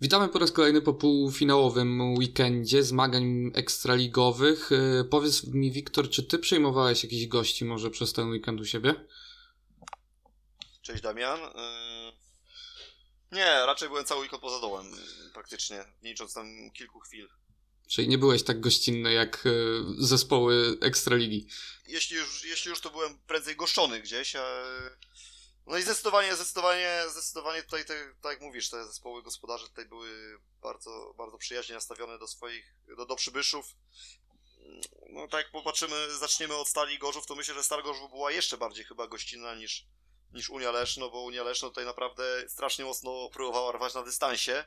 Witamy po raz kolejny po półfinałowym weekendzie zmagań ekstraligowych. E, powiedz mi, Wiktor, czy ty przejmowałeś jakichś gości może przez ten weekend u siebie? Cześć Damian. E, nie, raczej byłem cały weekend poza dołem, praktycznie, nie licząc tam kilku chwil. Czyli nie byłeś tak gościnny jak e, zespoły Ekstraligi? Jeśli już, jeśli już to byłem prędzej goszczony gdzieś, a no i zdecydowanie, zdecydowanie, zdecydowanie tutaj, te, tak jak mówisz, te zespoły gospodarze tutaj były bardzo, bardzo przyjaźnie nastawione do swoich, do, do przybyszów. No tak jak popatrzymy, zaczniemy od Stali Gorzów, to myślę, że Stal Gorzów była jeszcze bardziej chyba gościnna niż, niż Unia Leszno, bo Unia Leszno tutaj naprawdę strasznie mocno próbowała rwać na dystansie.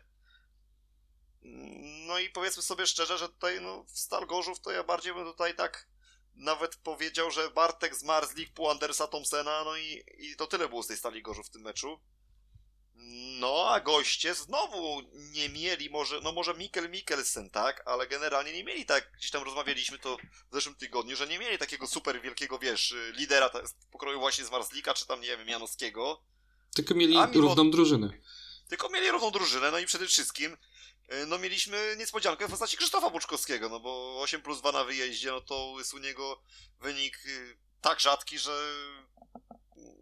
No i powiedzmy sobie szczerze, że tutaj no, w Stal Gorzów to ja bardziej bym tutaj tak nawet powiedział, że Bartek z League Andersa Thompsona, no i, i to tyle było z tej Stali Gorzów w tym meczu. No, a goście znowu nie mieli, może, no może Mikkel Mikkelsen, tak, ale generalnie nie mieli tak, gdzieś tam rozmawialiśmy to w zeszłym tygodniu, że nie mieli takiego super wielkiego, wiesz, lidera pokroju właśnie z Marzlika, czy tam, nie wiem, Janowskiego. Tylko mieli mimo, równą drużynę. Tylko mieli równą drużynę, no i przede wszystkim no mieliśmy niespodziankę w postaci Krzysztofa Buczkowskiego, no bo 8 plus 2 na wyjeździe, no to jest u niego wynik y, tak rzadki, że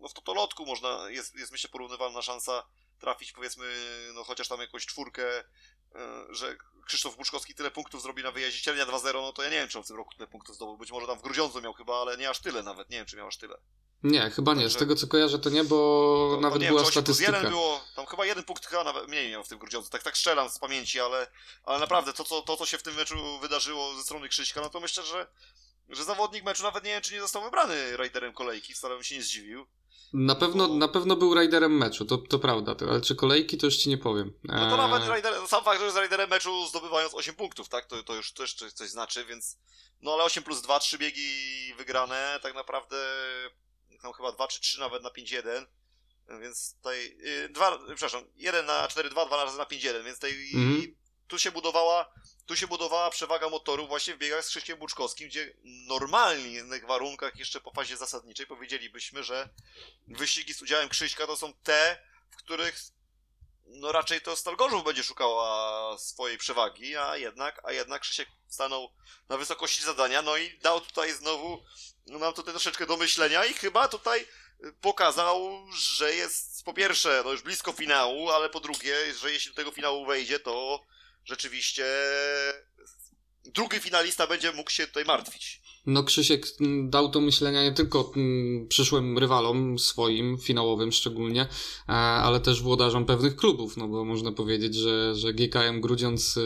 no w totolotku można, jest, jest myślę porównywalna szansa trafić powiedzmy, no chociaż tam jakąś czwórkę, e, że Krzysztof Buczkowski tyle punktów zrobi na wyjeździe, Cielnia 2-0, no to ja nie wiem, czy on w tym roku tyle punktów zdobył, być może tam w Grudziądzu miał chyba, ale nie aż tyle nawet, nie wiem, czy miał aż tyle. Nie, chyba nie. Z tego co kojarzę, to nie, bo to, nawet to nie była statystyka. Jeden było, tam chyba jeden punkt chyba nawet mniej miał w tym Grudziądzu. Tak, tak strzelam z pamięci, ale, ale naprawdę to co, to, co się w tym meczu wydarzyło ze strony Krzyśka, no to myślę, że, że zawodnik meczu nawet nie wiem, czy nie został wybrany rajderem kolejki, wcale bym się nie zdziwił. Na pewno, na pewno był rajderem meczu, to, to prawda, ale czy kolejki, to już ci nie powiem. No to nawet rider, sam fakt, że jest rajderem meczu zdobywając 8 punktów, tak, to, to już też coś, coś znaczy, więc no ale 8 plus 2, 3 biegi wygrane, tak naprawdę tam chyba 2 czy 3 nawet na 5-1. Więc tutaj. Yy, dwa, przepraszam, 1 na 4-2, 2 razy na 5-1, więc tutaj mhm. tu się budowała. Tu się budowała przewaga motoru właśnie w biegach z Krzyśkiem Buczkowskim, gdzie w normalnych warunkach, jeszcze po fazie zasadniczej, powiedzielibyśmy, że wyścigi z udziałem Krzyśka to są te, w których no raczej to Stalgorzów będzie szukała swojej przewagi, a jednak, a jednak Krzysiek stanął na wysokości zadania, no i dał tutaj znowu nam tutaj troszeczkę do myślenia i chyba tutaj pokazał, że jest po pierwsze, no już blisko finału, ale po drugie, że jeśli do tego finału wejdzie, to rzeczywiście drugi finalista będzie mógł się tutaj martwić. No Krzysiek mm, dał to myślenia nie tylko mm, przyszłym rywalom swoim, finałowym szczególnie, e, ale też włodarzom pewnych klubów, no bo można powiedzieć, że, że GKM Grudziądz y,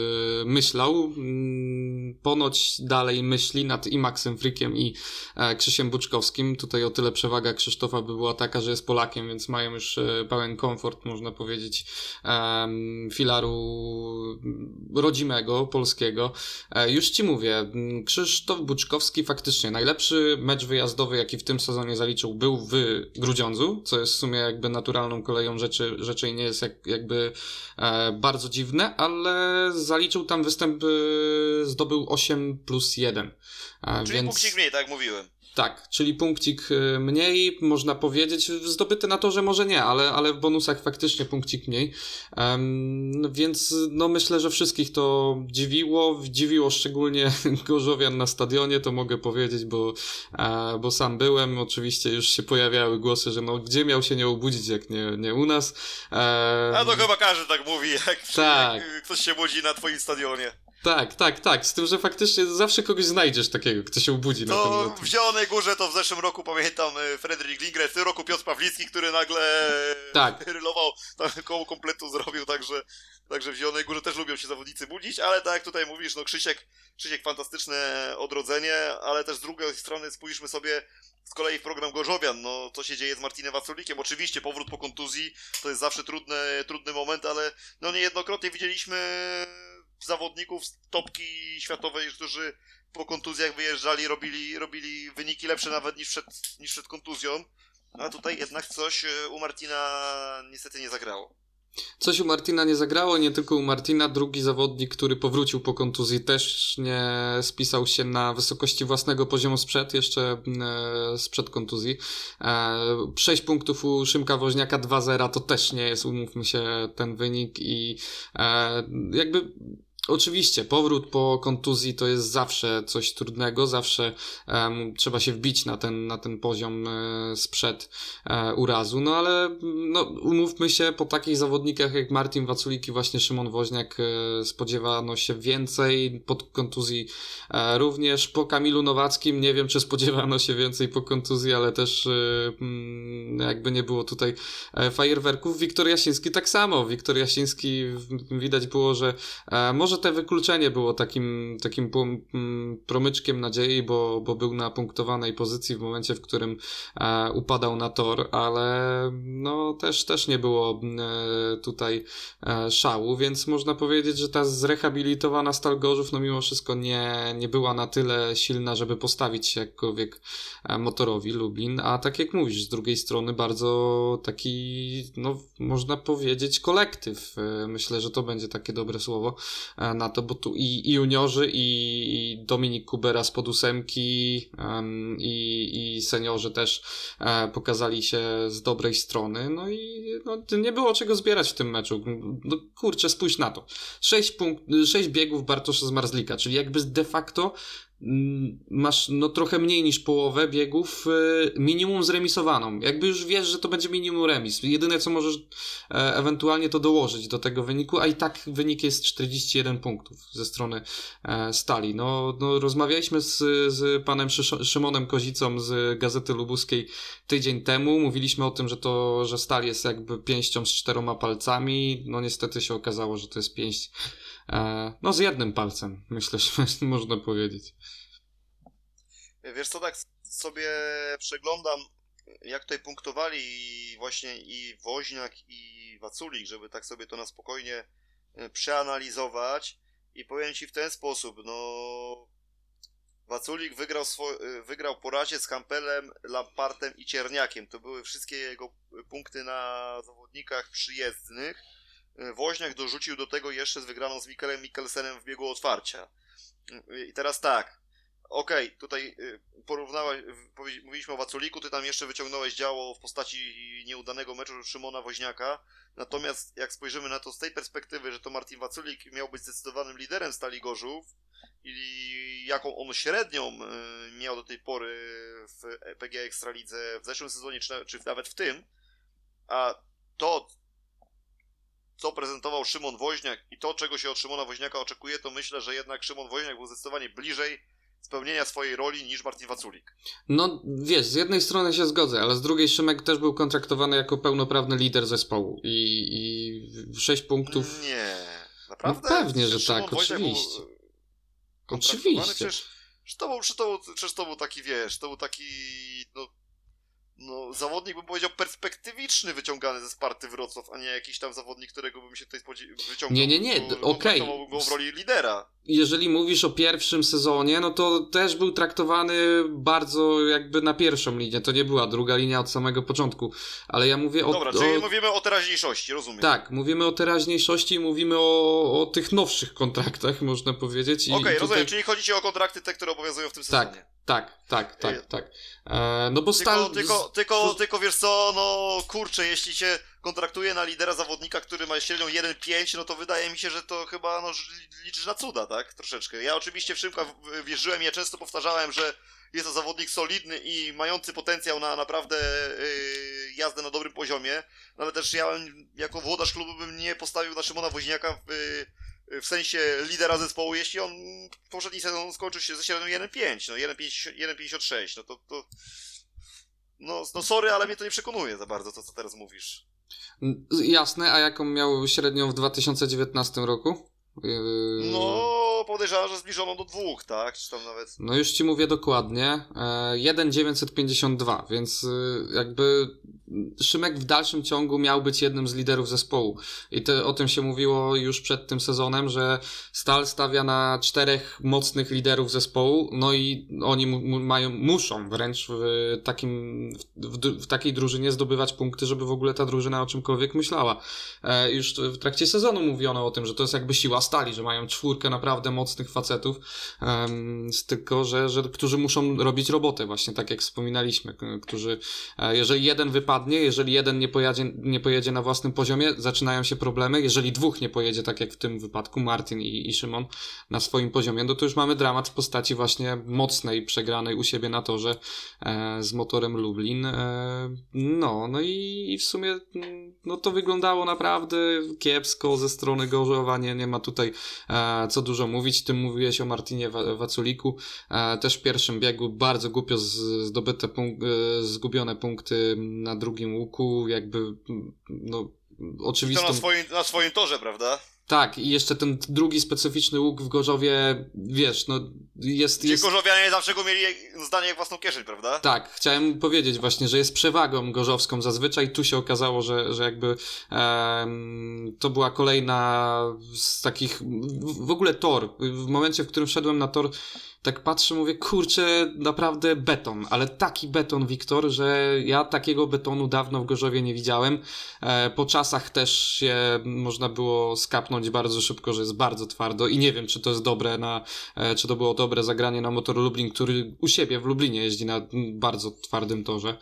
myślał, mm, ponoć dalej myśli nad i Maxem Frikiem i e, Krzysiem Buczkowskim. Tutaj o tyle przewaga Krzysztofa by była taka, że jest Polakiem, więc mają już e, pełen komfort, można powiedzieć, filaru rodzimego, polskiego. Już ci mówię, Krzysztof Buczkowski faktycznie najlepszy mecz wyjazdowy, jaki w tym sezonie zaliczył, był w Grudziądzu, co jest w sumie jakby naturalną koleją rzeczy, rzeczy i nie jest jak, jakby e, bardzo dziwne, ale zaliczył tam występ, e, zdobył 8 plus 1. E, Czyli więc... punkcik mniej, tak jak mówiłem. Tak, czyli punkcik y, mniej, można powiedzieć, zdobyty na to, że może nie, ale, ale w bonusach faktycznie punkcik mniej. Um, więc no myślę, że wszystkich to dziwiło, dziwiło szczególnie Gorzowian na stadionie, to mogę powiedzieć, bo, e, bo sam byłem, oczywiście już się pojawiały głosy, że no gdzie miał się nie obudzić, jak nie, nie u nas. E, A to chyba każdy tak mówi, jak, tak. jak ktoś się budzi na twoim stadionie. Tak, tak, tak. Z tym, że faktycznie zawsze kogoś znajdziesz takiego, kto się obudzi to na tym. w Zielonej Górze to w zeszłym roku pamiętam e, Fredrik Lindgren, w tym roku Piotr Pawlicki, który nagle tak. rylował, tam koło kompletu zrobił, także, także w Zielonej Górze też lubią się zawodnicy budzić, ale tak jak tutaj mówisz, no Krzysiek, Krzysiek fantastyczne odrodzenie, ale też z drugiej strony spójrzmy sobie z kolei w program Gorzowian, no co się dzieje z Martinem Waculikiem. Oczywiście powrót po kontuzji to jest zawsze trudny, trudny moment, ale no niejednokrotnie widzieliśmy zawodników z topki światowej, którzy po kontuzjach wyjeżdżali, robili, robili wyniki lepsze nawet niż przed, niż przed kontuzją. A tutaj jednak coś e, u Martina niestety nie zagrało. Coś u Martina nie zagrało, nie tylko u Martina. Drugi zawodnik, który powrócił po kontuzji, też nie spisał się na wysokości własnego poziomu sprzed, jeszcze e, sprzed kontuzji. E, 6 punktów u Szymka Woźniaka, 2-0 to też nie jest, umówmy się, ten wynik i e, jakby Oczywiście, powrót po kontuzji to jest zawsze coś trudnego, zawsze um, trzeba się wbić na ten, na ten poziom e, sprzed e, urazu, no ale no, umówmy się, po takich zawodnikach jak Martin Waculik i właśnie Szymon Woźniak e, spodziewano się więcej, po kontuzji e, również, po Kamilu Nowackim nie wiem, czy spodziewano się więcej po kontuzji, ale też e, mm, jakby nie było tutaj e, fajerwerków. Wiktor Jasiński tak samo, Wiktor Jasiński widać było, że e, może może te wykluczenie było takim, takim promyczkiem nadziei, bo, bo był na punktowanej pozycji w momencie, w którym e, upadał na tor, ale no też, też nie było e, tutaj e, szału, więc można powiedzieć, że ta zrehabilitowana Stal Gorzów no mimo wszystko nie, nie była na tyle silna, żeby postawić się jakkolwiek e, motorowi Lublin, a tak jak mówisz, z drugiej strony bardzo taki, no można powiedzieć kolektyw. E, myślę, że to będzie takie dobre słowo e, na to, bo tu i, i juniorzy, i, Dominik Kubera z podósemki, um, i, i seniorzy też e, pokazali się z dobrej strony. No i no, nie było czego zbierać w tym meczu. No, kurczę, spójrz na to. Sześć, punkt, sześć biegów Bartosza z Marzlika, czyli jakby de facto masz no trochę mniej niż połowę biegów y, minimum zremisowaną. Jakby już wiesz, że to będzie minimum remis. Jedyne co możesz e, ewentualnie to dołożyć do tego wyniku, a i tak wynik jest 41 punktów ze strony e, Stali. No, no rozmawialiśmy z, z panem Szymonem Kozicą z Gazety Lubuskiej tydzień temu. Mówiliśmy o tym, że to, że Stal jest jakby pięścią z czteroma palcami. No niestety się okazało, że to jest pięść no z jednym palcem, myślę, że można powiedzieć. Wiesz co, tak sobie przeglądam, jak tutaj punktowali właśnie i Woźniak i Waculik, żeby tak sobie to na spokojnie e, przeanalizować i powiem Ci w ten sposób, no Waculik wygrał, e, wygrał po razie z Kampelem, Lampartem i Cierniakiem. To były wszystkie jego punkty na zawodnikach przyjezdnych. Woźniak dorzucił do tego jeszcze z wygraną z Mikelem Mikkelsenem w biegu otwarcia. I teraz tak, okej, okay, tutaj y, porównałeś, mówiliśmy o Waculiku, ty tam jeszcze wyciągnąłeś działo w postaci nieudanego meczu Szymona Woźniaka, natomiast jak spojrzymy na to z tej perspektywy, że to Martin Waculik miał być zdecydowanym liderem Stali Gorzów i jaką on średnią y, miał do tej pory w PG Ekstralidze w zeszłym sezonie, czy nawet w tym, a to, co prezentował Szymon Woźniak i to, czego się od Szymona Woźniaka oczekuje, to myślę, że jednak Szymon Woźniak był zdecydowanie bliżej spełnienia swojej roli niż Martin Waculik. No wiesz, z jednej strony się zgodzę, ale z drugiej Szymek też był kontraktowany jako pełnoprawny lider zespołu i, i 6 punktów. Nie, naprawdę? No pewnie, że tak, oczywiście. Oczywiście. Przecież, przecież, to był, przecież, to był, przecież to był taki, wiesz, to był taki no, no, zawodnik bym powiedział perspektywiczny wyciągany ze Sparty Wrocław, a nie jakiś tam zawodnik, którego bym się tutaj wyciągnął. Nie, nie, nie, okej. Okay. go w roli lidera. Jeżeli mówisz o pierwszym sezonie, no to też był traktowany bardzo jakby na pierwszą linię. To nie była druga linia od samego początku. Ale ja mówię o. Dobra, czyli mówimy o teraźniejszości, rozumiem. Tak, mówimy o teraźniejszości i mówimy o, o tych nowszych kontraktach, można powiedzieć. Okej, okay, tutaj... rozumiem, czyli chodzi ci o kontrakty te, które obowiązują w tym tak, sezonie. Tak, tak, tak, tak. tak. E, no bo stal... Tylko, tylko, tylko, tylko wiesz co, no kurczę, jeśli się kontraktuje na lidera zawodnika, który ma średnią 1-5, no to wydaje mi się, że to chyba no, liczysz na cuda, tak? Troszeczkę. Ja oczywiście w Szymka wierzyłem, ja często powtarzałem, że jest to zawodnik solidny i mający potencjał na naprawdę yy, jazdę na dobrym poziomie, no ale też ja jako włodarz klubu bym nie postawił na Szymona Woźniaka w, yy, w sensie lidera zespołu, jeśli on poprzedni sezon skończył się ze średnią 1-5, no 1,56, no to, to no, no sorry, ale mnie to nie przekonuje za bardzo to, co teraz mówisz. Jasne, a jaką miał średnią w 2019 roku? Yy... No, podejrzewam, że zbliżono do dwóch, tak? Czy tam nawet. No już ci mówię dokładnie. 1,952, e, więc y, jakby Szymek w dalszym ciągu miał być jednym z liderów zespołu. I te, o tym się mówiło już przed tym sezonem, że Stal stawia na czterech mocnych liderów zespołu, no i oni mają, muszą wręcz w, takim, w, w, takiej drużynie zdobywać punkty, żeby w ogóle ta drużyna o czymkolwiek myślała. Już w trakcie sezonu mówiono o tym, że to jest jakby siła Stali, że mają czwórkę naprawdę mocnych facetów, um, tylko że, że którzy muszą robić robotę, właśnie tak jak wspominaliśmy, którzy, e, jeżeli jeden wypadnie, jeżeli jeden nie pojedzie, nie pojedzie na własnym poziomie, zaczynają się problemy, jeżeli dwóch nie pojedzie, tak jak w tym wypadku Martin i, i Szymon, na swoim poziomie, no to już mamy dramat w postaci właśnie mocnej, przegranej u siebie na torze e, z motorem Lublin. E, no, no i, i w sumie no to wyglądało naprawdę kiepsko ze strony Gorzowa, nie, nie ma tutaj e, co dużo mówić, tym mówiłeś o Martinie Waculiku, e, też w pierwszym biegu bardzo głupio zdobyte punk e, zgubione punkty na drugim łuku, jakby no oczywistą... I to na swoim, na swoim torze, prawda? Tak, i jeszcze ten drugi specyficzny łuk w Gorzowie, wiesz, no jest... Gdzie jest... Gorzowianie zawsze go mieli zdanie jak własną kieszeń, prawda? Tak, chciałem powiedzieć właśnie, że jest przewagą gorzowską zazwyczaj. Tu się okazało, że, że jakby um, to była kolejna z takich... W, w ogóle tor. W momencie, w którym wszedłem na tor, tak patrzę, mówię, kurczę, naprawdę beton, ale taki beton, Wiktor, że ja takiego betonu dawno w Gorzowie nie widziałem. E, po czasach też się można było skapnąć bardzo szybko, że jest bardzo twardo i nie wiem, czy to jest dobre na, e, czy to było dobre zagranie na motor Lublin, który u siebie w Lublinie jeździ na bardzo twardym torze.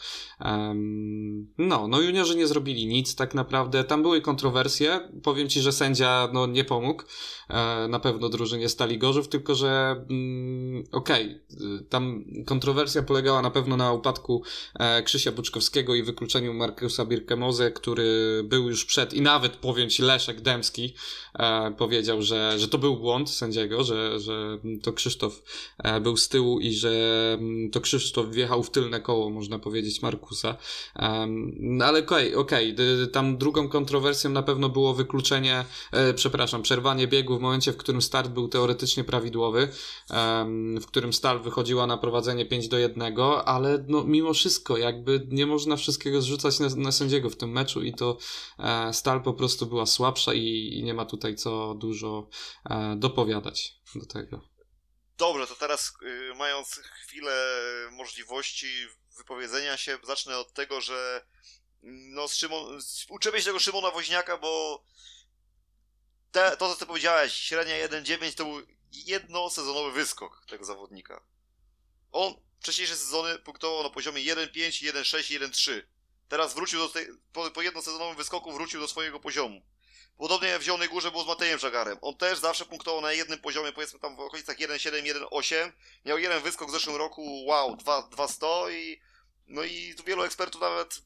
no, no juniorzy nie zrobili nic tak naprawdę. Tam były kontrowersje. Powiem ci, że sędzia no, nie pomógł. E, na pewno drużynie Stali Gorzów, tylko że mm, okej, okay, tam kontrowersja polegała na pewno na upadku e, Krzysia Buczkowskiego i wykluczeniu Markusa Birkemoze, który był już przed i nawet powiem ci Leszek Dębski e, powiedział, że, że to był błąd sędziego, że, że to Krzysztof był z tyłu i że mm, to Krzysztof wjechał w tylne koło, można powiedzieć, Markusa. No ale okej, okay, okej, okay. tam drugą kontrowersją na pewno było wykluczenie, przepraszam, przerwanie biegu w momencie, w którym start był teoretycznie prawidłowy, w którym Stal wychodziła na prowadzenie 5 do 1, ale no, mimo wszystko jakby nie można wszystkiego zrzucać na, na sędziego w tym meczu i to e, Stal po prostu była słabsza i, i nie ma tutaj co dużo e, dopowiadać do tego. Dobrze, to teraz y, mając chwilę możliwości wypowiedzenia się, zacznę od tego, że no, z Szymon, uczepię się tego Szymona Woźniaka, bo te, to, co ty powiedziałeś, średnia 1,9 to był jednosezonowy wyskok tego zawodnika. On wcześniejsze sezony punktował na poziomie 1,5, 1,6, 1,3. Teraz wrócił do tej, po, po jednosezonowym wyskoku wrócił do swojego poziomu. Podobnie w Zielonej Górze było z Matejem Żagarem. On też zawsze punktował na jednym poziomie, powiedzmy tam w okolicach 1,7, 1,8. Miał jeden wyskok w zeszłym roku, wow, 2,100 i no i tu wielu ekspertów nawet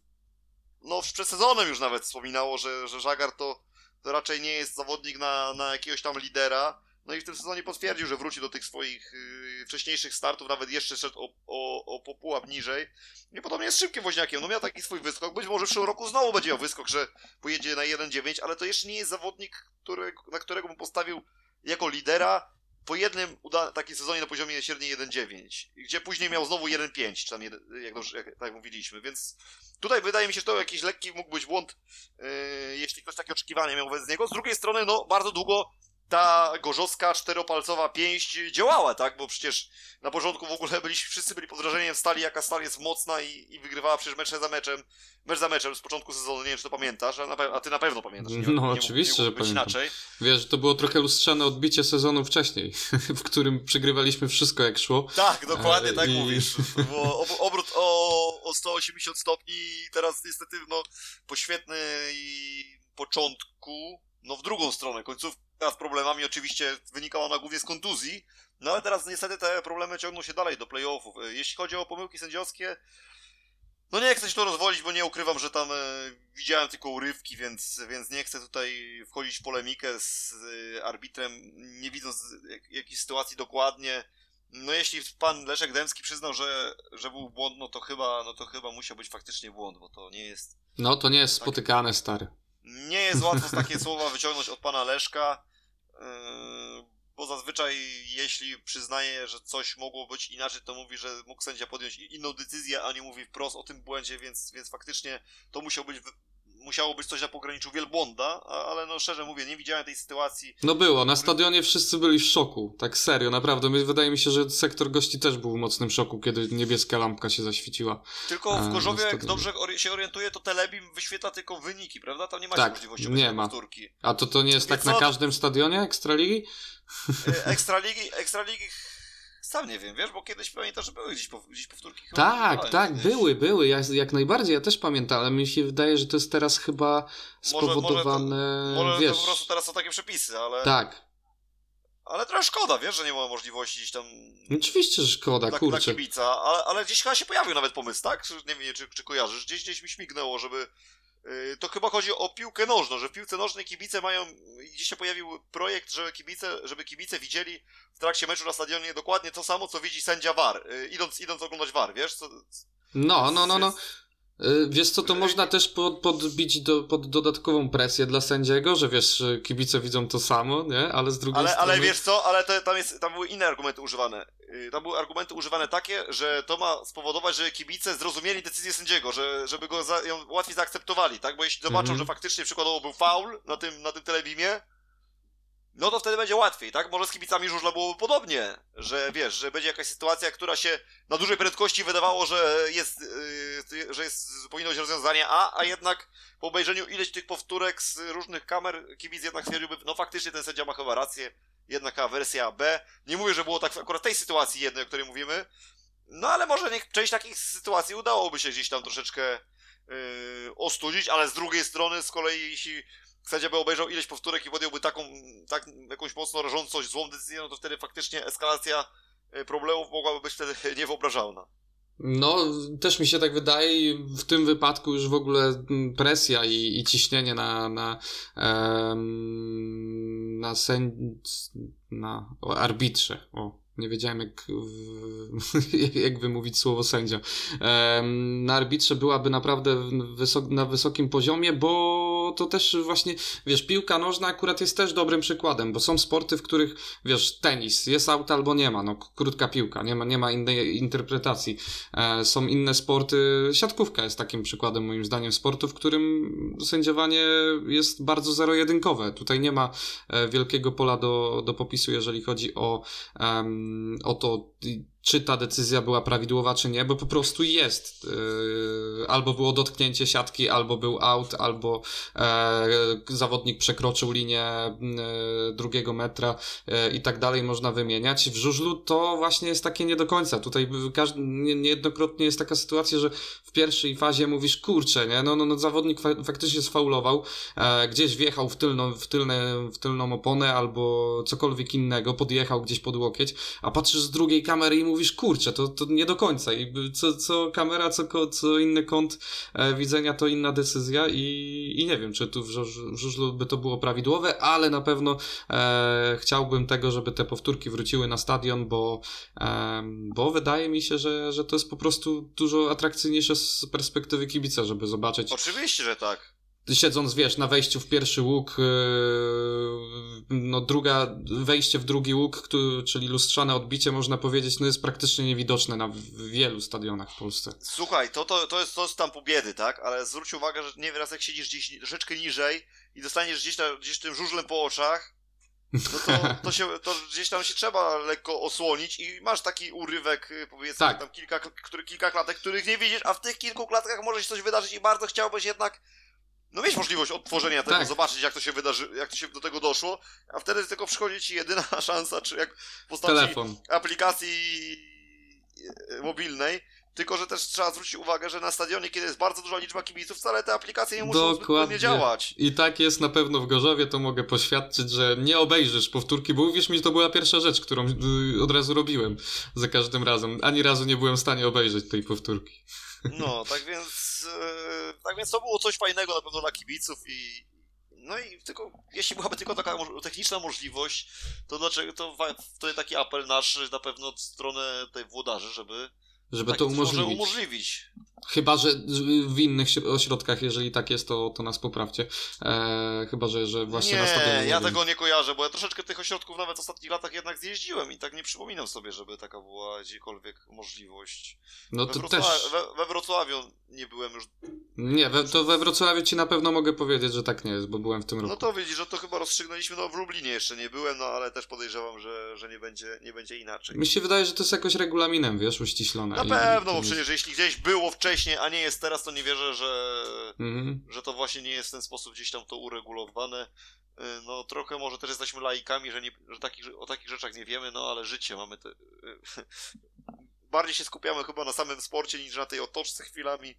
no przed sezonem już nawet wspominało, że, że Żagar to to raczej nie jest zawodnik na, na jakiegoś tam lidera. No i w tym sezonie potwierdził, że wróci do tych swoich yy, wcześniejszych startów, nawet jeszcze szedł o, o, o popułap niżej. I podobnie jest szybkim woźniakiem. No miał taki swój wyskok. Być może w przyszłym roku znowu będzie miał wyskok, że pojedzie na 1.9, ale to jeszcze nie jest zawodnik, który, na którego bym postawił jako lidera po jednym uda- takim sezonie na poziomie średniej 1.9, gdzie później miał znowu 1.5, czy tam, jeden, jak, dobrze, jak, tak mówiliśmy, więc tutaj wydaje mi się, że to jakiś lekki mógł być błąd, yy, jeśli ktoś takie oczekiwania miał wobec niego. Z drugiej strony, no, bardzo długo ta gorzowska czteropalcowa pięść działała, tak? Bo przecież na początku w ogóle byliśmy, wszyscy byli pod wrażeniem stali, jaka stal jest mocna i, i wygrywała przecież mecz za meczem, mecz za meczem z początku sezonu. Nie wiem, czy to pamiętasz, a, a ty na pewno pamiętasz. Nie, no, nie oczywiście, mógł, nie że pamiętam. Inaczej. Wiesz, to było trochę lustrzane odbicie sezonu wcześniej, w którym przegrywaliśmy wszystko jak szło. Tak, dokładnie, tak I... mówisz. To było ob obrót o, o 180 stopni i teraz niestety, no, po świetnej początku, no w drugą stronę, końcówka z problemami oczywiście wynikała na głównie z kontuzji, no ale teraz niestety te problemy ciągną się dalej do playoffów. E, jeśli chodzi o pomyłki sędziowskie, no nie chcę się to rozwolić, bo nie ukrywam, że tam e, widziałem tylko urywki, więc, więc nie chcę tutaj wchodzić w polemikę z e, arbitrem, nie widząc jak, jakiejś sytuacji dokładnie. No jeśli pan Leszek Dębski przyznał, że, że był błąd, no to chyba, no to chyba musiał być faktycznie błąd, bo to nie jest... No to nie jest spotykane, stary. Nie jest łatwo takie słowa wyciągnąć od pana Leszka. Yy, bo zazwyczaj jeśli przyznaje, że coś mogło być inaczej, to mówi, że mógł sędzia podjąć inną decyzję, a nie mówi wprost o tym błędzie, więc, więc faktycznie to musiał być musiało być coś na pograniczu wielbłąda, ale no szczerze mówię, nie widziałem tej sytuacji. No było, na stadionie wszyscy byli w szoku, tak serio, naprawdę. Wydaje mi się, że sektor gości też był w mocnym szoku, kiedy niebieska lampka się zaświeciła. Tylko w Gorzowie, jak dobrze się orientuje, to Telebim wyświetla tylko wyniki, prawda? Tam nie ma tak, możliwości nie ma. powtórki. A to to nie jest tak na każdym stadionie Ekstraligi? E, Ekstraligi, Ekstraligi sam nie wiem, wiesz, bo kiedyś pamiętam, że były gdzieś, po, gdzieś powtórki. Tak, tak, gdzieś. były, były, ja, jak najbardziej, ja też pamiętam, ale mi się wydaje, że to jest teraz chyba spowodowane, może, może, to, może wiesz... to po prostu teraz są takie przepisy, ale... Tak. Ale trochę szkoda, wiesz, że nie ma możliwości gdzieś tam... Oczywiście, że szkoda, dla, kurczę. Dla kibica, ale, ale gdzieś chyba się pojawił nawet pomysł, tak? Nie wiem, czy, czy kojarzysz, gdzieś, gdzieś mi śmignęło, żeby to chyba chodzi o piłkę nożną, że w piłce nożnej kibice mają, gdzieś się pojawił projekt, żeby kibice, żeby kibice widzieli w trakcie meczu na stadionie dokładnie to samo, co widzi sędzia VAR, y, idąc, idąc oglądać VAR, wiesz? Co, no, no, no, no. Y, wiesz co, to można też pod, podbić do, pod dodatkową presję dla sędziego, że wiesz, kibice widzą to samo, nie? Ale z drugiej ale, strony... Ale wiesz co, ale to, tam, jest, tam były inne argumenty używane. Y, tam były argumenty używane takie, że to ma spowodować, że kibice zrozumieli decyzję sędziego, że, żeby go za, ją łatwiej zaakceptowali, tak? Bo jeśli zobaczą, mm -hmm. że faktycznie przykładowo był faul na tym, na tym telebimie, no to wtedy będzie łatwiej, tak? Może z kibicami żużla byłoby podobnie, że wiesz, że będzie jakaś sytuacja, która się na dużej prędkości wydawało, że jest, yy, że jest, powinno być rozwiązanie A, a jednak po obejrzeniu ileś tych powtórek z różnych kamer kibic jednak stwierdziłby, no faktycznie ten sędzia ma chyba rację, jednak wersja B. Nie mówię, że było tak w akurat tej sytuacji jednej, o której mówimy, no ale może niech część takich sytuacji udałoby się gdzieś tam troszeczkę yy, ostudzić, ale z drugiej strony z kolei jeśli sędzia by obejrzał ileś powtórek i podjąłby taką, tak, jakąś mocno rażącą, złą decyzję, no to wtedy faktycznie eskalacja y, problemów mogłaby być wtedy niewyobrażalna. No, też mi się tak wydaje w tym wypadku już w ogóle presja i, i ciśnienie na, na, na, na arbitrze. O, nie wiedziałem, jak, jak wymówić słowo sędzia. Na arbitrze byłaby naprawdę wysok, na wysokim poziomie, bo to też właśnie, wiesz, piłka nożna akurat jest też dobrym przykładem, bo są sporty, w których, wiesz, tenis, jest auto albo nie ma, no krótka piłka, nie ma, nie ma innej interpretacji. E, są inne sporty, siatkówka jest takim przykładem moim zdaniem sportu, w którym sędziowanie jest bardzo zero-jedynkowe. Tutaj nie ma e, wielkiego pola do, do popisu, jeżeli chodzi o o to, czy ta decyzja była prawidłowa, czy nie, bo po prostu jest. Yy, albo było dotknięcie siatki, albo był out, albo e, zawodnik przekroczył linię e, drugiego metra e, i tak dalej, można wymieniać. W żużlu to właśnie jest takie nie do końca. Tutaj niejednokrotnie jest taka sytuacja, że w pierwszej fazie mówisz, kurczę, nie, no, no, no zawodnik fa faktycznie sfaulował, gdzieś wjechał w tylną, w, tylne, w tylną oponę albo cokolwiek innego, podjechał gdzieś pod łokieć, a patrzysz z drugiej kamery i mówisz, mówisz, kurczę, to, to nie do końca. I co, co kamera, co, co inny kąt e, widzenia, to inna decyzja i, i nie wiem, czy tu w, żużlu by to było prawidłowe, ale na pewno e, chciałbym tego, żeby te powtórki wróciły na stadion, bo, e, bo wydaje mi się, że, że to jest po prostu dużo atrakcyjniejsze z perspektywy kibica, żeby zobaczyć. Oczywiście, że tak siedząc, wiesz, na wejściu w pierwszy łuk, yy, no druga, wejście w drugi łuk, który, czyli lustrzane odbicie, można powiedzieć, no jest praktycznie niewidoczne na wielu stadionach w Polsce. Słuchaj, to, to, to, jest, to jest tam po biedy, tak? Ale zwróć uwagę, że nie raz jak siedzisz gdzieś troszeczkę niżej i dostaniesz gdzieś, tam, gdzieś tym żużlem po oczach, no to, to, się, to gdzieś tam się trzeba lekko osłonić i masz taki urywek, y, powiedzmy, tak. tam kilka, który, kilka klatek, których nie widzisz, a w tych kilku klatkach może się coś wydarzyć i bardzo chciałbyś jednak no mieć możliwość odtworzenia tego, tak. zobaczyć jak to się wydarzy, jak to się do tego doszło, a wtedy tylko przychodzi ci jedyna szansa, czy jak w postaci Telefon. aplikacji e, mobilnej, tylko, że też trzeba zwrócić uwagę, że na stadionie, kiedy jest bardzo duża liczba kibiców, wcale te aplikacje nie muszą Dokładnie. działać. I tak jest na pewno w Gorzowie, to mogę poświadczyć, że nie obejrzysz powtórki, bo uwierz mi, to była pierwsza rzecz, którą y, od razu robiłem za każdym razem. Ani razu nie byłem w stanie obejrzeć tej powtórki. No, tak więc, e, tak więc to było coś fajnego na pewno dla kibiców i no i tylko, jeśli byłaby tylko taka techniczna możliwość, to dlaczego, to wtedy taki apel nasz na pewno od strony tej włodarzy, żeby żeby to umożliwić. umożliwić. Chyba, że w innych ośrodkach, jeżeli tak jest, to, to nas poprawcie. E, chyba, że, że właśnie nie, na stadionie. ja tego nie kojarzę, bo ja troszeczkę tych ośrodków nawet w ostatnich latach jednak zjeździłem i tak nie przypominam sobie, żeby taka była gdziekolwiek możliwość. No we to Wrocław... też. We, we Wrocławiu nie byłem już. Nie, we, to we Wrocławiu ci na pewno mogę powiedzieć, że tak nie jest, bo byłem w tym roku. No to widzisz, że to chyba rozstrzygnęliśmy, no w Lublinie jeszcze nie byłem, no ale też podejrzewam, że, że nie, będzie, nie będzie inaczej. Mi się wydaje, że to jest jakoś regulaminem, wiesz, uściślone. Na pewno, bo przecież jeśli gdzieś było wcześniej, a nie jest teraz, to nie wierzę, że, Mhm. że to właśnie nie jest w ten sposób gdzieś tam to uregulowane. Y, No trochę może też jesteśmy laikami, że, nie, że takich, o takich rzeczach nie wiemy, no ale życie mamy te... y, Bardziej się skupiamy chyba na samym sporcie niż na tej otoczce chwilami.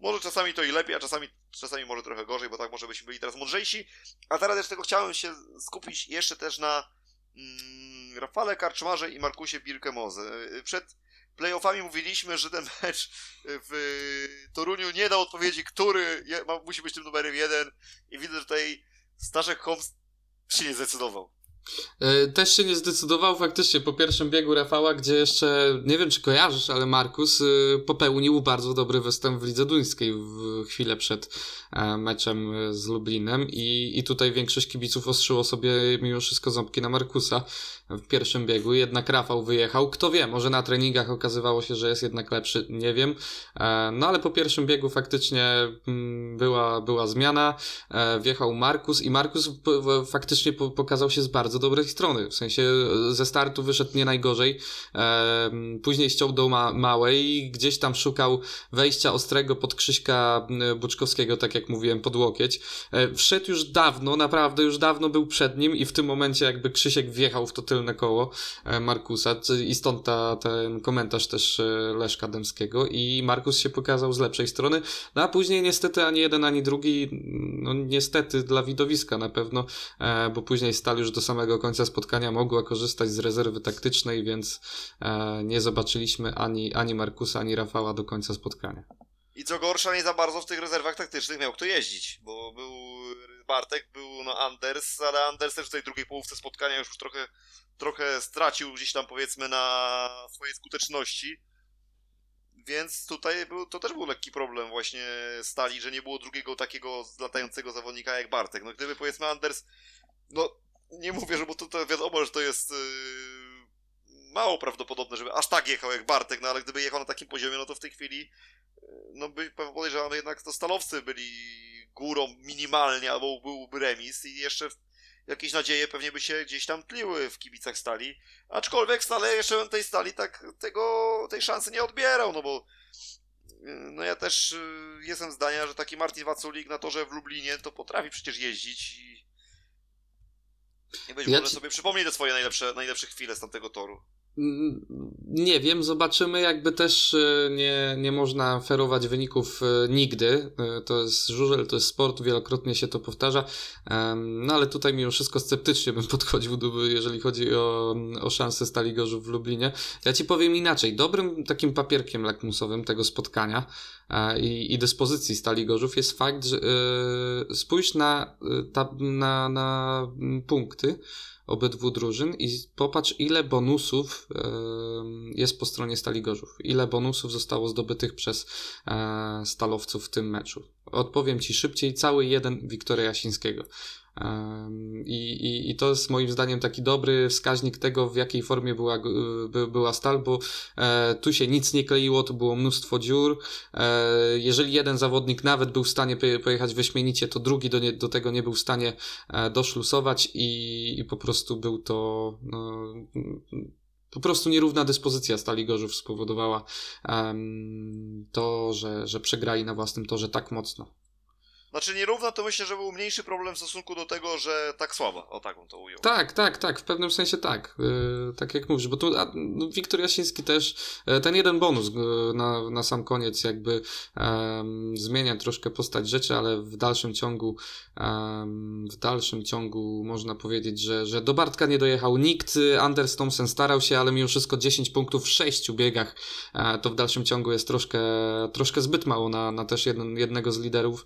Może czasami to i lepiej, a czasami, czasami może trochę gorzej, bo tak może byśmy byli teraz mądrzejsi. A teraz też tego chciałem się skupić jeszcze też na mm, Rafale Karczmarze i Markusie Birkemoze. Y, Przed playoffami mówiliśmy, że ten mecz w Toruniu nie dał odpowiedzi, który musi być tym numerem jeden i widzę, że tutaj Staszek Holmes się nie zdecydował. E, Też się nie zdecydował faktycznie po pierwszym biegu Rafała, gdzie jeszcze, nie wiem czy kojarzysz, ale Markus e, popełnił bardzo dobry występ w Lidze Duńskiej w chwilę przed e, meczem z Lublinem i, i tutaj większość kibiców ostrzyło sobie mimo wszystko ząbki na Markusa w pierwszym biegu, jednak Rafał wyjechał, kto wie, może na treningach okazywało się, że jest jednak lepszy, nie wiem, no ale po pierwszym biegu faktycznie mm, była, była zmiana, wjechał Markus i Markus faktycznie po, pokazał się z bardzo dobrej strony. W sensie e, ze startu wyszedł nie najgorzej. E, później ściął do ma małej i gdzieś tam szukał wejścia ostrego pod Krzyśka m, Buczkowskiego, tak jak mówiłem, pod łokieć. E, wszedł już dawno, naprawdę już dawno był przed nim i w tym momencie jakby Krzysiek wjechał w to tylne koło e, Markusa i stąd ta, ten komentarz też e, Leszka Dębskiego i Markus się pokazał z lepszej strony, no a później niestety ani jeden, ani drugi, no niestety dla widowiska na pewno, e, bo później Stal już do samego końca spotkania mogła korzystać z rezerwy taktycznej, więc e, nie zobaczyliśmy ani, ani Markusa, ani Rafała do końca spotkania. I co gorsza, nie za bardzo w tych rezerwach taktycznych miał kto jeździć, bo był Bartek, był no Anders, ale Anders też w tej drugiej połówce spotkania już trochę, trochę stracił gdzieś tam powiedzmy na swojej skuteczności. Więc tutaj był, to też był lekki problem właśnie Stali, że nie było drugiego takiego latającego zawodnika jak Bartek. No gdyby powiedzmy Anders, no nie mówię, że bo to, to wiadomo, że to jest yy, mało prawdopodobne, żeby aż tak jechał jak Bartek, no ale gdyby jechał na takim poziomie, no to w tej chwili yy, no by podejrzewam, jednak to stalowcy byli górą minimalnie, albo byłby remis i jeszcze jakieś nadzieje pewnie by się gdzieś tam tliły w kibicach stali. Aczkolwiek stale jeszcze bym tej stali tak tego, tej szansy nie odbierał, no bo yy, no ja też yy, jestem zdania, że taki Martin Waculik na torze w Lublinie to potrafi przecież jeździć i i być Ja może ci- sobie przypomni te swoje najlepsze, najlepsze chwile z tamtego toru. Mm, Nie wiem, zobaczymy. Jakby też e, nie, nie można ferować wyników e, nigdy. E, To jest żużel, to jest sport, wielokrotnie się to powtarza. No ale tutaj mimo wszystko sceptycznie bym podchodził, jeżeli chodzi o, o szansę Stali Gorzów w Lublinie. Ja ci powiem inaczej. Dobrym takim papierkiem lakmusowym tego spotkania i, i dyspozycji Stali Gorzów jest fakt, że spójrz na, na, na punkty obydwu drużyn i popatrz, ile bonusów jest po stronie Stali Gorzów. Ile bonusów zostało zdobytych przez e, stalowców w tym meczu. Odpowiem ci szybciej, cały jeden Wiktoria Jasińskiego. I, i, I to jest moim zdaniem taki dobry wskaźnik tego, w jakiej formie była, by, była stal, bo e, tu się nic nie kleiło, tu było mnóstwo dziur. E, jeżeli jeden zawodnik nawet był w stanie poje- pojechać wyśmienicie, to drugi do, nie, do tego nie był w stanie e, doszlusować i, i po prostu był to no, po prostu nierówna dyspozycja Stali Gorzów spowodowała em, to, że, że przegrali na własnym torze tak mocno. Znaczy nierówno to myślę, że był mniejszy problem w stosunku do tego, że tak słaba. O tak bym to ujął. Tak, tak, tak, w pewnym sensie tak. Yy, tak jak mówisz, bo tu a, no, Wiktor Jasiński też, e, ten jeden bonus e, na, na sam koniec jakby zmienia troszkę postać rzeczy, ale w dalszym ciągu w dalszym ciągu można powiedzieć, że, że do Bartka nie dojechał nikt. Anders Thompson starał się, ale mimo wszystko 10 punktów w 6 biegach to w dalszym ciągu jest troszkę, troszkę zbyt mało na, na też jeden, jednego z liderów.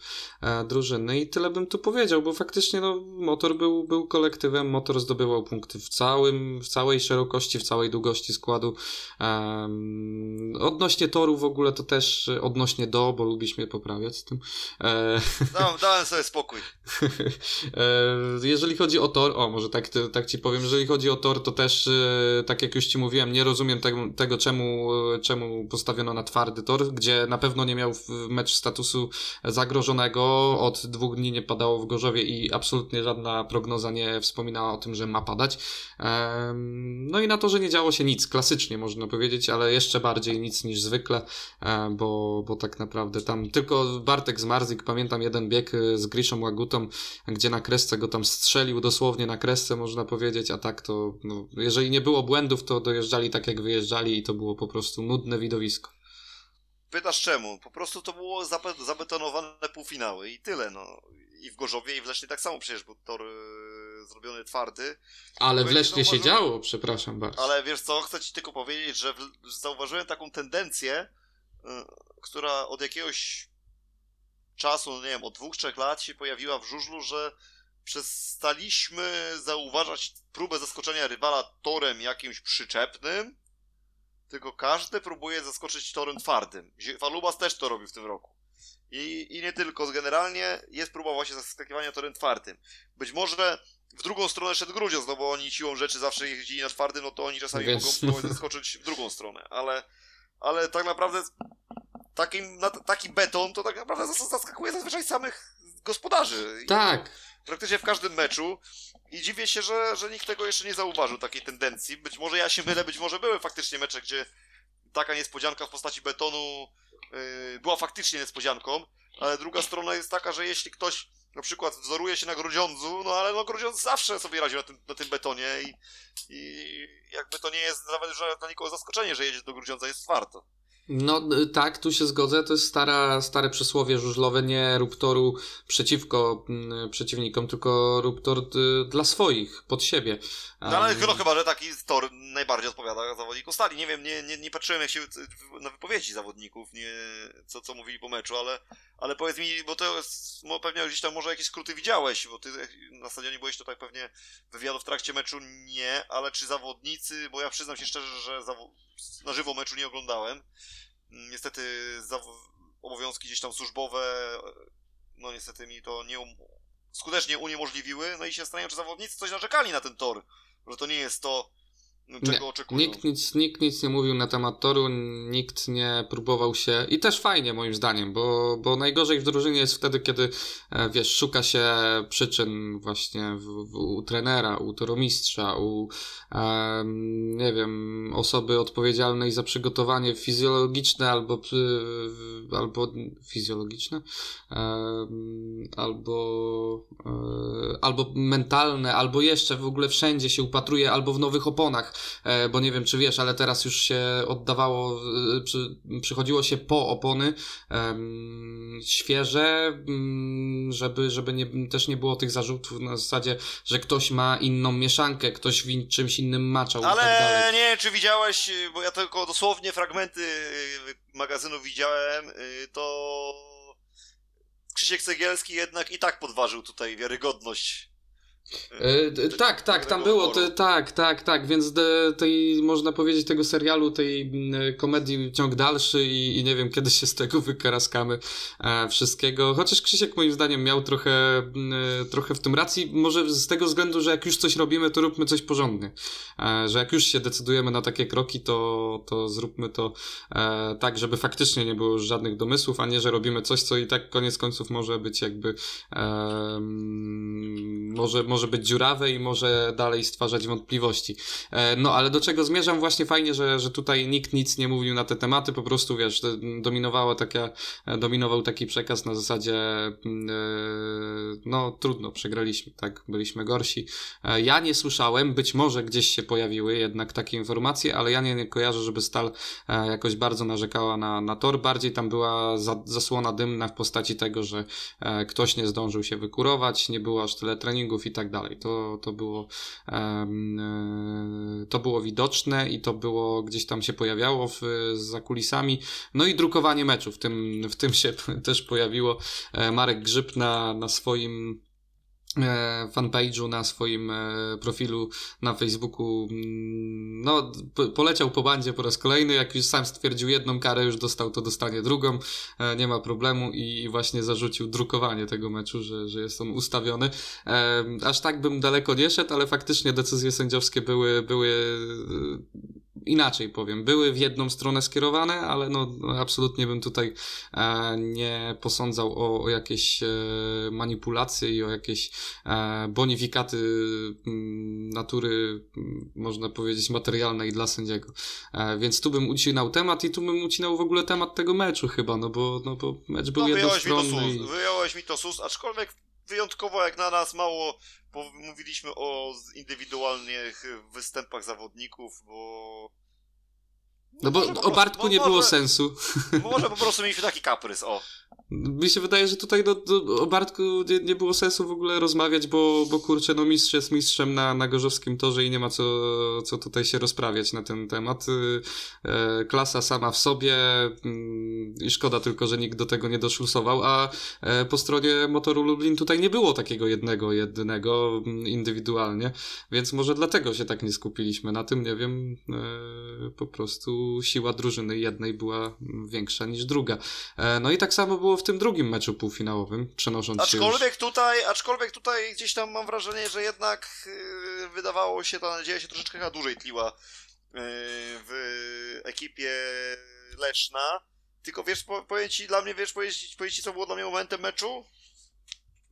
E, drużyny i tyle bym tu powiedział, bo faktycznie no, motor był, był kolektywem, motor zdobywał punkty w całym, w całej szerokości, w całej długości składu. Um, odnośnie toru w ogóle to też odnośnie do, bo mnie poprawiać z tym. E... Dałem, dałem sobie spokój. e, jeżeli chodzi o tor, o może tak, tak ci powiem, jeżeli chodzi o tor, to też e, tak jak już ci mówiłem, nie rozumiem tego, tego czemu, czemu postawiono na twardy tor, gdzie na pewno nie miał mecz statusu zagrożonego, od dwóch dni nie padało w Gorzowie i absolutnie żadna prognoza nie wspominała o tym, że ma padać. No i na to, że nie działo się nic, klasycznie można powiedzieć, ale jeszcze bardziej nic niż zwykle, e, bo, bo tak naprawdę tam tylko Bartek Zmarzik, pamiętam jeden bieg e, z Griszą Łagutą, gdzie na kresce go tam strzelił, dosłownie na kresce można powiedzieć, a tak to, no, jeżeli nie było błędów, to dojeżdżali tak jak wyjeżdżali i to było po prostu nudne widowisko. Pytasz czemu? Po prostu to było zabetonowane półfinały i tyle, no. I w Gorzowie i w Lesznie tak samo przecież był tor yy, zrobiony twardy. Ale w Lesznie się działo, przepraszam bardzo. Ale wiesz co, chcę ci tylko powiedzieć, że w... zauważyłem taką tendencję, yy, która od jakiegoś czasu, no nie wiem, od dwóch, trzech lat się pojawiła w żużlu, że przestaliśmy zauważać próbę zaskoczenia rywala torem jakimś przyczepnym, tylko każdy próbuje zaskoczyć torem twardym. Falubas też to robi w tym roku. I, I nie tylko, generalnie jest próba właśnie zaskakiwania torem twardym. Być może w drugą stronę szedł Grudziądz, no bo oni siłą rzeczy zawsze jeździli na twardym, no to oni czasami Więc... mogą próbować zaskoczyć w drugą stronę, ale, ale tak naprawdę takim, na, taki beton to tak naprawdę zaskakuje zazwyczaj samych gospodarzy. Tak. Praktycznie w każdym meczu i dziwię się, że, że nikt tego jeszcze nie zauważył, takiej tendencji. Być może ja się mylę, być może były faktycznie mecze, gdzie taka niespodzianka w postaci betonu yy, była faktycznie niespodzianką, ale druga strona jest taka, że jeśli ktoś na przykład wzoruje się na Grudziądzu, no ale no Grudziądz zawsze sobie radził na tym, na tym betonie i, i jakby to nie jest nawet dla nikogo zaskoczenie, że jedzie do Grudziądza, jest warto. No y, tak, tu się zgodzę. To jest stara, stare przysłowie żużlowe. Nie rób toru przeciwko mm, przeciwnikom, tylko rób tor y, dla swoich, pod siebie. No ale no, chyba, że taki tor najbardziej odpowiada zawodnikom stali. Nie wiem, nie, nie, nie patrzyłem jak się na wypowiedzi zawodników, nie, co, co mówili po meczu, ale, ale powiedz mi, bo to jest, pewnie gdzieś tam może jakieś skróty widziałeś, bo ty na stadionie byłeś to tak pewnie wywiadu w trakcie meczu nie, ale czy zawodnicy, bo ja przyznam się szczerze, że na żywo meczu nie oglądałem. Niestety obowiązki gdzieś tam służbowe, no niestety mi to nie um skutecznie uniemożliwiły, no i się zastanawiam, czy zawodnicy coś narzekali na ten tor, że to nie jest to, czego nie, oczekują. Nikt nic, nikt nic nie mówił na temat toru, nikt nie próbował się i też fajnie moim zdaniem, bo, bo najgorzej w drużynie jest wtedy, kiedy e, wiesz, szuka się przyczyn właśnie w, w, u trenera, u toromistrza, u um, nie wiem, osoby odpowiedzialnej za przygotowanie fizjologiczne albo albo fizjologiczne um, albo um, albo mentalne, albo jeszcze w ogóle wszędzie się upatruje, albo w nowych oponach E, bo nie wiem czy wiesz, ale teraz już się oddawało, e, przy, przychodziło się po opony um, świeże, um, żeby, żeby nie, też nie było tych zarzutów na zasadzie, że ktoś ma inną mieszankę, ktoś w czymś innym maczał ale tak nie czy widziałeś, bo ja tylko dosłownie fragmenty magazynu widziałem, to Krzysiek Cegielski jednak i tak podważył tutaj wiarygodność E, tak, tak, tam było, te, tak, tak, tak, więc de, tej, można powiedzieć, tego serialu, tej komedii ciąg dalszy i, i nie wiem, kiedy się z tego wykaraskamy e, wszystkiego, chociaż Krzysiek moim zdaniem miał trochę, e, trochę w tym racji, może z tego względu, że jak już coś robimy, to róbmy coś porządnie, e, że jak już się decydujemy na takie kroki, to, to zróbmy to e, tak, żeby faktycznie nie było żadnych domysłów, a nie, że robimy coś, co i tak koniec końców może być jakby może, może może być dziurawe i może dalej stwarzać wątpliwości. E, no ale do czego zmierzam? Właśnie fajnie, że, że tutaj nikt nic nie mówił na te tematy, po prostu wiesz, dominowała taka, e, dominował taki przekaz na zasadzie mm, e, no trudno, przegraliśmy, tak, byliśmy gorsi. Ja nie słyszałem, być może gdzieś się pojawiły jednak takie informacje, ale ja nie, kojarzę, żeby Stal jakoś bardzo narzekała na, na tor, bardziej tam była za, zasłona dymna w postaci tego, że ktoś nie zdążył się wykurować, nie było aż tyle treningów i tak tak dalej. To, to było to było widoczne i to było gdzieś tam się pojawiało w, za kulisami. No i drukowanie meczu w tym, w tym się też pojawiło. Marek Grzyb na, na swoim E, fanpage'u na swoim e, profilu na Facebooku. Mm, no, poleciał po bandzie po raz kolejny, jak już sam stwierdził jedną karę, już dostał, to dostanie drugą, e, nie ma problemu i właśnie zarzucił drukowanie tego meczu, że, że jest on ustawiony. Aż tak bym daleko nie szedł, ale faktycznie decyzje sędziowskie były, były inaczej powiem, były w jedną stronę skierowane, ale no, absolutnie bym tutaj e, nie posądzał o, o jakieś e, manipulacje i o jakieś e, bonifikaty mm, natury, mm, można powiedzieć, materialnej dla sędziego. Więc tu bym ucinał temat i tu bym ucinał w ogóle temat tego meczu chyba, no bo, no bo mecz był no, jednostronny. Mi to sus, Wyjąłeś mi to sus, aczkolwiek wyjątkowo jak na nas mało mówiliśmy o indywidualnych występach zawodników, bo no bo o Bartku nie było sensu. Może po prostu mieliśmy taki kaprys, o. Mi się wydaje, że tutaj no, o Bartku nie, nie, było sensu w ogóle rozmawiać, bo, bo kurczę, no mistrz jest mistrzem na, na gorzowskim torze i nie ma co, co tutaj się rozprawiać na ten temat. E, klasa sama w sobie mm, i szkoda tylko, że nikt do tego nie doszlusował, a e, po stronie motoru Lublin tutaj nie było takiego jednego, jednego mm, indywidualnie, więc może dlatego się tak nie skupiliśmy na tym, nie wiem, e, po prostu siła drużyny jednej była większa niż druga. No i tak samo było w tym drugim meczu półfinałowym, przenosząc aczkolwiek się już... tutaj, Aczkolwiek tutaj gdzieś tam mam wrażenie, że jednak yy, wydawało się, ta nadzieja się troszeczkę chyba dłużej tliła yy, w ekipie Leszna. Tylko wiesz, po, powiem ci, dla mnie, wiesz, powiedzieć, ci, co było dla mnie momentem meczu?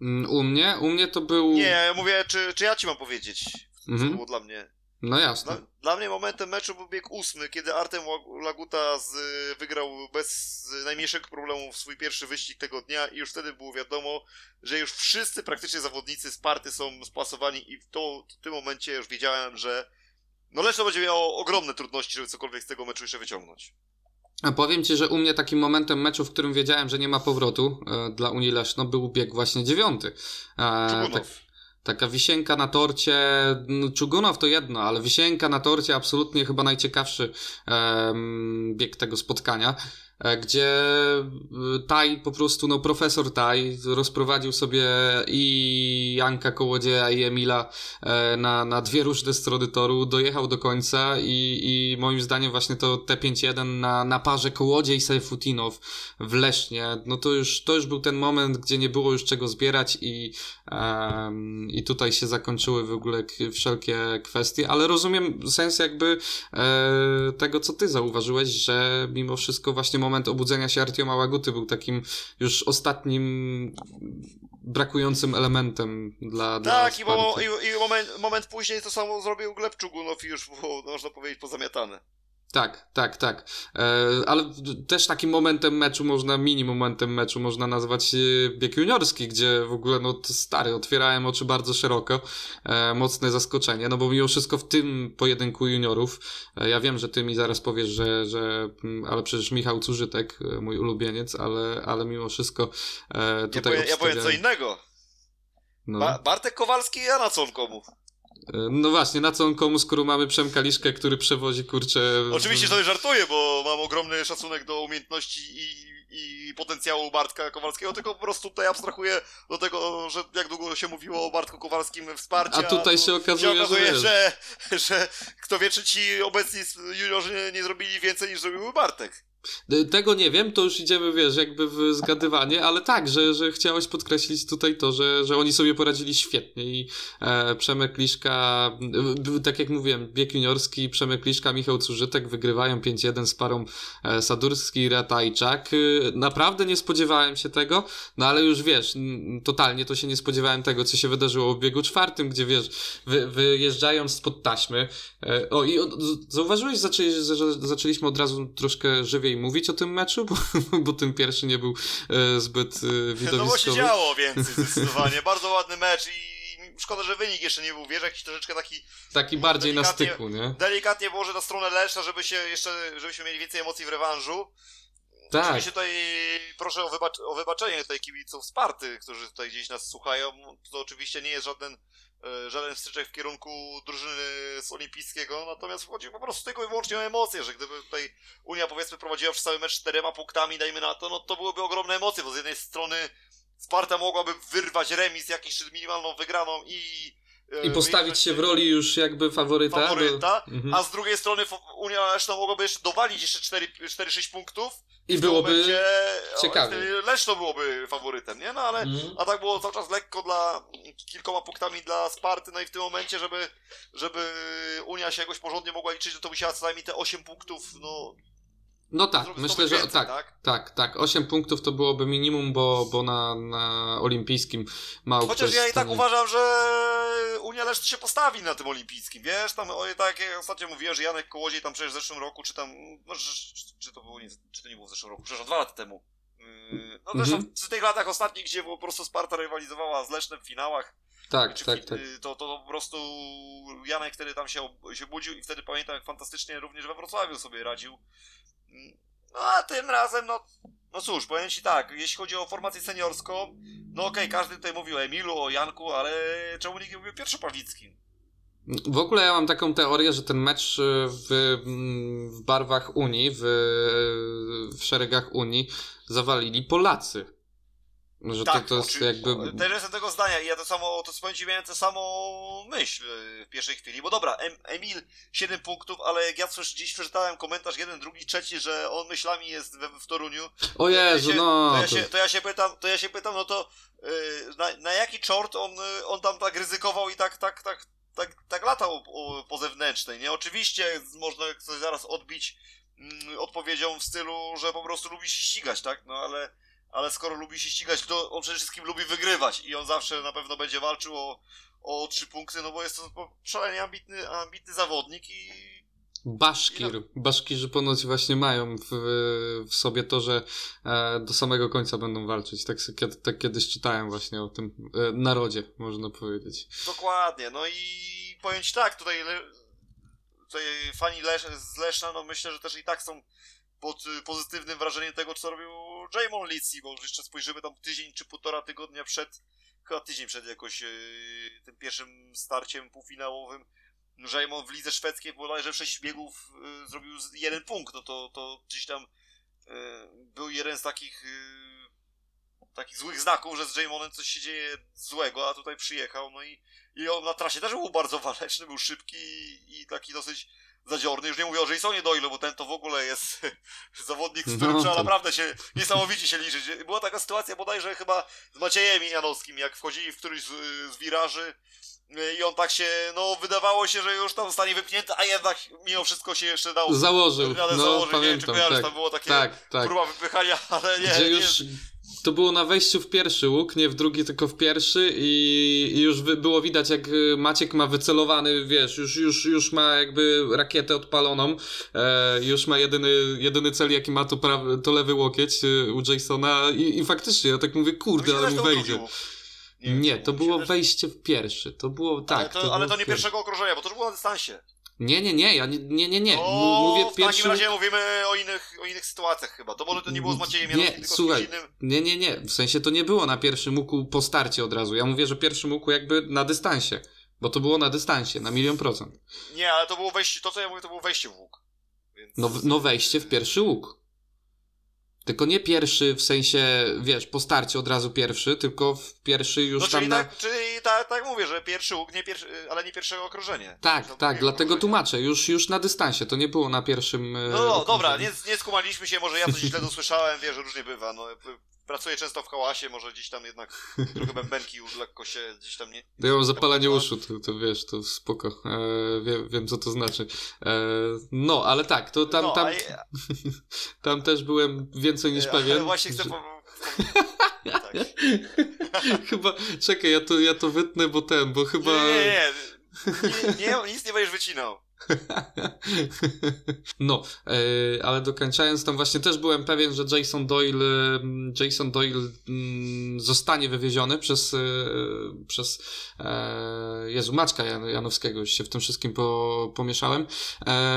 Mm, u mnie? U mnie to był... Nie, ja mówię, czy, czy ja ci mam powiedzieć, co mhm. było dla mnie? No jasne. Dla, dla, mnie momentem meczu był bieg ósmy, kiedy Artem Laguta z, wygrał bez najmniejszego problemu swój pierwszy wyścig tego dnia i już wtedy było wiadomo, że już wszyscy praktycznie zawodnicy z party są spasowani i w, to, w tym momencie już wiedziałem, że no Leszno będzie miało ogromne trudności, żeby cokolwiek z tego meczu jeszcze wyciągnąć. A powiem Ci, że u mnie takim momentem meczu, w którym wiedziałem, że nie ma powrotu e, dla Unii Leszno, był bieg właśnie dziewiąty. E, tak, Taka wisienka na torcie, no, Czugunow to jedno, ale wisienka na torcie absolutnie chyba najciekawszy um, bieg tego spotkania. E, gdzie e, Taj po prostu, no profesor Taj rozprowadził sobie i Janka Kołodzieja i Emila e, na, na dwie różne strony toru, dojechał do końca i, i moim zdaniem właśnie to T5-1 na, na parze Kołodziej Sejfutinow w Lesznie, no to już, to już był ten moment, gdzie nie było już czego zbierać i, um, i tutaj się zakończyły w ogóle wszelkie kwestie, ale rozumiem sens jakby e, tego, co ty zauważyłeś, że mimo wszystko właśnie moment obudzenia się Artioma Łaguty był takim już ostatnim brakującym elementem dla Tak, dla i, mo i, i moment, moment później to samo zrobił Gleb Czugunow i już było, można powiedzieć, pozamiatane. Tak, tak, tak. E, ale też takim momentem meczu można, mini momentem meczu można nazwać e, bieg juniorski, gdzie w ogóle no stary, otwierałem oczy bardzo szeroko. E, mocne zaskoczenie, no bo mimo wszystko w tym pojedynku juniorów, ja wiem, że ty mi zaraz powiesz, że, że ale przecież Michał Cużytek, mój ulubieniec, ale, ale mimo wszystko tutaj ja, powiem, ja powiem co innego. No. Ba Bartek Kowalski, ja na co on komu? No właśnie, na co on komu, skoro mamy Przemka Liszkę, który przewozi, kurczę... Oczywiście sobie żartuję, bo mam ogromny szacunek do umiejętności i, i potencjału Bartka Kowalskiego, tylko po prostu tutaj abstrahuję do tego, że jak długo się mówiło o Bartku Kowalskim wsparciu. A tutaj się okazuje, się okazuje że, że, że, kto wie, czy ci obecni juniorzy nie, nie zrobili więcej niż zrobił Bartek. Y, tego nie wiem, to już idziemy, wiesz, jakby w zgadywanie, ale tak, że, że chciałeś podkreślić tutaj to, że, że oni sobie poradzili świetnie i e, Przemek Liszka, y, tak jak mówiłem, bieg juniorski, Przemek Liszka, Michał Cużytek wygrywają 5-1 z parą e, Sadurski i Ratajczak. Y, naprawdę nie spodziewałem się tego, no ale już wiesz, totalnie to się nie spodziewałem tego, co się wydarzyło w biegu czwartym, gdzie wiesz, wy, wyjeżdżając spod taśmy, e, o i zauważyłeś, że zaczęliśmy od razu troszkę żywiej mówić o tym meczu, bo, bo ten pierwszy nie był e, zbyt e, widowiskowy. No bo się działo więcej zdecydowanie. Bardzo ładny mecz i szkoda, że wynik jeszcze nie był, wiesz, jakiś troszeczkę taki... Taki bardziej na styku, nie? Delikatnie włożę na stronę Leszna, żeby się jeszcze, żebyśmy mieli więcej emocji w rewanżu. Tak. Oczywiście tutaj proszę o, wybacz o wybaczenie tutaj kibiców Sparty, którzy tutaj gdzieś nas słuchają. To oczywiście nie jest żaden, e, żaden wstyczek w kierunku drużyny z olimpijskiego, natomiast chodzi po prostu tylko i wyłącznie o emocje, że gdyby tutaj Unia powiedzmy prowadziła przez cały mecz czterema punktami, dajmy na to, no to byłyby ogromne emocje, bo z jednej strony Sparta mogłaby wyrwać remis, jakąś minimalną wygraną i i postawić się w roli już jakby faworyta. faworyta do... mhm. A z drugiej strony Unia Leszno mogłaby jeszcze dowalić jeszcze 4-6 punktów. I byłoby momencie, ciekawie. Leszno byłoby faworytem, nie? No ale, mhm. a tak było cały czas lekko dla, kilkoma punktami dla Sparty, no i w tym momencie, żeby, żeby Unia się jakoś porządnie mogła liczyć, no to musiała co najmniej te 8 punktów, no no tak, myślę, że tak, tak, tak, tak. 8 punktów to byłoby minimum, bo, bo na, na olimpijskim mało Chociaż ja i tak uważam, że Unia Leszno się postawi na tym olimpijskim, wiesz, tam tak jak ostatnio mówiłem, że Janek Kołodziej tam przecież w zeszłym roku, czy tam, no, czy to było nie, czy to nie było w zeszłym roku, przecież dwa lata temu. Yy, no zresztą mm -hmm. w tych latach ostatnich, gdzie po prostu Sparta rywalizowała z Lesznem w finałach, tak, tak, tak. To, to po prostu Janek wtedy tam się, się budził i wtedy pamiętam, jak fantastycznie również we Wrocławiu sobie radził. No a tym razem, no, no cóż, powiem ci tak, jeśli chodzi o formację seniorską, no okej, okay, każdy tutaj mówił o Emilu, o Janku, ale czemu nikt nie mówił o Pierwszopawlickim? W ogóle ja mam taką teorię, że ten mecz w, w barwach Unii, w, w szeregach Unii zawalili Polacy. Że tak, to, to jest jakby... Też jestem tego zdania i ja to samo, to ci, miałem tę samą myśl w pierwszej chwili, bo dobra, em, Emil 7 punktów, ale jak ja gdzieś przeczytałem komentarz jeden, drugi, trzeci, że on myślami jest w, w Toruniu. O Jezu, się, no... To ja, się, to ja się pytam, to ja się pytam, no to yy, na, na jaki czort on, on tam tak ryzykował i tak, tak, tak, tak, tak latał po zewnętrznej, nie? Oczywiście można coś zaraz odbić mm, odpowiedzią w stylu, że po prostu lubi się ścigać, tak? No ale ale skoro lubi się ścigać, to on przede wszystkim lubi wygrywać i on zawsze na pewno będzie walczył o, o trzy punkty, no bo jest to szalenie ambitny, ambitny zawodnik i Baszkir. Baszkirzy ponoć właśnie mają w, w sobie to, że e, do samego końca będą walczyć. Tak, tak kiedyś czytałem właśnie o tym e, narodzie, można powiedzieć. Dokładnie. No i powiem ci tak, tutaj, tutaj fani Lesz, z Leszna, no myślę, że też i tak są pod pozytywnym wrażeniem tego, co robił Jamon Litsi, bo jeszcze spojrzymy tam tydzień czy półtora tygodnia przed, chyba tydzień przed jakoś yy, tym pierwszym starciem półfinałowym, Jamon w lidze szwedzkiej bodajże 6 biegów yy, zrobił jeden punkt, no to, to gdzieś tam yy, był jeden z takich takich złych znaków, że z Jamonem coś się dzieje złego, a tutaj przyjechał, no i, i on na trasie też był bardzo waleczny, był szybki i, i taki dosyć zadziorny. Już nie mówię o Jasonie Doyle, bo ten to w ogóle jest zawodnik, z którym no, trzeba to... naprawdę się niesamowicie się liczyć. Była taka sytuacja bodajże chyba z Maciejem Janowskim, jak wchodzili w któryś z, z wiraży i on tak się, no wydawało się, że już tam zostanie wypchnięty, a jednak mimo wszystko się jeszcze dał. Założył, no założył. pamiętam, nie, czy tak, tam było takie tak, tak. próba wypychania, ale nie. Już nie to było na wejściu w pierwszy łuk, nie w drugi, tylko w pierwszy i, i już wy, było widać, jak y, Maciek ma wycelowany, wiesz, już, już, już ma jakby rakietę odpaloną, e, już ma jedyny, jedyny cel, jaki ma, to, prawy, to lewy łokieć y, u Jasona i, i faktycznie, ja tak mówię, kurde, ale mu wejdzie. Nie, nie, to było wejście w pierwszy, to było, tak. Ale to, to, ale to nie pierwszego okrążenia, bo to już było na dystansie. Nie, nie, nie, ja nie, nie, nie, nie. O, mówię w pierwszym... takim razie mówimy o innych, o innych sytuacjach chyba. To może to nie było z Maciejem Nie, tylko słuchaj, nie, nie, nie. W sensie to nie było na pierwszym łuku po starcie od razu. Ja mówię, że pierwszym łuku jakby na dystansie. Bo to było na dystansie, na milion procent. Nie, ale to było wejście, to co ja mówię, to było wejście w łuk. Więc... No, no wejście w pierwszy łuk. Tylko nie pierwszy w sensie, wiesz, po starcie od razu pierwszy, tylko w pierwszy już no, tam czyli na... Tak, czyli tak, tak mówię, że pierwszy łuk, nie pierwszy, ale nie pierwsze okrążenie. Tak, tak, dlatego tłumaczę, już, już na dystansie, to nie było na pierwszym... No, no dobra, nie, nie skumaliśmy się, może ja coś źle dosłyszałem, wiesz, że różnie bywa, no pracuję często w hałasie, może gdzieś tam jednak trochę bębenki już lekko się gdzieś tam nie... Ja mam zapalenie uszu, to, to wiesz, to spoko, e, wiem, wiem co to znaczy. E, no, ale tak, to tam, no, tam, ja... tam też byłem więcej niż pewien. Właśnie chcę... Że... Po... tak. chyba, czekaj, ja to, ja to wytnę, bo ten, bo chyba... Nie, nie, nie, nie, nie nic nie będziesz wycinał. No, yy, ale dokończając tam właśnie też byłem pewien, że Jason Doyle, Jason Doyle yy, zostanie wywieziony przez, yy, przez e, Jezu, Jan, Janowskiego, już się w tym wszystkim po, pomieszałem.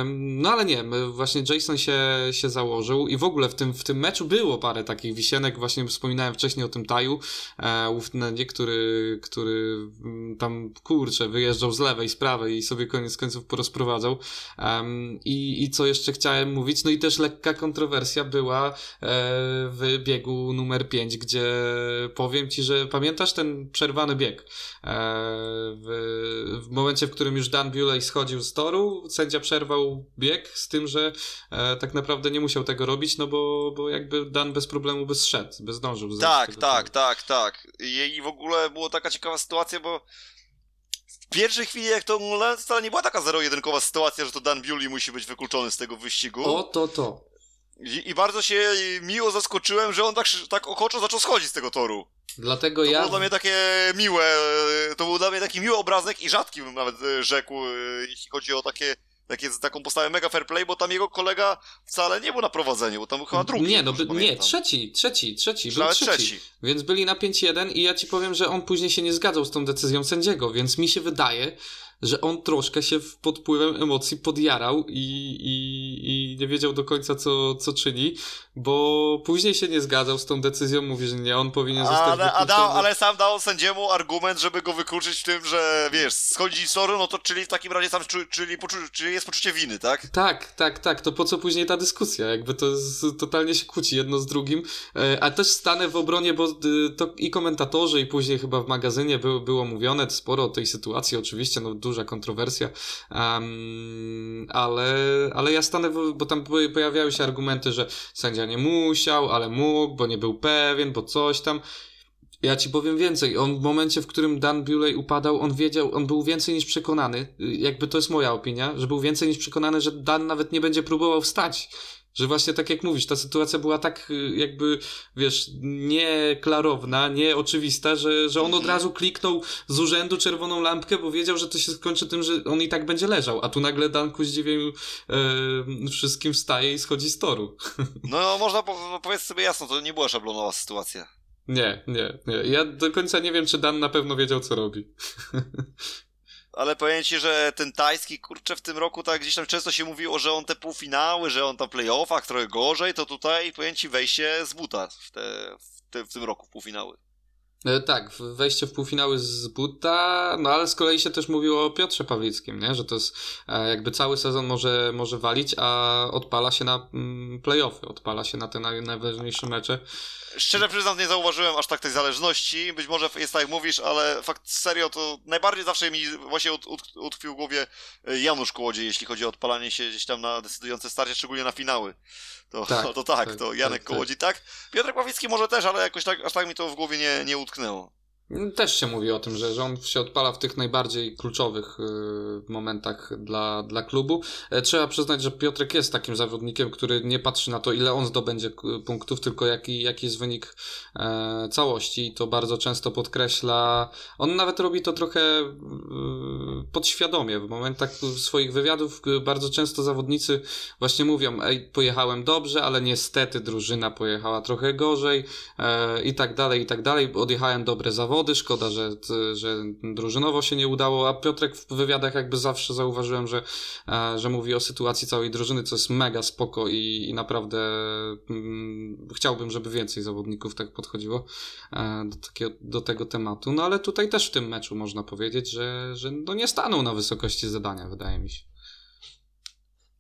no ale nie, właśnie Jason się, się założył i w ogóle w tym, w tym meczu było parę takich wisienek, właśnie wspominałem wcześniej o tym Taju, e, Wolfnendzie, który, który mm, tam, kurczę, wyjeżdżał z lewej, z prawej i sobie koniec końców Um, i, I co jeszcze chciałem mówić? No i też lekka kontrowersja była e, w biegu numer 5, gdzie powiem ci, że pamiętasz ten przerwany bieg? E, w, w momencie, w którym już Dan Bewley schodził z toru, sędzia przerwał bieg z tym, że e, tak naprawdę nie musiał tego robić, no bo, bo jakby Dan bez problemu by zszedł, by zdążył. Tak, tak, tak, tak. I, I w ogóle była taka ciekawa sytuacja, bo pierwszej chwili, jak to oglądałem, wcale nie była taka zero-jedynkowa sytuacja, że to Dan Bewley musi być wykluczony z tego wyścigu. O, to, to. I, I, bardzo się miło zaskoczyłem, że on tak, tak ochoczo zaczął schodzić z tego toru. Dlatego to ja... To było dla mnie takie miłe, to był dla mnie taki miły obrazek i rzadki bym nawet e, rzekł, e, jeśli chodzi o takie takie, taką postawę mega fair play, bo tam jego kolega wcale nie był na prowadzeniu, bo tam był chyba drugi. Nie, no by, nie, trzeci, trzeci, trzeci, był trzeci. trzeci. Więc byli na 5-1 i ja ci powiem, że on później się nie zgadzał z tą decyzją sędziego, więc mi się wydaje, że on troszkę się pod wpływem emocji podjarał i, i, i nie wiedział do końca, co, co czyni, bo później się nie zgadzał z tą decyzją, mówi, że nie, on powinien zostać ale, a dał, ale sam dał sędziemu argument, żeby go wykluczyć w tym, że wiesz, schodzi sory, no to czyli w takim razie sam, czyli, czyli jest poczucie winy, tak? Tak, tak, tak, to po co później ta dyskusja, jakby to jest, totalnie się kłóci jedno z drugim, e, a też stanę w obronie, bo to i komentatorzy i później chyba w magazynie było, było mówione sporo o tej sytuacji, oczywiście, no duża kontrowersja, um, ale, ale ja stanę, w, bo tam pojawiały się argumenty, że sędzia nie musiał, ale mógł, bo nie był pewien, bo coś tam. Ja ci powiem więcej. On w momencie, w którym Dan Bewley upadał, on wiedział, on był więcej niż przekonany, jakby to jest moja opinia, że był więcej niż przekonany, że Dan nawet nie będzie próbował wstać. Że właśnie tak jak mówisz, ta sytuacja była tak y, jakby, wiesz, nieklarowna, nieoczywista, że, że on od mhm. razu kliknął z urzędu czerwoną lampkę, bo wiedział, że to się skończy tym, że on i tak będzie leżał. A tu nagle Dan ku zdziwieniu e, wszystkim wstaje i schodzi z toru. No, można po powiedzieć sobie jasno, to nie była szablonowa sytuacja. Nie, nie, nie. Ja do końca nie wiem, czy Dan na pewno wiedział, co robi. ale powiem ci, że ten tajski, kurczę, w tym roku tak gdzieś tam często się mówiło, że on te półfinały, że on tam playoffach trochę gorzej, to tutaj, powiem ci, wejście z buta w, te, w, te, w tym roku w półfinały. E, tak, wejście w półfinały z buta, no ale z kolei się też mówiło o Piotrze Pawlickim, nie? że to jest e, jakby cały sezon może, może walić, a odpala się na mm, playoffy, odpala się na te najważniejsze mecze Szczerze przyznam, nie zauważyłem aż tak tej zależności. Być może jest tak jak mówisz, ale fakt serio to najbardziej zawsze mi właśnie ut, ut, utkwił w głowie e, Janusz Kołodziej, jeśli chodzi o odpalanie się gdzieś tam na decydujące starcie, szczególnie na finały. To tak, to, to tak, tak, to Janek tak, tak. Tak. Piotrek Pawlicki może też, ale jakoś tak, aż tak mi to w głowie nie, nie utknęło. Też się mówi o tym, że, że on się odpala w tych najbardziej kluczowych y, momentach dla, dla klubu. E, trzeba przyznać, że Piotrek jest takim zawodnikiem, który nie patrzy na to, ile on zdobędzie punktów, tylko jaki, jaki jest wynik e, całości. I to bardzo często podkreśla. On nawet robi to trochę y, podświadomie. W momentach swoich wywiadów bardzo często zawodnicy właśnie mówią: Ej, pojechałem dobrze, ale niestety drużyna pojechała trochę gorzej e, i tak dalej, i tak dalej. Odjechałem dobre zawody zawody, szkoda, że, że drużynowo się nie udało, a Piotrek w wywiadach jakby zawsze zauważyłem, że, e, że mówi o sytuacji całej drużyny, co jest mega spoko i, i naprawdę mm, chciałbym, żeby więcej zawodników tak podchodziło e, do, takiego, do tego tematu. No ale tutaj też w tym meczu można powiedzieć, że, że no nie staną na wysokości zadania, wydaje mi się.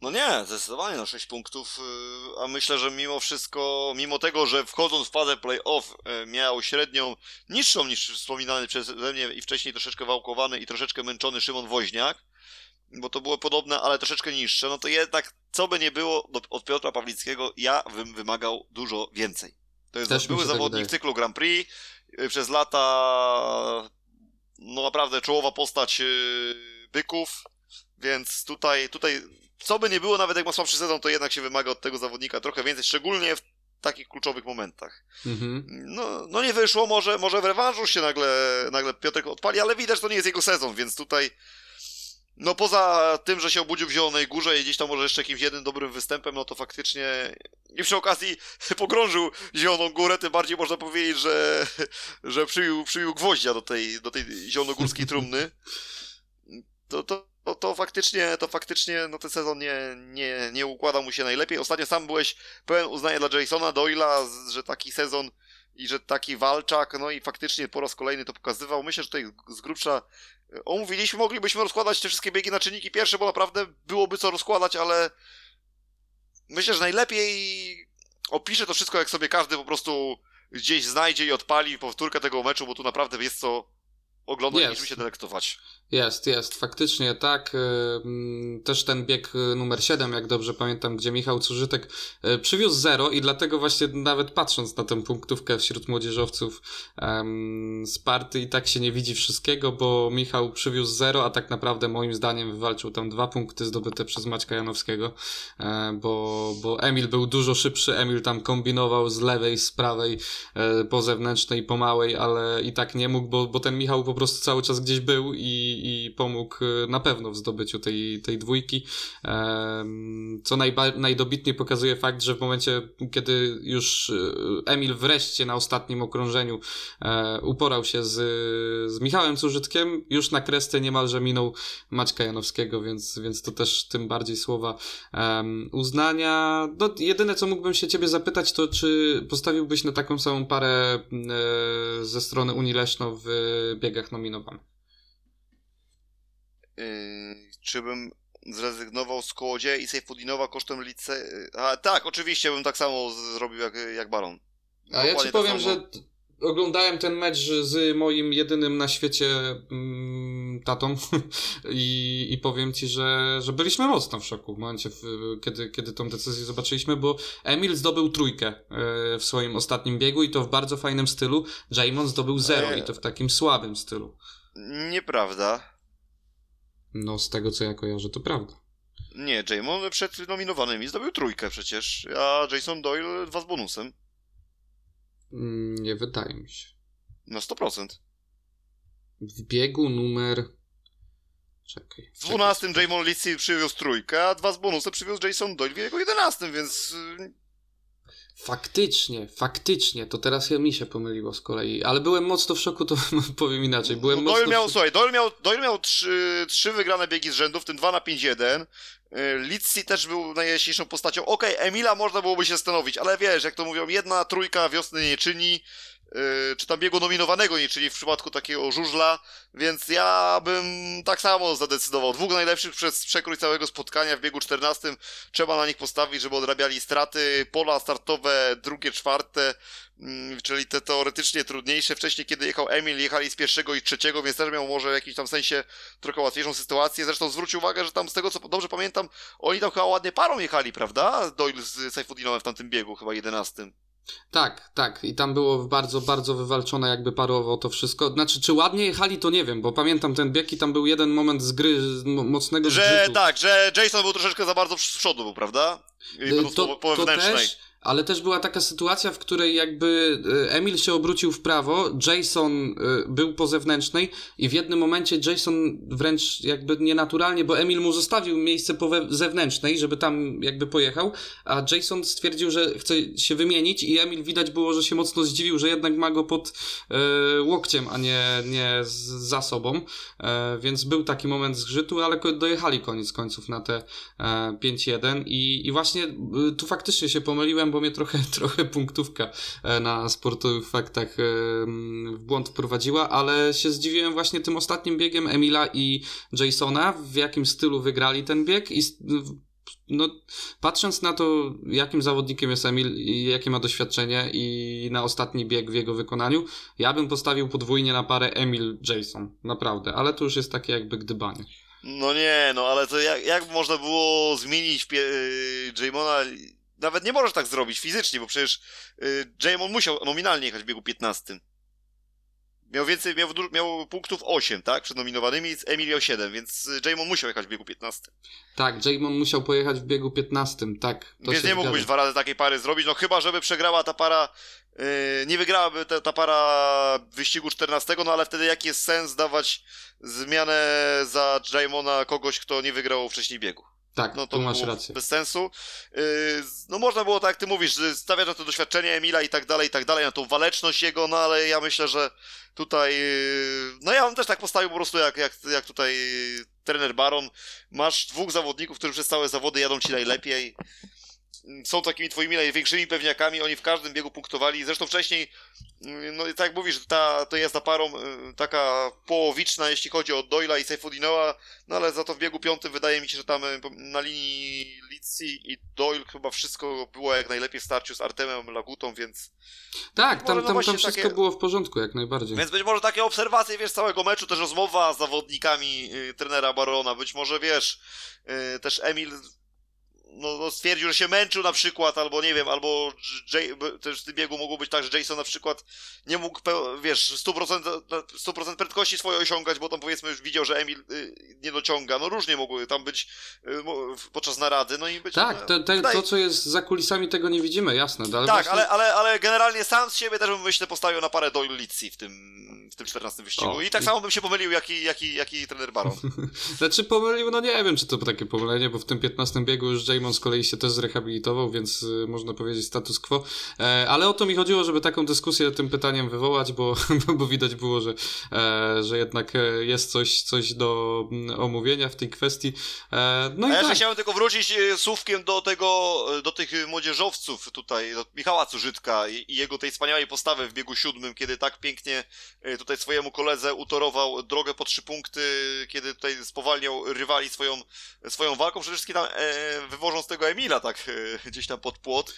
No nie, zdecydowanie na 6 punktów, y, a myślę, że mimo wszystko, mimo tego, że wchodząc w fazę playoff y, miał średnią niższą niż wspominany przeze mnie i wcześniej troszeczkę wałkowany i troszeczkę męczony Szymon Woźniak, bo to było podobne, ale troszeczkę niższe, no to jednak, co by nie było od Piotra Pawlickiego, ja bym wymagał dużo więcej. To jest Też były tak zawodnik tak cyklu Grand Prix, y, przez lata no naprawdę czołowa postać byków, więc tutaj, tutaj co by nie było, nawet jak ma słabszy sezon, to jednak się wymaga od tego zawodnika trochę więcej, szczególnie w takich kluczowych momentach. Mhm. No, no nie wyszło, może, może w rewanżu się nagle, nagle Piotrek odpali, ale widać, że to nie jest jego sezon, więc tutaj no poza tym, że się obudził w Zielonej Górze i gdzieś tam może jeszcze jakimś jednym dobrym występem, no to faktycznie i przy okazji pogrążył Zieloną Górę, tym bardziej można powiedzieć, że, że przyjął, przyjął gwoździa do tej, do tej zielonogórskiej trumny. To, to, to, to faktycznie, to faktycznie no ten sezon nie, nie, nie układa mu się najlepiej. Ostatnio sam byłeś pełen uznania dla Jasona Doyla, że taki sezon i że taki walczak, no i faktycznie po raz kolejny to pokazywał. Myślę, że tutaj z grubsza e, omówiliśmy, moglibyśmy rozkładać te wszystkie biegi na czynniki pierwsze, bo naprawdę byłoby co rozkładać, ale myślę, że najlepiej opiszę to wszystko, jak sobie każdy po prostu gdzieś znajdzie i odpali powtórkę tego meczu, bo tu naprawdę jest co oglądać i się delektować. Jest, jest, faktycznie tak. Y, też ten bieg y, numer 7, jak dobrze pamiętam, gdzie Michał Cużytek y, przywiózł zero i dlatego właśnie nawet patrząc na tę punktówkę wśród młodzieżowców um, z party i tak się nie widzi wszystkiego, bo Michał przywiózł zero, a tak naprawdę moim zdaniem wywalczył tam dwa punkty zdobyte przez Maćka Janowskiego, e, bo, bo Emil był dużo szybszy, Emil tam kombinował z lewej, z prawej, e, po zewnętrznej, po małej, ale i tak nie mógł, bo, bo ten Michał po prostu cały czas gdzieś był i i, pomógł e, na pewno w zdobyciu tej, tej dwójki. Co najba, najdobitniej pokazuje fakt, że w momencie, kiedy już e, Emil wreszcie na ostatnim okrążeniu e, uporał się z, z Michałem Cużytkiem, już na kresce niemalże minął Maćka Janowskiego, więc, więc to też tym bardziej słowa uznania. No, jedyne, co mógłbym się ciebie zapytać, to czy postawiłbyś na taką samą parę ze strony Unii Leszno w biegach nominowanych? Yy, czy bym zrezygnował z Kołodzieja i Sejfudinowa kosztem lice... A tak, oczywiście bym tak samo zrobił jak, jak Baron. A ja ci tak powiem, że oglądałem ten mecz z moim jedynym na świecie mm, tatą I, i powiem ci, że, że byliśmy mocno w szoku w momencie, w, kiedy, kiedy tą decyzję zobaczyliśmy, bo Emil zdobył trójkę e, w swoim ostatnim biegu i to w bardzo fajnym stylu. Jamon zdobył zero i to w takim słabym stylu. Nieprawda. No, z tego co ja kojarzę, to prawda. Nie, Jamon przed nominowanymi zdobył trójkę przecież, a Jason Doyle dwa z bonusem. Mm, nie wydaje mi się. Na 100%. W biegu numer... Czekaj. W 12 Jamon Lissy przywiózł trójkę, a dwa z bonusem przywiózł Jason Doyle w jego 11, więc y, Faktycznie, faktycznie, to teraz ja mi się pomyliło z kolei, ale byłem mocno w szoku, to powiem inaczej. Byłem no, Doyle miał, w... słuchaj, Doyle miał, Doyle miał trzy, trzy wygrane biegi z rzędu, w tym 2 na 5-1. Litsi też był najjaśniejszą postacią. Okej, okay, Emila można byłoby się stanowić, ale wiesz, jak to mówią, jedna trójka wiosny nie czyni. Yy, czy tam biegu nominowanego czyli w przypadku takiego żużla, więc ja bym tak samo zadecydował. Dwóch najlepszych przez przekrój całego spotkania w biegu 14 trzeba na nich postawić, żeby odrabiali straty. Pola startowe drugie, czwarte, yy, czyli te teoretycznie trudniejsze. Wcześniej, kiedy jechał Emil, jechali z pierwszego i trzeciego, więc też miał może w jakimś tam sensie trochę łatwiejszą sytuację. Zresztą zwróć uwagę, że tam z tego co dobrze pamiętam, oni tam chyba ładnie parą jechali, prawda? Doyle z Saifuddinem w tamtym biegu, chyba 11. Tak, tak. I tam było bardzo, bardzo wywalczone jakby parowo to wszystko. Znaczy, czy ładnie jechali, to nie wiem, bo pamiętam ten bieg i tam był jeden moment z gry mocnego Że zgrzytu. tak, że Jason był troszeczkę za bardzo z przodu, był, prawda? I y, to, po, po to też, ale też była taka sytuacja, w której jakby e, Emil się obrócił w prawo, Jason e, był po zewnętrznej i w jednym momencie Jason wręcz jakby nienaturalnie, bo Emil mu zostawił miejsce po zewnętrznej, żeby tam jakby pojechał, a Jason stwierdził, że chce się wymienić i Emil widać było, że się mocno zdziwił, że jednak ma go pod e, łokciem, a nie, nie za sobą, e, więc był taki moment zgrzytu, ale dojechali koniec końców na te e, 5-1 i, i właśnie e, tu faktycznie się pomyliłem, bo mnie trochę, trochę punktówka e, na sportowych faktach e, w błąd wprowadziła, ale się zdziwiłem właśnie tym ostatnim biegiem Emila i Jasona, w jakim stylu wygrali ten bieg i no, patrząc na to, jakim zawodnikiem jest Emil i jakie ma doświadczenie i na ostatni bieg w jego wykonaniu, ja bym postawił podwójnie na parę Emil-Jason, naprawdę, ale to już jest takie jakby gdybanie. No nie, no ale to jak, jak można było zmienić pie- Jamona nawet nie możesz tak zrobić fizycznie, bo przecież y, Jamon musiał nominalnie jechać w biegu 15. miał więcej, miał, miał punktów 8, tak? Przed nominowanymi, Emil miał 7, więc Jamon musiał jechać w biegu 15. Tak, Jamon musiał pojechać w biegu 15, tak. więc nie mógłbyś dwa razy takiej pary zrobić, no chyba, żeby przegrała ta para, yy, nie wygrałaby ta, ta para wyścigu 14, no ale wtedy jaki jest sens dawać zmianę za Jamona kogoś, kto nie wygrał wcześniej biegu? Tak, no to tu masz rację. Bez sensu. Yy, no można było, tak jak ty mówisz, stawiać na to doświadczenie Emila i tak dalej, i tak dalej, na tą waleczność jego, no ale ja myślę, że tutaj, yy, no ja bym też tak postawił po prostu jak, jak, jak tutaj trener Baron. Masz dwóch zawodników, którzy przez całe zawody jadą ci najlepiej są takimi twoimi największymi pewniakami, oni w każdym biegu punktowali. Zresztą wcześniej, mm, no tak jak mówisz, ta, to jest ta parą y, taka połowiczna, jeśli chodzi o Doyla i Seyfudinoa, no ale za to w biegu piątym wydaje mi się, że tam y, na linii Litsi i Doyle chyba wszystko było jak najlepiej w starciu z Artemem Lagutą, więc... Tak, tam, no tam, tam wszystko takie... było w porządku, jak najbardziej. Więc być może takie obserwacje, wiesz, całego meczu, też rozmowa z zawodnikami y, trenera Barona, być może, wiesz, y, też Emil no, no, stwierdził, że się męczył na przykład, albo nie wiem, albo Jay, też w tym biegu mogło być tak, że Jason na przykład nie mógł, wiesz, 100%, 100% prędkości swojej osiągać, bo tam powiedzmy już widział, że Emil y, nie dociąga. No różnie mogły tam być y, podczas narady, no i być... Tak, te, te, to co jest za kulisami tego nie widzimy, jasne. Ale tak, właśnie... ale, ale, ale generalnie sam z siebie też bym myślę postawił na parę Doyle Litsi w tym, w tym 14 wyścigu. O, I tak samo bym się pomylił, jaki, jaki, jaki trener Baron. znaczy pomylił, no nie wiem, czy to takie pomylenie, bo w tym 15 biegu już Jamon z kolei się też zrehabilitował, więc y, można powiedzieć status quo. E, ale o to mi chodziło, żeby taką dyskusję tym pytaniem wywołać, bo, bo widać było, że, e, że jednak e, jest coś, coś do mm, omówienia w tej kwestii. No i A ja tak. chciałem tylko wrócić słówkiem do tego, do tych młodzieżowców tutaj, do Michała Cużytka i jego tej wspaniałej postawy w biegu siódmym, kiedy tak pięknie tutaj swojemu koledze utorował drogę po trzy punkty, kiedy tutaj spowalniał rywali swoją, swoją walką, przede wszystkim tam wywożąc tego Emila tak e, gdzieś tam pod płot.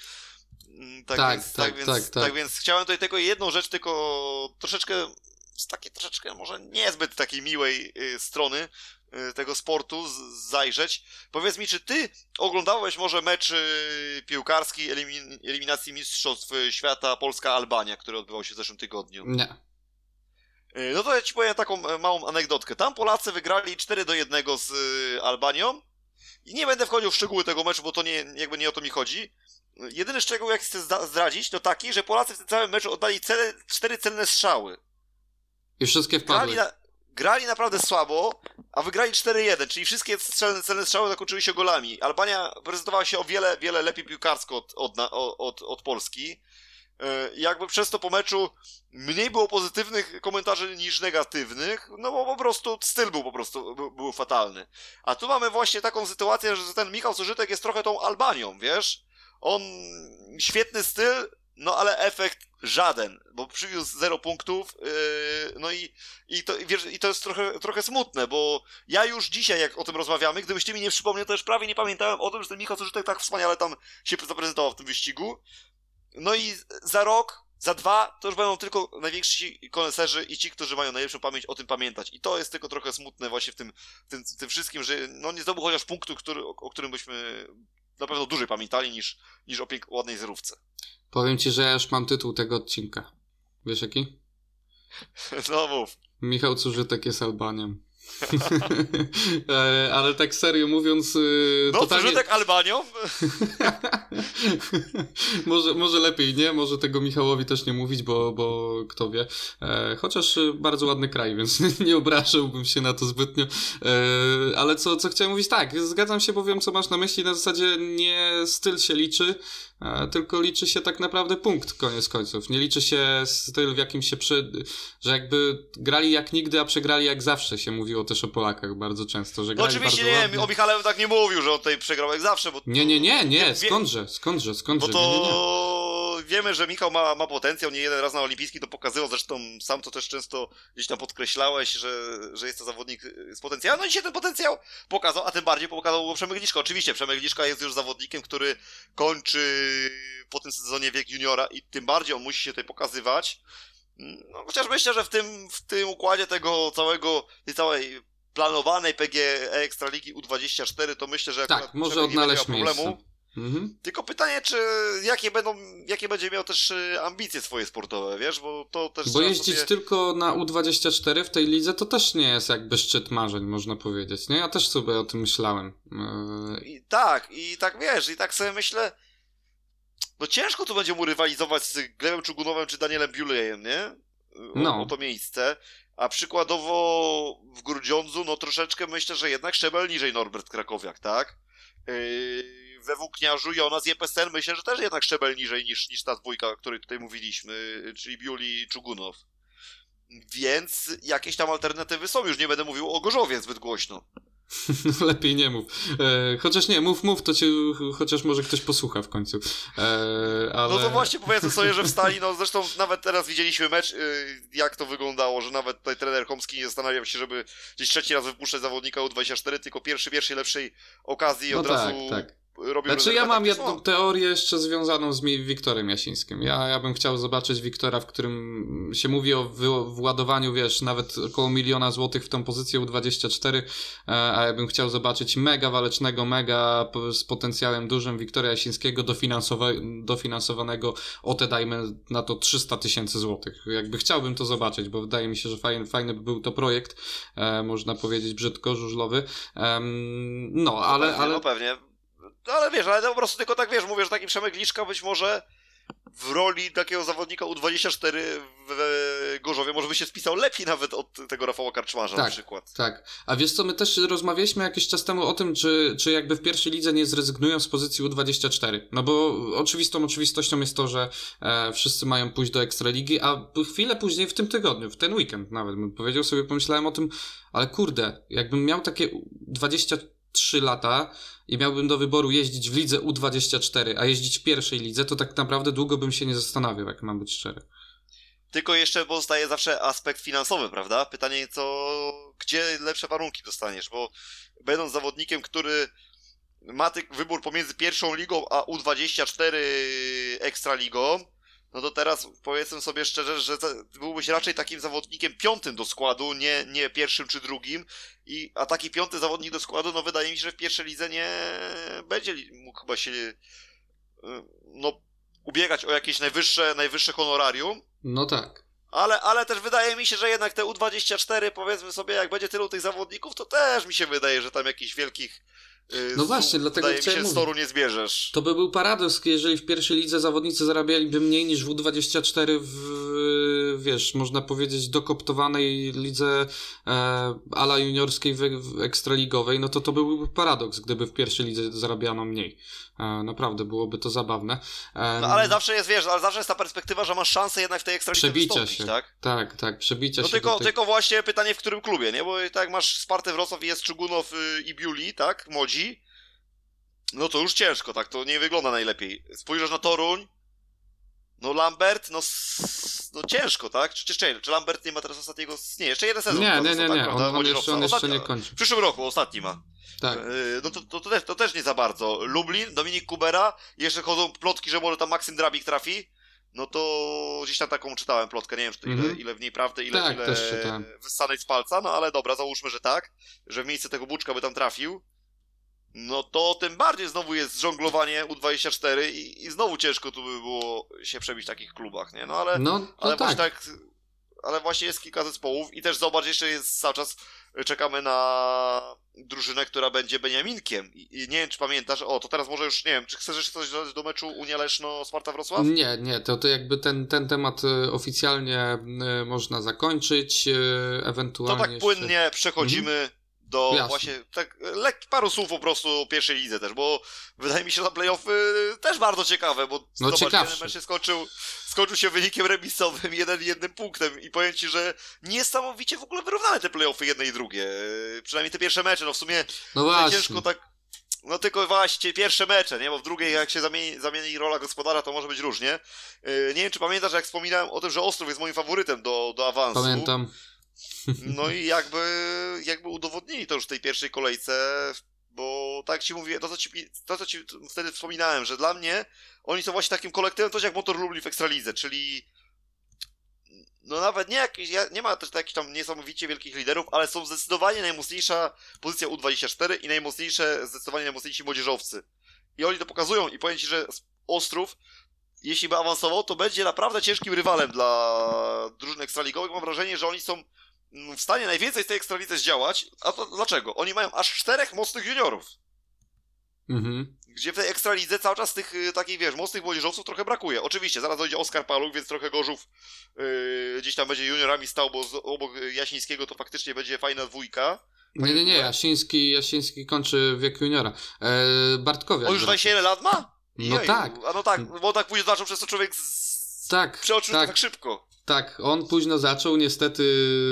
Mm, tak, tak, więc, tak, tak, więc, tak, tak. tak więc chciałem tutaj tylko jedną rzecz, tylko troszeczkę z takiej troszeczkę może niezbyt takiej miłej y, strony y, tego sportu zajrzeć. Powiedz mi, czy ty oglądałeś może mecz y, piłkarski elimin eliminacji Mistrzostw Świata Polska-Albania, który odbywał się w zeszłym tygodniu? Nie. No to ja ci powiem taką e, małą anegdotkę. Tam Polacy wygrali 4 do 1 z Albanią i nie będę wchodził w szczegóły tego meczu, bo to nie, jakby nie o to mi chodzi. Jedyny szczegół, jaki chcę zdradzić, to taki, że Polacy w tym całym meczu oddali cele, cztery celne strzały. I wszystkie wpadły. Grali, na, grali naprawdę słabo, a wygrali 4-1, czyli wszystkie celne, celne strzały zakończyły się golami. Albania prezentowała się o wiele, wiele lepiej piłkarsko od, od, od, od Polski. E, jakby przez to po meczu mniej było pozytywnych komentarzy niż negatywnych, no bo po prostu styl był po prostu był, fatalny. A tu mamy właśnie taką sytuację, że ten Michał Zużytek jest trochę tą Albanią, wiesz? On świetny styl, no ale efekt żaden, bo przywiózł zero punktów, yy, no i, i, to, wiesz, i to jest trochę, trochę smutne, bo ja już dzisiaj, jak o tym rozmawiamy, gdybyś ty mi nie przypomniał, to już prawie nie pamiętałem o tym, że ten Michał Zużytek tak wspaniale tam się zaprezentował w tym wyścigu. No i za rok, za dwa, to już będą tylko najwięksi koneserzy i ci, którzy mają najlepszą pamięć, o tym pamiętać. I to jest tylko trochę smutne właśnie w tym, w tym, w tym wszystkim, że no nie zdobył chociaż punktu, który, o, o którym byśmy na pewno dłużej pamiętali niż, niż o pięk- ładnej zerówce. Powiem ci, że ja już mam tytuł tego odcinka. Wiesz jaki? No mów. Michał Cużytek jest Albanią. E, ale tak serio mówiąc... Y, no, totalnie... tak Albanią? może, może lepiej, nie? Może tego Michałowi też nie mówić, bo, bo kto wie. E, chociaż bardzo ładny kraj, więc nie obrażałbym się na to zbytnio. E, ale co, co chciałem mówić? Tak, zgadzam się, bo wiem, co masz na myśli. Na zasadzie nie styl się liczy, tylko liczy się tak naprawdę punkt koniec końców. Nie liczy się styl, w jakim się przy... że jakby grali jak nigdy, a przegrali jak zawsze się mówiło też o Polakach bardzo często, że no oczywiście nie, ładnie. o Michale tak nie mówił, że on tutaj przegrał jak zawsze, bo... Nie, nie, nie, nie, skądże, skądże, skądże. Bo to nie, nie, nie. Wiemy, że Michał ma, ma potencjał, nie jeden raz na olimpijski to pokazywał, zresztą sam to też często gdzieś tam podkreślałeś, że, że jest to zawodnik z potencjałem, no i się ten potencjał pokazał, a tym bardziej pokazał go Przemek Liszka. Oczywiście Przemek Liszka jest już zawodnikiem, który kończy po tym sezonie wiek juniora i tym bardziej on musi się tutaj pokazywać. No, chociaż myślę, że w tym, w tym układzie tego całego, tej całej planowanej PG Ekstraligi U24, to myślę, że tak, może odnaleźć problemu. Mhm. Tylko pytanie, czy jakie będą, jakie będzie miał też y, ambicje swoje sportowe, wiesz, bo to też... Bo jeździć sobie... tylko na U24 w tej lidze to też nie jest jakby szczyt marzeń, można powiedzieć, nie? Ja też sobie o tym myślałem. Yy... I tak, i tak wiesz, i tak sobie myślę, no ciężko tu będzie mu rywalizować z Glebem Czugunowem czy Danielem Biulejem, nie? O, no. o to miejsce. A przykładowo w Grudziądzu, no troszeczkę myślę, że jednak szczebel niżej Norbert Krakowiak, tak? Yy, we Włókniarzu Jonas Jepesen myślę, że też jednak szczebel niżej niż, niż ta dwójka, o której tutaj mówiliśmy, czyli Biuli i Czugunow. Więc jakieś tam alternatywy są, już nie będę mówił o Gorzowie zbyt głośno. Lepiej nie mów. E, chociaż nie, mów, mów, to cię chociaż może ktoś posłucha w końcu. E, ale... No to właśnie powiedzmy sobie, że wstali, no zresztą nawet teraz widzieliśmy mecz, y, jak to wyglądało, że nawet tutaj trener Komski nie zastanawiał się, żeby gdzieś trzeci raz wypuszczać zawodnika U24, tylko pierwszy, pierwszej lepszej okazji no od tak, razu tak robił Znaczy ja mam jedną teorię jeszcze związaną z Wiktorem Jasińskim. Ja, ja bym chciał zobaczyć Wiktora, w którym się mówi o władowaniu, wiesz, nawet około miliona złotych w tą pozycję U24, e, a ja bym chciał zobaczyć mega walecznego, mega z potencjałem dużym Wiktora Jasińskiego dofinansowa dofinansowanego o te dajmy na to 300 tysięcy złotych. Jakby chciałbym to zobaczyć, bo wydaje mi się, że fajny, fajny by był to projekt, e, można powiedzieć brzydko, żużlowy. no, ale... No pewnie, ale... No pewnie no ale wiesz, ale po prostu tylko tak wiesz, mówię, że taki Przemek Liszka być może w roli takiego zawodnika U24 w Gorzowie może by się spisał lepiej nawet od tego Rafała Karczmarza tak, na przykład. Tak, a wiesz co, my też rozmawialiśmy jakiś czas temu o tym, czy, czy jakby w pierwszej lidze nie zrezygnują z pozycji U24, no bo oczywistą oczywistością jest to, że e, wszyscy mają pójść do Ekstraligi, a chwilę później w tym tygodniu, w ten weekend nawet bym powiedział sobie, pomyślałem o tym, ale kurde, jakbym miał takie 23 lata, i miałbym do wyboru jeździć w lidze U24, a jeździć w pierwszej lidze, to tak naprawdę długo bym się nie zastanawiał, jak mam być szczery. Tylko jeszcze pozostaje zawsze aspekt finansowy, prawda? Pytanie, co, gdzie lepsze warunki dostaniesz, bo będąc zawodnikiem, który ma wybór pomiędzy pierwszą ligą a U24 Ekstraligą, no to teraz powiedzmy sobie szczerze, że byłbyś raczej takim zawodnikiem piątym do składu, nie, nie pierwszym czy drugim. I, a taki piąty zawodnik do składu, no wydaje mi się, że w pierwszej lidze nie będzie mógł chyba się y, no, ubiegać o jakieś najwyższe, najwyższe honorarium. No tak. Ale, ale też wydaje mi się, że jednak te U24, powiedzmy sobie, jak będzie tylu tych zawodników, to też mi się wydaje, że tam jakichś wielkich no właśnie, dlatego Wydaje mi się, storu nie zbierzesz. To by był paradoks, jeżeli w pierwszej lidze zawodnicy zarabialiby mniej niż w U24 w, wiesz, można powiedzieć, dokoptowanej lidze e, ala juniorskiej w, w ekstraligowej, no to to byłby paradoks, gdyby w pierwszej lidze zarabiano mniej. E, naprawdę byłoby to zabawne. E, no ale zawsze jest, wiesz, ale zawsze jest ta perspektywa, że masz szansę jednak w tej ekstralidze Przebicia się, tak? Tak, tak, przebicia no się. Tylko, tylko właśnie pytanie, w którym klubie, nie? Bo tak masz Spartę Wrocław i jest Czugunow y, i Biuli, tak? Młodzi. No to już ciężko, tak? To nie wygląda najlepiej. Spojrzysz na Toruń, no Lambert, no, no ciężko, tak? Czy, czy, czy Lambert nie ma teraz ostatniego... Nie, jeszcze jeden sezon. Nie, nie, nie, nie. Tak, on, on, jeszcze, on jeszcze nie kończy. W przyszłym roku, ostatni ma. Tak. E, no to, to, to, też, to też nie za bardzo. Lublin, Dominik Kubera, jeszcze chodzą plotki, że może tam Maksym Drabik trafi. No to gdzieś tam taką czytałem plotkę, nie wiem -hmm. ile, mhm. ile w niej prawdy, ile, tak, ile wyssanej z palca, no ale dobra, załóżmy, że tak, że w miejsce tego Buczka by tam trafił. No to tym bardziej znowu jest żonglowanie U24 i, i znowu ciężko tu by było się przebić w takich klubach, nie? No ale, no, ale tak. tak ale właśnie jest kilka zespołów i też zobacz, jeszcze jest cały czas czekamy na drużynę, która będzie Beniaminkiem. I, nie wiem, czy pamiętasz, o, to teraz może już, nie wiem, czy chcesz jeszcze coś dodać do meczu Unia Leszno-Sparta Wrocław? Nie, nie, to, to jakby ten, ten temat e, oficjalnie e, można zakończyć, ewentualnie... To tak płynnie jeszcze... przechodzimy mhm do Jasne. właśnie tak, lekki paru słów po prostu o pierwszej lidze też, bo wydaje mi się, że playoffy też bardzo ciekawe, bo no zobacz, jeden mecz się skończył, skończył się wynikiem remisowym, jeden jednym punktem i powiem ci, że niesamowicie w ogóle wyrównane te playoffy jedne i drugie. Przynajmniej te pierwsze mecze, no w sumie no ciężko tak no tylko właśnie pierwsze mecze, nie? Bo w drugiej jak się zamieni, zamieni rola gospodara, to może być różnie. Yy, nie wiem, czy pamiętasz, jak wspominałem o tym, że Ostrów jest moim faworytem do, do awansu. Pamiętam. No i jakby, jakby udowodnili to już w tej pierwszej kolejce, bo tak ci mówię, to co ci, to co ci wtedy wspominałem, że dla mnie oni są właśnie takim kolektywem, coś jak Motor Lublin w Ekstralidze, czyli no nawet nie jakieś, nie ma też jakichś tam niesamowicie wielkich liderów, ale są zdecydowanie najmocniejsza pozycja U24 i najmocniejsze, zdecydowanie najmocniejsi młodzieżowcy. i oni to pokazują i powiem ci, że Ostrów, jeśli by awansował, to będzie naprawdę ciężkim rywalem dla drużyn ekstraligowych. Mam wrażenie, że oni są w stanie najwięcej z tej ekstralicy zdziałać. A to dlaczego? Oni mają aż czterech mocnych juniorów. Mhm. Gdzie w tej ekstralidze cały czas tych y, takich, wiesz, mocnych młodzieżowców trochę brakuje. Oczywiście, zaraz dojdzie Oskar Paluch, więc trochę Gorzów yy, gdzieś tam będzie juniorami stał, bo z, obok Jasińskiego to faktycznie będzie fajna dwójka. Nie, nie, nie, Jasiński, Jasiński kończy wiek juniora. E, Bartkowiak. On już 21 lat ma? No tak. A no tak, bo tak później zaczął przez to człowiek z... Tak, przeoczył tak. tak szybko. Tak, on późno zaczął, niestety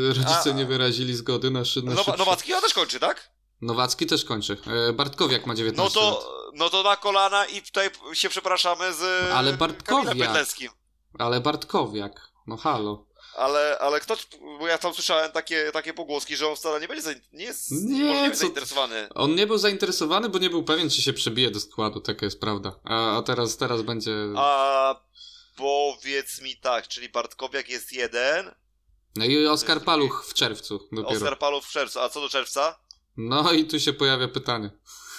rodzice A- nie wyrazili zgody na, szy, na szybszy- Nowacki też kończy, tak? Nowacki też kończy. E, Bartkowiak ma 19 No lat. to, no to na kolana i tutaj się przepraszamy z Ale Bartkowiak. Ale Bartkowiak, no halo. Ale, ale kto, bo ja tam słyszałem takie, takie pogłoski, że on wcale nie będzie, nie jest Nie, możliwie co- zainteresowany. On nie był zainteresowany, bo nie był pewien, czy się przebije do składu, taka jest prawda. A, a teraz, teraz będzie... A powiedz mi tak, czyli Bartkowiak jest jeden, No i Oskar Paluch w czerwcu dopiero. Oskar Paluch w czerwcu, a co do czerwca? No i tu się pojawia pytanie.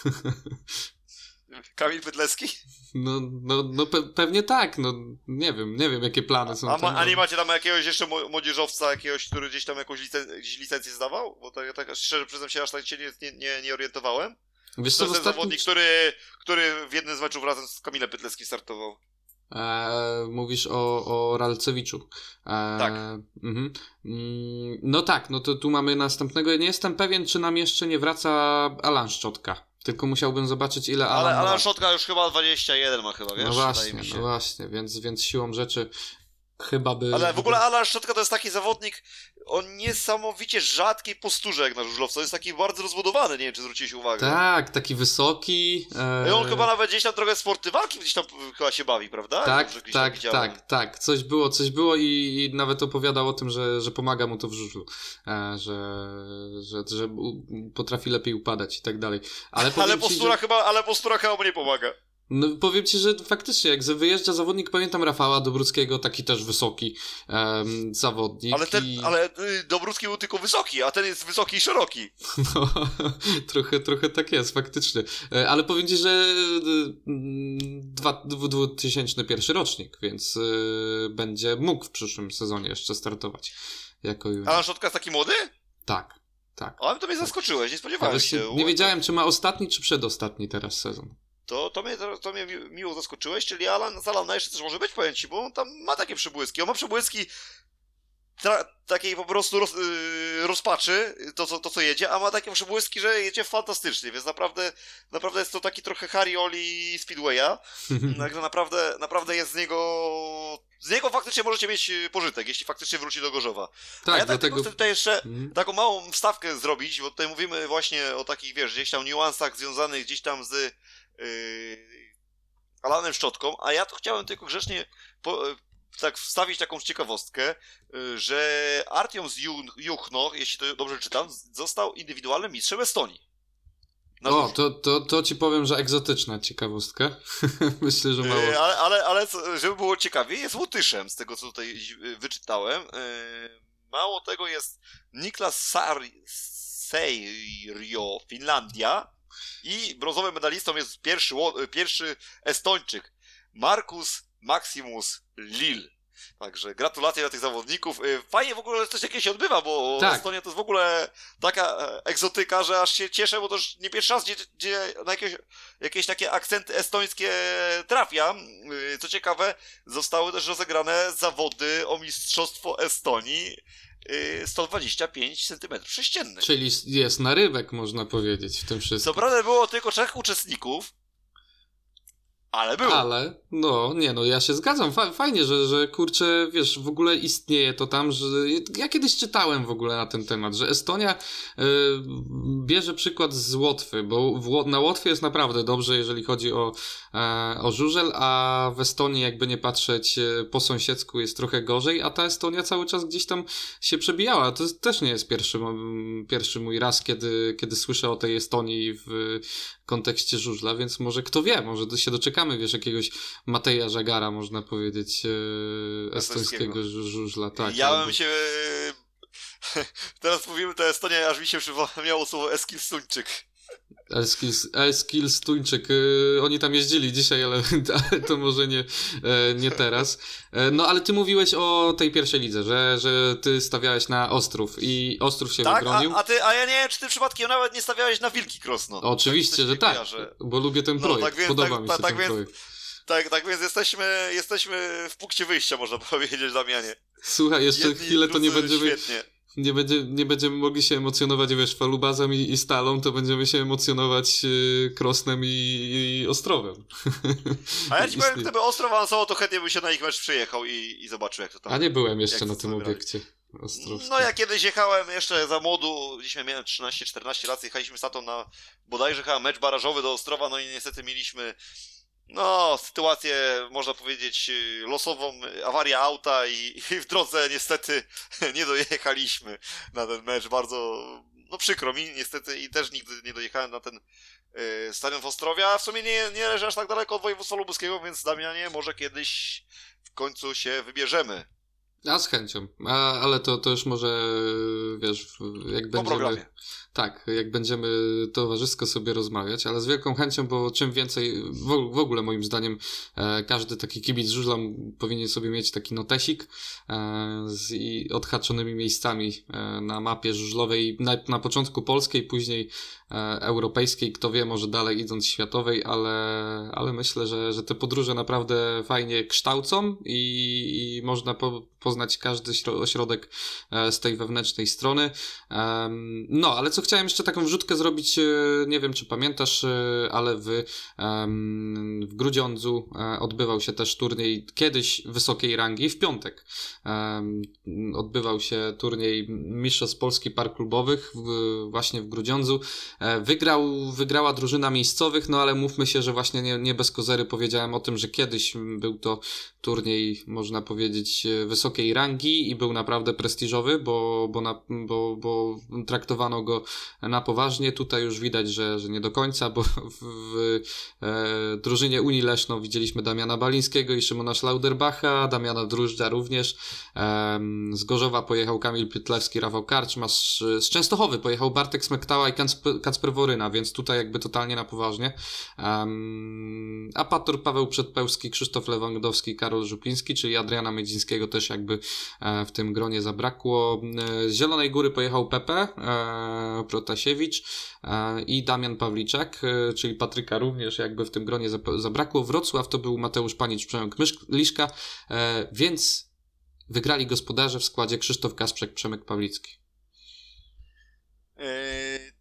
Kamil Bydleski? No, no, no pe pewnie tak, no nie wiem, nie wiem jakie plany są A, tam. a nie macie tam jakiegoś jeszcze mło- młodzieżowca, jakiegoś, który gdzieś tam jakąś licen licencję zdawał? Bo tak, tak szczerze przyznam się, aż tak się nie, nie, nie, orientowałem. Wiesz To co, jest ten ostatnim... zawodnik, który, który w jednym z meczów razem z Kamilem Bydleskim startował. E, mówisz o, o Ralcewiczu. E, Tak. Mhm. Mm, no tak, no to tu mamy następnego. Nie jestem pewien, czy nam jeszcze nie wraca Alan Szczotka. Tylko musiałbym zobaczyć, ile Alan Ale, ma lat. Szotka już chyba 21 ma chyba, wiesz? No właśnie, no właśnie, więc, więc siłą rzeczy chyba by... Ale w ogóle Alan Szczotka to jest taki zawodnik o niesamowicie rzadkiej posturze jak na żużlowca. Jest taki bardzo rozbudowany, nie wiem czy zwróciliście uwagę. Tak, taki wysoki. E... I on chyba nawet gdzieś tam trochę sporty walki gdzieś tam y, chyba się bawi, prawda? Tak, Dobrze tak, tak, tak. Coś było, coś było i, i nawet opowiadał o tym, że, że pomaga mu to w żużlu, e, że, że, że potrafi lepiej upadać i tak dalej. Ale Ale ci, postura, że, chyba, ale postura chyba mu nie pomaga. No, powiem ci, że faktycznie, jak wyjeżdża zawodnik, pamiętam Rafała Dobruckiego, taki też wysoki em, zawodnik. Ale ten, i... ale y, Dobrucki był tylko wysoki, a ten jest wysoki i szeroki. No, trochę, trochę tak jest, faktycznie. E, Ale powiem ci, że mm, dwa- dwu- 2001 rocznik, więc e, będzie mógł w przyszłym sezonie jeszcze startować. Jako junior. Alan Szotka jest taki młody? Tak, tak. Ale to mnie zaskoczyłeś, nie Ja spodziewałem się. nie wiedziałem, czy ma ostatni, czy przedostatni teraz sezon. To, to, mnie, to mnie mi- miło zaskoczyłeś, czyli Alan, z Alana jeszcze coś może być, powiem ci, bo on tam ma takie przebłyski. On ma przebłyski tra- takiej po prostu roz, yy, rozpaczy, to co, to co jedzie, a ma takie przebłyski, że jedzie fantastycznie, więc naprawdę, naprawdę jest to taki trochę Harry Oli Speedwaya, także naprawdę, naprawdę jest z niego, z niego faktycznie możecie mieć yy, pożytek, jeśli faktycznie wróci do Gorzowa. a tak, ja tak dlatego... chcę tutaj jeszcze Mhm. taką małą wstawkę zrobić, bo tutaj mówimy właśnie o takich, wiesz, gdzieś tam niuansach związanych gdzieś tam z Alanem Szczotką, a ja tu chciałem tylko grzecznie po, yy, tak wstawić taką ciekawostkę, yy, że Artiom z Ju- Juchno, jeśli to dobrze czytam, został indywidualnym mistrzem Estonii. Na O, żużlu. to, to, to ci powiem, że egzotyczna ciekawostka. Myślę, że mało. Yy, ale, ale, ale co- żeby było ciekawiej, jest Łotyszem, z tego co tutaj yy, wyczytałem. Yy, Mało tego jest Niklas Sar- Seirio, Finlandia i brązowym medalistą jest pierwszy, pierwszy Estończyk, Markus Maximus Lil. Także gratulacje dla tych zawodników. Yy, Fajnie w ogóle, że coś takiego się odbywa, bo Tak. Estonia to jest w ogóle taka e, egzotyka, że aż się cieszę, bo to już nie pierwszy raz, gdzie, gdzie na jakieś, jakieś takie akcenty estońskie trafia. Yy, Co ciekawe, zostały też rozegrane zawody o Mistrzostwo Estonii 125 cm sześciennych. Czyli jest narybek, można powiedzieć, w tym Co wszystkim. prawda było tylko trzech uczestników, ale było. Ale, no, nie no, ja się zgadzam. Fa- fajnie, że, że kurczę, wiesz, w ogóle istnieje to tam, że ja kiedyś czytałem w ogóle na ten temat, że Estonia y, bierze przykład z Łotwy, bo w, na Łotwie jest naprawdę dobrze, jeżeli chodzi o, e, o żużel, a w Estonii, jakby nie patrzeć, e, po sąsiedzku jest trochę gorzej, a ta Estonia cały czas gdzieś tam się przebijała. To też nie jest pierwszy, pierwszy mój raz, kiedy, kiedy słyszę o tej Estonii w kontekście żużla, więc może kto wie, może się doczekamy, wiesz, jakiegoś Mateja Żagara, można powiedzieć, e, estońskiego żu- żużla. Tak, ja albo- bym się... Teraz mówimy to Estonia, aż mi się przypomniało słowo Eskilsuńczyk. Elskils, Elskils Tuńczyk. Yy, oni tam jeździli dzisiaj, ale, ale to może nie, e, nie teraz. E, no ale ty mówiłeś o tej pierwszej lidze, że, że ty stawiałeś na Ostrów i Ostrów się tak? wybronił. A, a, ty, a ja nie wiem, czy ty przypadkiem nawet nie stawiałeś na Wilki Krosno. Oczywiście, że tak, kojarzę. bo lubię ten projekt, no, tak więc, podoba tak, mi się tak, ten więc, projekt. Tak, tak więc jesteśmy, jesteśmy w punkcie wyjścia, można powiedzieć, Damianie. Słuchaj, jeszcze Jedni chwilę to nie będziemy... Świetnie nie, będzie, nie będziemy mogli się emocjonować, wiesz, falubazem i, i stalą, to będziemy się emocjonować yy, Krosnem i, i Ostrowem. A ja ci powiem, gdyby Ostrow awansował, to chętnie bym się na ich mecz przyjechał i, i zobaczył, jak to tam... A nie byłem jeszcze na tym obiekcie. No ja kiedyś jechałem jeszcze za młodu, dzisiaj miałem 13-14 lat, jechaliśmy z tatą na bodajże chyba mecz barażowy do Ostrowa, no i niestety mieliśmy no, sytuację, można powiedzieć, losową, awaria auta i, i, w drodze niestety nie dojechaliśmy na ten mecz. Bardzo, no przykro mi niestety i też nigdy nie dojechałem na ten y, stadion w Ostrowie, a w sumie nie, nie leży aż tak daleko od województwa lubuskiego, więc Damianie, może kiedyś w końcu się wybierzemy. Ja z chęcią, a, ale to, to już może, wiesz, jak będziemy... Po programie. Tak, jak będziemy towarzysko sobie rozmawiać, ale z wielką chęcią, bo czym więcej, w, ogóle moim zdaniem, e, każdy taki kibic żużlam powinien sobie mieć taki notesik e, z odhaczonymi miejscami e, na mapie żużlowej, na, początku polskiej, później europejskiej, kto wie, może dalej idąc światowej, ale, ale myślę, że, że te podróże naprawdę fajnie kształcą i, i można po, poznać każdy ośrodek e, z tej wewnętrznej strony. No, ale co chciałem jeszcze taką wrzutkę zrobić, e, nie wiem czy pamiętasz, e, ale w, w Grudziądzu odbywał się też turniej kiedyś wysokiej rangi w piątek. Odbywał się turniej Mistrzostw Polski Park Klubowych właśnie w Grudziądzu. Wygrał, wygrała drużyna miejscowych, no ale mówmy się, że właśnie nie, nie bez kozery powiedziałem o tym, że kiedyś był to turniej, można powiedzieć, wysokiej rangi i był naprawdę prestiżowy, bo, bo, na, bo, bo traktowano go na poważnie. Tutaj już widać, że, że nie do końca, bo w, w e, drużynie Unii Leszno widzieliśmy Damiana Balińskiego i Szymona Schlauderbacha, Damiana Drużdża również. E, z Gorzowa pojechał Kamil Pytlewski, Rafał Karczma, z, z Częstochowy pojechał Bartek Smektała i Kacper Woryna, więc tutaj jakby totalnie na poważnie. E, a Pator Paweł Przedpełski, Krzysztof Lewandowski, Karol Żupiński, czyli Adriana Miedzińskiego też jakby e, w tym gronie zabrakło. E, z Zielonej Góry pojechał Pepe e, Protasiewicz i Damian Pawliczak, czyli Patryka również jakby w tym gronie zabrakło. Wrocław to był Mateusz Panicz, Przemek Liszka, więc wygrali gospodarze w składzie Krzysztof Kasprzek, Przemek Pawlicki.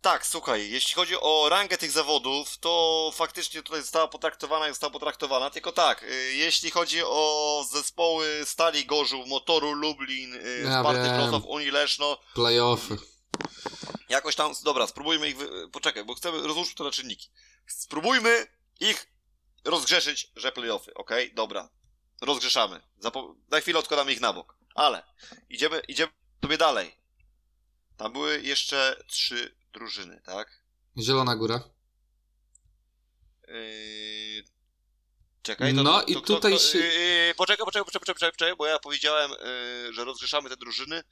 Tak, słuchaj, jeśli chodzi o rangę tych zawodów, to faktycznie tutaj została potraktowana i została potraktowana, tylko tak, yy, jeśli chodzi o zespoły Stali Gorzów, Motoru Lublin, yy, ja Sparty Wrocław, Unii Leszno... Playoffy. Jakoś tam, dobra, spróbujmy ich, wy... poczekaj, bo chcemy, rozłóżmy to na czynniki. Spróbujmy ich rozgrzeszyć, że playoffy, okej? Okay? Dobra, rozgrzeszamy. Zapo... Na chwilę odkładamy ich na bok, ale idziemy, idziemy sobie dalej. Tam były jeszcze trzy drużyny, tak? Zielona Góra. Yy... Czekaj, to, no to, to, i tutaj się... Yy, poczekaj, poczekaj, poczekaj, poczekaj, poczekaj, bo ja powiedziałem, yy, że rozgrzeszamy te drużyny.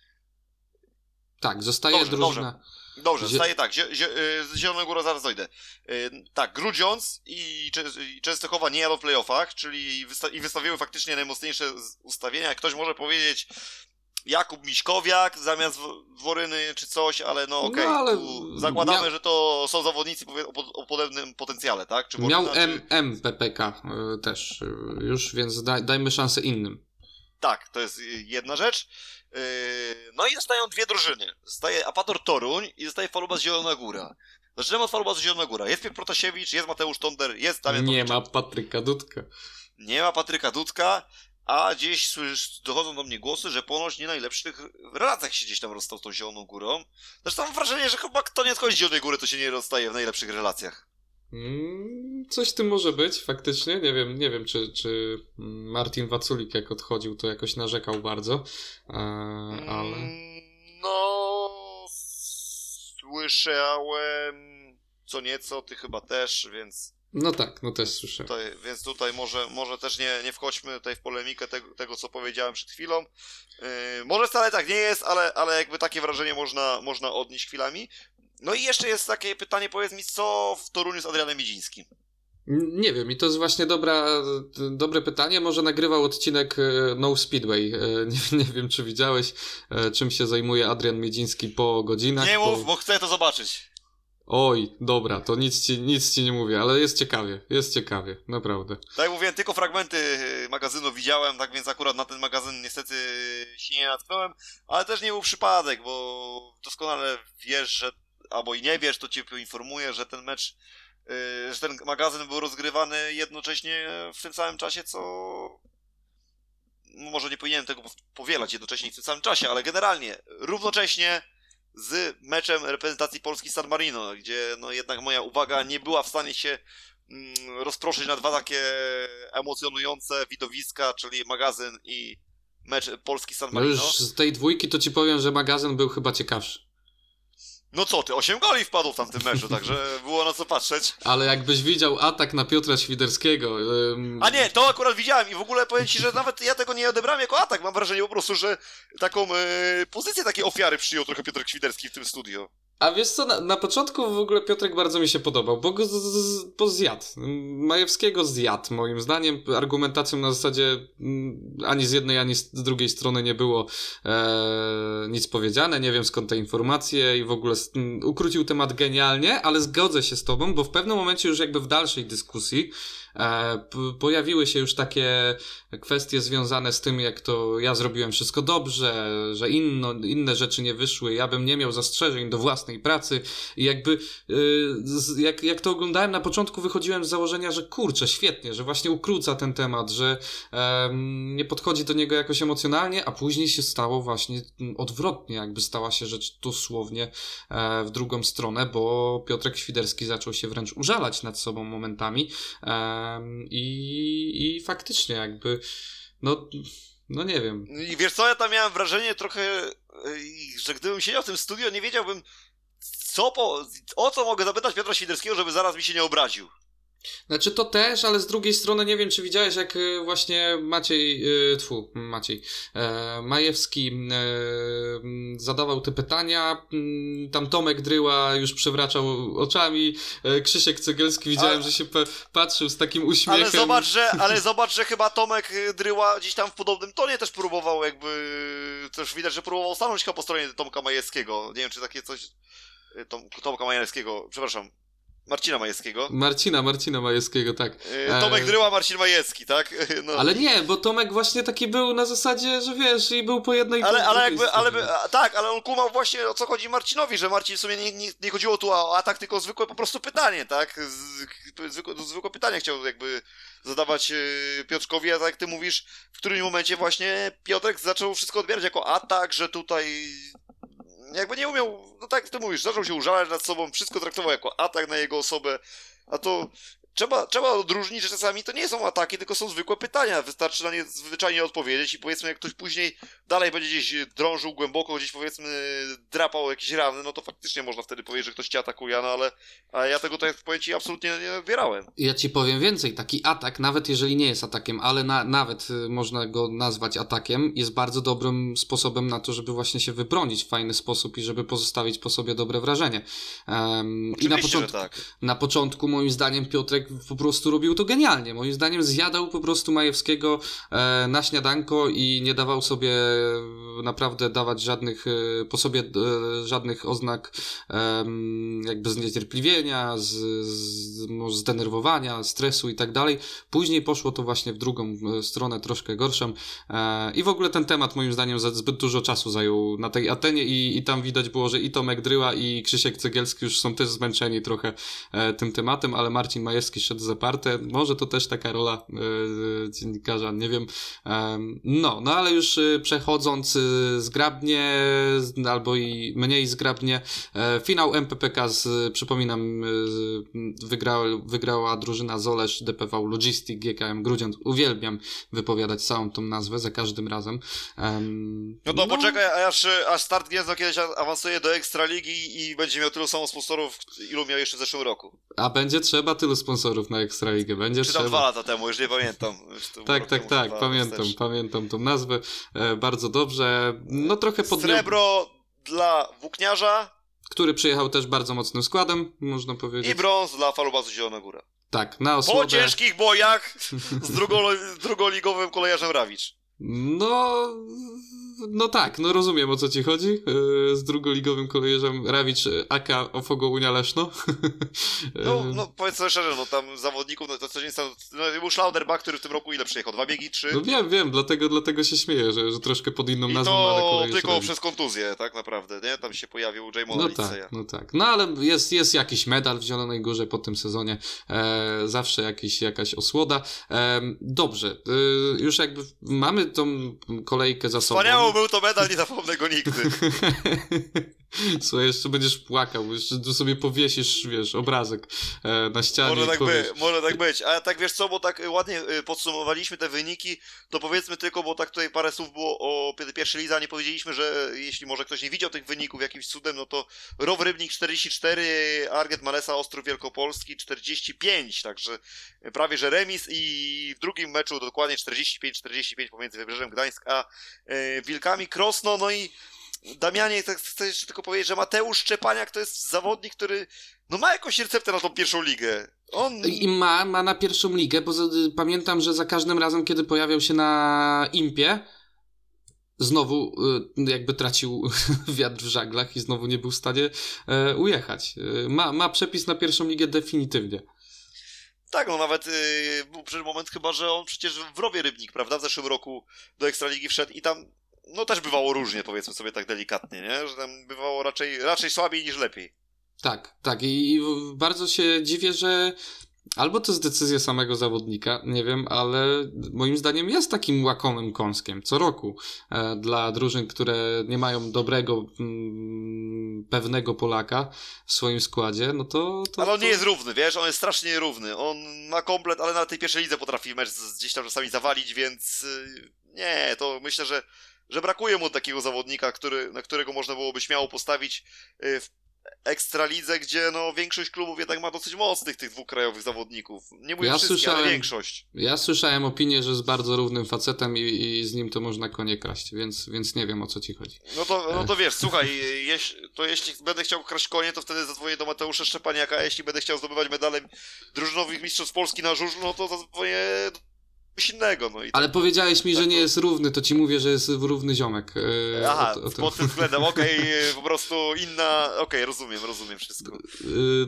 Tak, zostaje dobrze, drużyna... Dobrze, dobrze zostaje tak, zie, zie, z Zieloną Górą zaraz dojdę. tak, Grudziądz i, i Częstochowa nie jadą w playoffach, czyli wysta i wystawiły faktycznie najmocniejsze ustawienia. Ktoś może powiedzieć, Jakub Miśkowiak zamiast Woryny czy coś, ale no okej, okay, no, zakładamy, miał... że to są zawodnicy o, o podobnym potencjale, tak? Czy miał M, czy... MPPK y, też y, już, więc daj, dajmy szansę innym. Tak, to jest jedna rzecz. No i zostają dwie drużyny. Zostaje Apator Toruń i zostaje Falubas Zielona Góra. Zaczynamy od Falubas Zielona Góra. Jest Piotr Protasiewicz, jest Mateusz Tonder, jest Damian Nie ma Patryka Dudka. Nie ma Patryka Dudka a gdzieś słysz, dochodzą do mnie głosy, że ponoć nie najlepszych relacjach się gdzieś tam rozstał tą Zieloną Górą. Zresztą mam wrażenie, że chyba kto nie odchodzi z Zielonej Góry, to się nie rozstaje w najlepszych relacjach. Mm, coś tym może być, faktycznie. Nie wiem, nie wiem czy, czy Martin Waculik jak odchodził, to jakoś narzekał bardzo, e, ale... No... Słyszałem co nieco, ty chyba też, więc... No tak, no też słyszę. Tutaj, więc tutaj może, może też nie, nie wchodźmy tutaj w polemikę tego, tego co powiedziałem przed chwilą. Yy, może wcale tak nie jest, ale, ale jakby takie wrażenie można, można odnieść chwilami. No i jeszcze jest takie pytanie, powiedz mi, co w Toruniu z Adrianem Midzińskim? Nie wiem, i to jest właśnie dobra, dobre pytanie. Może nagrywał odcinek e, No Speedway. E, nie, nie wiem, czy widziałeś, e, czym się zajmuje Adrian Miedziński po godzinach. Nie mów, po... bo chcę to zobaczyć. Oj, dobra, to nic ci, nic ci nie mówię, ale jest ciekawie, jest ciekawie, naprawdę. Tak jak mówiłem, tylko fragmenty magazynu widziałem, tak więc akurat na ten magazyn niestety się nie natknąłem, ale też nie był przypadek, bo doskonale wiesz, że albo i nie wiesz, to cię poinformuję, że ten mecz Yy, że ten magazyn był rozgrywany jednocześnie w tym samym czasie, co. Może nie powinienem tego powielać jednocześnie w tym samym czasie, ale generalnie równocześnie z meczem reprezentacji Polski San Marino, gdzie no jednak moja uwaga nie była w stanie się mm, rozproszyć na dwa takie emocjonujące widowiska, czyli magazyn i mecz Polski San Marino. No już z tej dwójki to ci powiem, że magazyn był chyba ciekawszy. No co ty, 8 goli wpadło w tamtym meczu, także było na co patrzeć. Ale jakbyś widział atak na Piotra Świderskiego. Ym... A nie, to akurat widziałem i w ogóle powiem ci, że nawet ja tego nie odebrałem jako atak. Mam wrażenie po prostu, że taką e, pozycję takiej ofiary przyjął trochę Piotr Świderski w tym studio. A wiesz co, na, na początku w ogóle Piotrek bardzo mi się podobał, bo z, z, bo zjadł. Majewskiego zjadł, moim zdaniem. Argumentacją na zasadzie mm, ani z jednej, ani z drugiej strony nie było e, nic powiedziane. Nie wiem skąd te informacje i w ogóle m, ukrócił temat genialnie, ale zgodzę się z tobą, bo w pewnym momencie już jakby w dalszej dyskusji pojawiły się już takie kwestie związane z tym, jak to ja zrobiłem wszystko dobrze, że inno, inne rzeczy nie wyszły, ja bym nie miał zastrzeżeń do własnej pracy. I jakby y, jak, jak to oglądałem na początku wychodziłem z założenia, że kurczę, świetnie, że właśnie ukróca ten temat, że nie podchodzi do niego jakoś emocjonalnie, a później się stało właśnie odwrotnie, jakby stała się rzecz dosłownie e, w drugą stronę, bo Piotrek Świderski zaczął się wręcz użalać nad sobą momentami i, i faktycznie jakby, no, no nie wiem. I wiesz co, ja tam miałem wrażenie trochę, że gdybym siedział w tym studio, nie wiedziałbym, co po, o co mogę zapytać Piotra Świderskiego, żeby zaraz mi się nie obraził. Znaczy to też, ale z drugiej strony nie wiem, czy widziałeś, jak y, właśnie Maciej, yy, tfu, Maciej, e, Majewski e, zadawał te pytania, mm, tam Tomek Dryła już przewracał oczami, e, Krzysiek Cegelski widziałem, ale, że się patrzył z takim uśmiechem. Ale zobacz, że, ale zobacz, że chyba Tomek Dryła gdzieś tam w podobnym tonie też próbował jakby, też widać, że próbował stanąć chyba po stronie Tomka Majewskiego. Nie wiem, czy takie coś, Tom, Tomka Majewskiego, przepraszam, Marcina Majewskiego. Marcina, Marcina Majewskiego, tak. E, Tomek Dryła, Marcin Majewski, tak? No. Ale nie, bo Tomek właśnie taki był na zasadzie, że wiesz, i był po jednej Ale, ale jakby, ale tak, ale on kumał właśnie o co chodzi Marcinowi, że Marcin w sumie nie, nie, nie chodziło tu o atak, tylko o zwykłe po prostu pytanie, tak? Zwykłe, zwykłe pytanie chciał jakby zadawać e, Piotrkowi, a tak jak ty mówisz, w którym momencie właśnie Piotrek zaczął wszystko odbierać jako atak, że tutaj jakby nie umiał, no tak jak ty mówisz, zaczął się użalać nad sobą, wszystko traktował jako atak na jego osobę, a to trzeba, trzeba odróżnić, że czasami to nie są ataki, tylko są zwykłe pytania. Wystarczy na nie zwyczajnie odpowiedzieć i powiedzmy, jak ktoś później dalej będzie gdzieś drążył głęboko, gdzieś powiedzmy drapał jakieś rany, no to faktycznie można wtedy powiedzieć, że ktoś cię atakuje, no ale a ja tego, tak powiem ci, absolutnie nie odbierałem. Ja ci powiem więcej, taki atak, nawet jeżeli nie jest atakiem, ale na, nawet y, można go nazwać atakiem, jest bardzo dobrym sposobem na to, żeby właśnie się wybronić w fajny sposób i żeby pozostawić po sobie dobre wrażenie. Um, I na początku, tak. na początku, moim zdaniem, Piotrek po prostu robił to genialnie. Moim zdaniem zjadał po prostu Majewskiego e, na śniadanko i nie dawał sobie naprawdę dawać żadnych, e, po sobie e, żadnych oznak e, jakby zniecierpliwienia, z, z, może zdenerwowania, stresu i tak dalej. Później poszło to właśnie w drugą e, stronę, troszkę gorszą e, i w ogóle ten temat moim zdaniem zbyt dużo czasu zajął na tej Atenie i, i tam widać było, że i Tomek Dryła i Krzysiek Cegielski już są też zmęczeni trochę e, tym tematem, ale Marcin Majewski Kwiatkowski szedł zaparte. Może to też taka rola e, dziennikarza, nie wiem. No, no ale już e, przechodząc e, zgrabnie, albo i mniej zgrabnie, finał MPPK, z, przypominam, wygrał, wygrała drużyna Zolesz DPV Logistic GKM Grudziądz. Uwielbiam wypowiadać całą tą nazwę za każdym razem. no to no. poczekaj, aż, aż Start Gniezno kiedyś awansuje do Ekstraligi i będzie miał tylu samo sponsorów, ilu miał jeszcze w zeszłym roku. A będzie trzeba tylu sponsorów na Ekstraligę, będzie Czy trzeba. tam dwa lata temu, już nie pamiętam. Już Tak, tak, tak, pamiętam, pamiętam tą nazwę e, bardzo dobrze. No trochę podniósł, Srebro dla włókniarza który przyjechał też bardzo mocnym składem, można powiedzieć. i brąz dla Falubazu Zielona Góra. Tak, na Po osłodę. ciężkich bojach z drugo, drugoligowym kolejarzem Rawicz. No, no tak, no rozumiem o co ci chodzi. E, Z drugoligowym kolejerzem Rawicz, e, aka Ofogo Unia Leszno. No, E, no powiedz sobie szczerze, no tam zawodników, no to coś nie stało. No, był Schlauderbach, który w tym roku ile przyjechał? Dwa biegi, trzy? No wiem, wiem, dlatego, dlatego się śmieję, że, że troszkę pod inną I nazwą, ale to kolejarz tylko Rawicz. przez kontuzję, tak naprawdę, nie? Tam się pojawił Jamona No Liceja. tak, no tak. No ale jest, jest jakiś medal w Zielonej Górze po tym sezonie. E, zawsze jakiś, jakaś osłoda. E, dobrze, e, już jakby mamy tą kolejkę za sobą. Był to medal, nie zapomnę go nigdy. Słuchaj, jeszcze będziesz płakał, jeszcze tu sobie powiesisz, wiesz, obrazek e, na ścianie. Może tak, powiesz- by, może tak być. A tak wiesz co, bo tak y, ładnie y, podsumowaliśmy te wyniki, to powiedzmy tylko, bo tak tutaj parę słów było o pi- pierwszej lidze, a nie powiedzieliśmy, że jeśli może ktoś nie widział tych wyników jakimś cudem, no to Row Rybnik 44, Arget Malesa Ostrów Wielkopolski 45, także prawie że remis i w drugim meczu dokładnie 45-45 pomiędzy Wybrzeżem Gdańsk a Wilkami Krosno, no i Damianie, tak chcę jeszcze tylko powiedzieć, że Mateusz Szczepaniak to jest zawodnik, który no ma jakąś receptę na tą pierwszą ligę. On I ma, ma na pierwszą ligę, bo za, pamiętam, że za każdym razem, kiedy pojawiał się na impie, znowu y, jakby tracił wiatr w żaglach i znowu nie był w stanie e, ujechać. E, Ma, ma przepis na pierwszą ligę definitywnie. Tak, no nawet yy, był przed moment chyba, że on przecież w Rowie Rybnik, prawda, w zeszłym roku do Ekstraligi wszedł i tam, no też bywało różnie, powiedzmy sobie tak delikatnie, nie? Że tam bywało raczej, raczej słabiej niż lepiej. Tak, tak. I, bardzo się dziwię, że albo to jest decyzja samego zawodnika, nie wiem, ale moim zdaniem jest takim łakomym kąskiem co roku e, dla drużyn, które nie mają dobrego, mm, pewnego Polaka w swoim składzie, no to... to Ale on to... nie jest równy, wiesz, on jest strasznie nierówny. On ma komplet, ale na tej pierwszej lidze potrafi mecz gdzieś tam czasami zawalić, więc yy, nie, to myślę, że, że brakuje mu takiego zawodnika, który, na którego można byłoby śmiało postawić yy, w Ekstralidze, gdzie no większość klubów jednak ma dosyć mocnych tych dwóch krajowych zawodników. Nie mówię Ja wszystkie, ale większość. Ja słyszałem opinię, że jest bardzo równym facetem i, i z nim to można konie kraść, więc, więc nie wiem o co ci chodzi. No to, no to wiesz, słuchaj, jeś, to jeśli będę chciał kraść konie, to wtedy zadzwonię do Mateusza Szczepaniaka, a jeśli będę chciał zdobywać medale drużynowych mistrzostw Polski na żużlu, no to zadzwonię kogoś innego, no i Ale powiedziałeś mi, tak że nie jest równy, to ci mówię, że jest równy ziomek. e, Aha, o- o pod tym względem, okej, po prostu inna, okej, rozumiem, rozumiem wszystko. Y,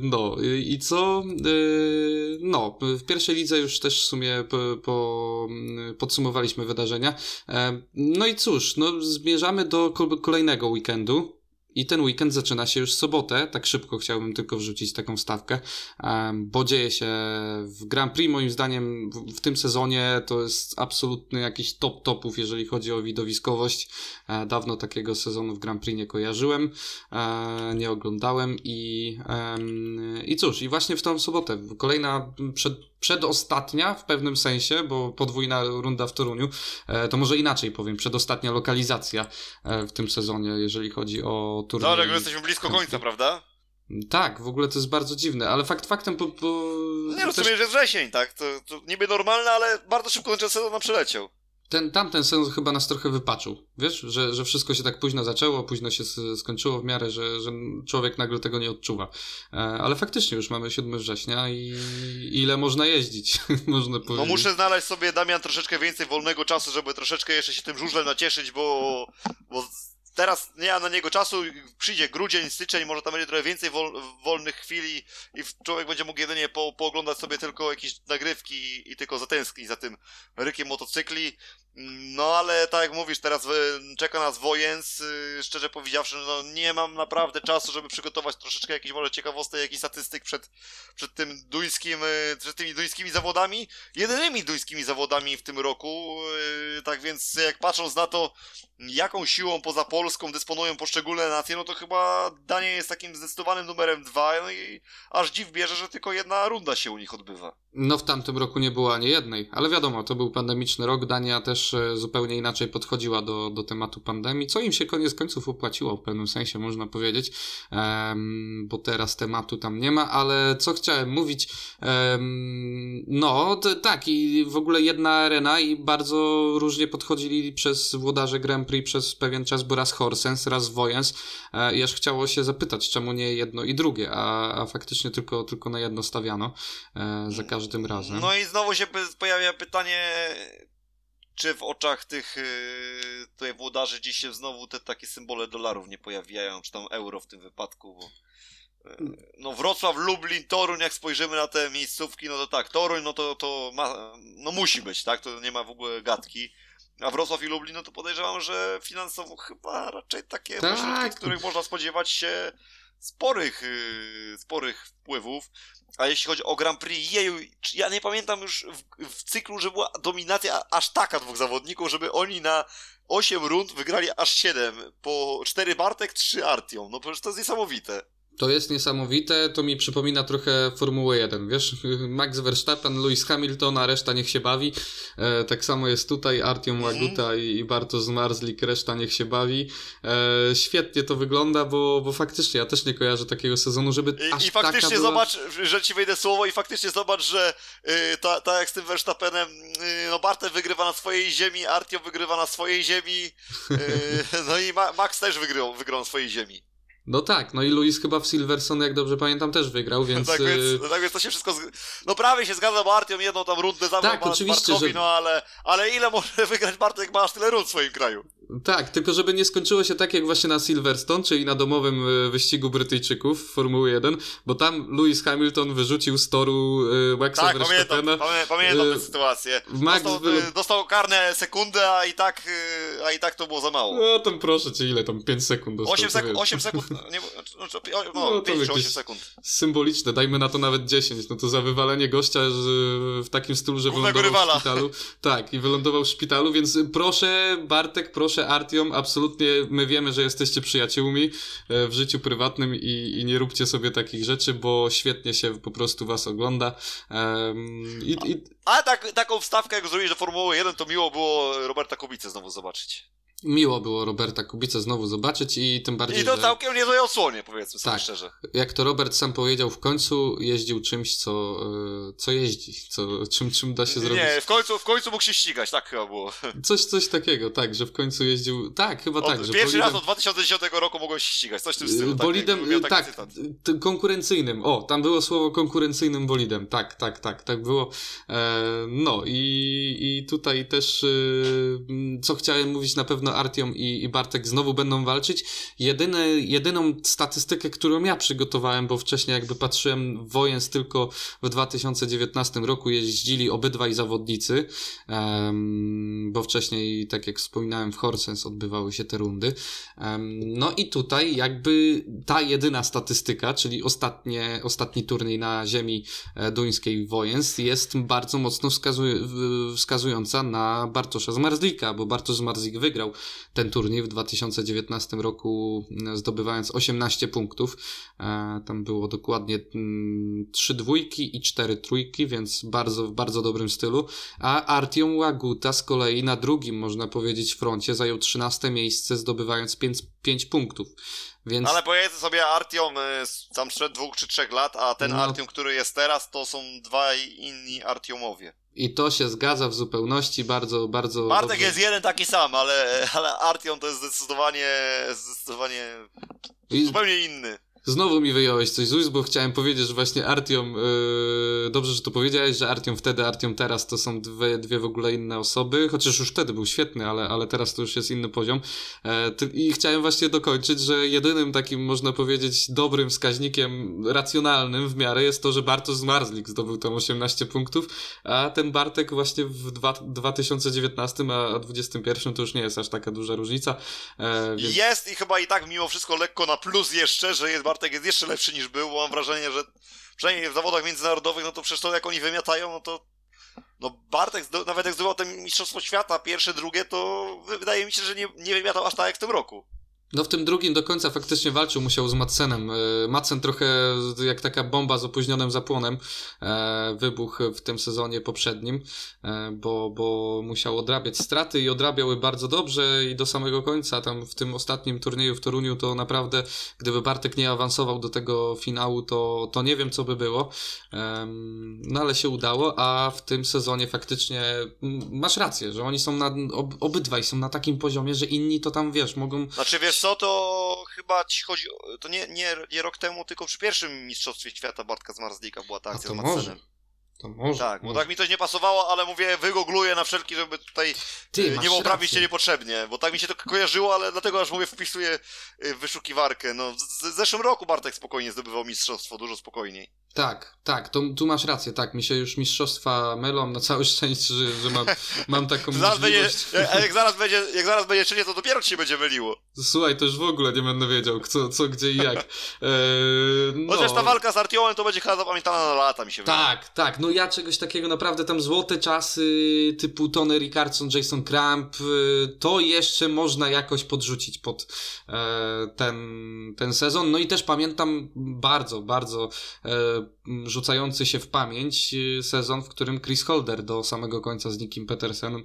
No i co? Y, No, w pierwszej lidze już też w sumie po, po, podsumowaliśmy wydarzenia. E, No i cóż, no zmierzamy do ko- kolejnego weekendu. I ten weekend zaczyna się już sobotę. Tak szybko chciałbym tylko wrzucić taką wstawkę, em, bo dzieje się w Grand Prix. Moim zdaniem w, tym sezonie to jest absolutny jakiś top topów, jeżeli chodzi o widowiskowość. E, Dawno takiego sezonu w Grand Prix nie kojarzyłem, e, nie oglądałem i, i cóż, i właśnie w tą sobotę, kolejna przed, przedostatnia w pewnym sensie, bo podwójna runda w Toruniu, e, to może inaczej powiem, przedostatnia lokalizacja e, w tym sezonie, jeżeli chodzi o turniej. Dobra, jak jesteśmy blisko końca, prawda? Tak, w ogóle to jest bardzo dziwne, ale fakt faktem, bo, bo Nie rozumiem, że jest wrzesień, tak? To, to niby normalne, ale bardzo szybko ten sezon nam przeleciał. Ten, tamten sezon chyba nas trochę wypaczył. Wiesz, że, że wszystko się tak późno zaczęło, późno się skończyło w miarę, że, że człowiek nagle tego nie odczuwa. E, ale faktycznie już mamy 7 września i ile można jeździć, można powiedzieć. No muszę znaleźć sobie, Damian, troszeczkę więcej wolnego czasu, żeby troszeczkę jeszcze się tym żużlem nacieszyć, bo, bo teraz nie ma na niego czasu, przyjdzie grudzień, styczeń, może tam będzie trochę więcej wol, wolnych chwili i człowiek będzie mógł jedynie po, pooglądać sobie tylko jakieś nagrywki i tylko zatęsknić za tym rykiem motocykli. No ale tak jak mówisz, teraz y, czeka nas Wojens, y, szczerze powiedziawszy, no nie mam naprawdę czasu, żeby przygotować troszeczkę jakichś może ciekawostek, jakichś statystyk przed, przed tym duńskim, y, przed tymi duńskimi zawodami jedynymi duńskimi zawodami w tym roku. Tak więc, jak patrząc na to, jaką siłą poza Polską dysponują poszczególne nacje, no to chyba Dania jest takim zdecydowanym numerem dwa. No i aż dziw bierze, że tylko jedna runda się u nich odbywa. No w tamtym roku nie było ani jednej, ale wiadomo, to był pandemiczny rok, Dania też też e, zupełnie inaczej podchodziła do, do tematu pandemii, co im się koniec końców opłaciło w pewnym sensie, można powiedzieć, bo teraz tematu tam nie ma, ale co chciałem mówić, no to, tak i w ogóle jedna arena i bardzo różnie podchodzili przez włodarze Grand Prix przez pewien czas, bo raz Horsens, raz Wojens e, i aż chciało się zapytać, czemu nie jedno i drugie, a, a faktycznie tylko, tylko na jedno stawiano e, za każdym razem. No i znowu się pojawia pytanie, czy w oczach tych yy, tutaj włodarzy dziś się znowu te takie symbole dolarów nie pojawiają, czy tam euro w tym wypadku, bo yy, no Wrocław, Lublin, Toruń, jak spojrzymy na te miejscówki, no to tak, Toruń, no to, to ma, no musi być, tak, to nie ma w ogóle gadki. A Wrocław i Lublin, no to podejrzewam, że finansowo chyba raczej takie tak. ośrodki, z których można spodziewać się sporych, yy, sporych wpływów. A jeśli chodzi o Grand Prix, jeju, ja nie pamiętam już w, w, cyklu, że była dominacja aż taka dwóch zawodników, żeby oni na 8 rund wygrali aż 7. Po 4 Bartek, 3 Artiom. No przecież to jest niesamowite. To jest niesamowite, to mi przypomina trochę Formułę 1, wiesz, Max Verstappen, Lewis Hamilton, a reszta niech się bawi. E, tak samo jest tutaj, Artiom Łaguta mm. i, i Bartosz Zmarzlik, reszta niech się bawi. E, świetnie to wygląda, bo, bo faktycznie ja też nie kojarzę takiego sezonu, żeby I, aż I faktycznie była... zobacz, że ci wejdę słowo i faktycznie zobacz, że y, ta, ta jak z tym Verstappenem, y, no Bartek wygrywa na swojej ziemi, Artiom wygrywa na swojej ziemi, y, no i Ma Max też wygrał, wygrał na swojej ziemi. No tak, no i Luis chyba w Silverson, jak dobrze pamiętam, też wygrał, więc... tak, więc y, tak więc to się wszystko... Z... No prawie się zgadza, bo Artiom jedną tam rundę zabrał tak, oczywiście, Bartkowi, że... no ale, ale ile może wygrać Bartek, masz tyle rund w swoim kraju? Tak, tylko żeby nie skończyło się tak jak właśnie na Silverstone, czyli na domowym y, wyścigu Brytyjczyków Formuły 1, bo tam Lewis Hamilton wyrzucił z toru y, Maxa tak. Pamiętam, pamiętam tę sytuację. Max dostał, dostał karne sekundę, a i, tak, a i tak to było za mało. No tam proszę cię, ile tam 5 sekund dostał. 8, sek 8 sekund, nie, znaczy, no, no 5 czy 8 sekund. Symboliczne, dajmy na to nawet 10, no to za wywalenie gościa w takim stylu, że Głównego wylądował rywala. w szpitalu. Tak, i wylądował w szpitalu, więc proszę Bartek, proszę Artiom, absolutnie my wiemy, że jesteście przyjaciółmi e, w życiu prywatnym i, i nie róbcie sobie takich rzeczy, bo świetnie się po prostu was ogląda. Um, i, i... A tak, taką wstawkę, jak zrobiłeś do Formuły 1, to miło było Roberta Kubicy znowu zobaczyć. Miło było Roberta Kubica znowu zobaczyć i tym bardziej. I to że... całkiem niezłej odsłonie, powiedzmy sobie tak, szczerze. Jak to Robert sam powiedział, w końcu jeździł czymś, co, e, co jeździ, co, czym, czym da się zrobić. Nie, w końcu, w końcu mógł się ścigać, tak chyba było. Coś, coś takiego, tak, że w końcu jeździł. Tak, chyba od, tak. Że pierwszy bolidem... raz od 2010 roku mogłeś się ścigać, coś w tym stylu. Tak, bolidem, tak, tak konkurencyjnym. O, tam było słowo konkurencyjnym bolidem. Tak, tak, tak, tak było. E, no i, i tutaj też, e, co chciałem mówić, na pewno Artiom i, i Bartek znowu będą walczyć. Jedyne, jedyną statystykę, którą ja przygotowałem, bo wcześniej jakby patrzyłem Wojens tylko w 2019 roku jeździli obydwaj zawodnicy, um, bo wcześniej, tak jak wspominałem, w Horsens odbywały się te rundy. Um, no i tutaj jakby ta jedyna statystyka, czyli ostatnie, ostatni turniej na ziemi e, duńskiej Wojens jest bardzo mocno wskazuj, wskazująca na Bartosza Zmarzlika, bo Bartosz Zmarzlik wygrał ten turniej w 2019 roku, mm, zdobywając 18 punktów. E, tam było dokładnie 3 mm, dwójki i 4 trójki, więc bardzo, w bardzo dobrym stylu. A Artiom Łaguta z kolei na drugim, można powiedzieć, froncie zajął 13 miejsce, zdobywając 5, 5 punktów. Więc... Ale powiedzmy sobie, Artiom y, tam sprzed dwóch czy trzech lat, a ten no. Artiom, który jest teraz, to są dwaj inni Artiomowie. I to się zgadza w zupełności, bardzo, bardzo. Bartek dobrze. jest jeden taki sam, ale, ale Artion to jest zdecydowanie, zdecydowanie I... zupełnie inny. Znowu mi wyjąłeś coś z ust, bo chciałem powiedzieć, że właśnie Artiom, yy, dobrze, że to powiedziałeś, że Artiom wtedy, Artiom teraz to są dwie, dwie w ogóle inne osoby, chociaż już wtedy był świetny, ale, ale teraz to już jest inny poziom. E, ty, I chciałem właśnie dokończyć, że jedynym takim, można powiedzieć, dobrym wskaźnikiem racjonalnym w miarę jest to, że Bartosz Zmarzlik zdobył tam 18 punktów, a ten Bartek właśnie w dwa, 2019, a 2021 to już nie jest aż taka duża różnica. E, więc... Jest i chyba i tak mimo wszystko lekko na plus jeszcze, że jest Bartek jest jeszcze lepszy niż był, bo mam wrażenie, że przynajmniej w zawodach międzynarodowych, no to przecież to jak oni wymiatają, no to no Bartek, nawet jak zdobywał ten Mistrzostwo Świata, pierwsze, drugie, to wydaje mi się, że nie, nie wymiatał aż tak jak w tym roku. No w tym drugim do końca faktycznie walczył, musiał z Madsenem. E, Madsen trochę jak taka bomba z opóźnionym zapłonem e, wybuchł w tym sezonie poprzednim, e, bo, bo musiał odrabiać straty i odrabiały bardzo dobrze i do samego końca. Tam w tym ostatnim turnieju w Toruniu to naprawdę, gdyby Bartek nie awansował do tego finału, to, to nie wiem co by było. No ale się udało, a w tym sezonie faktycznie masz rację, że oni są na, ob, obydwaj są na takim poziomie, że inni to tam wiesz, mogą. Znaczy wiesz co, to chyba ci chodzi, to nie, nie, nie rok temu, tylko przy pierwszym Mistrzostwie Świata Bartka z Marzlika była ta akcja z Madsenem. To może. Tak, może. bo tak mi coś nie pasowało, ale mówię, wygogluję na wszelki, żeby tutaj Ty, nie poprawić się niepotrzebnie, bo tak mi się to kojarzyło, ale dlatego aż mówię, wpisuję y, wyszukiwarkę. No, w zeszłym roku Bartek spokojnie zdobywał mistrzostwo, dużo spokojniej. Tak, tak, to, tu masz rację, tak, mi się już mistrzostwa mylą na całe szczęście, że, że mam, mam taką zaraz możliwość. Będzie, jak, zaraz będzie, jak zaraz będzie trzecie, to dopiero ci się będzie myliło. Słuchaj, to już w ogóle nie będę wiedział, co, co gdzie i jak. Eee, no. Chociaż ta walka z Artiołem to będzie chyba zapamiętana na lata, mi się wydaje. Tak, tak, no ja czegoś takiego naprawdę tam złote czasy typu Tony Rickardson, Jason Cramp, y, to jeszcze można jakoś podrzucić pod e, ten, ten sezon. No i też pamiętam bardzo, bardzo e, rzucający się w pamięć y, sezon, w którym Chris Holder do samego końca z Nikim Petersenem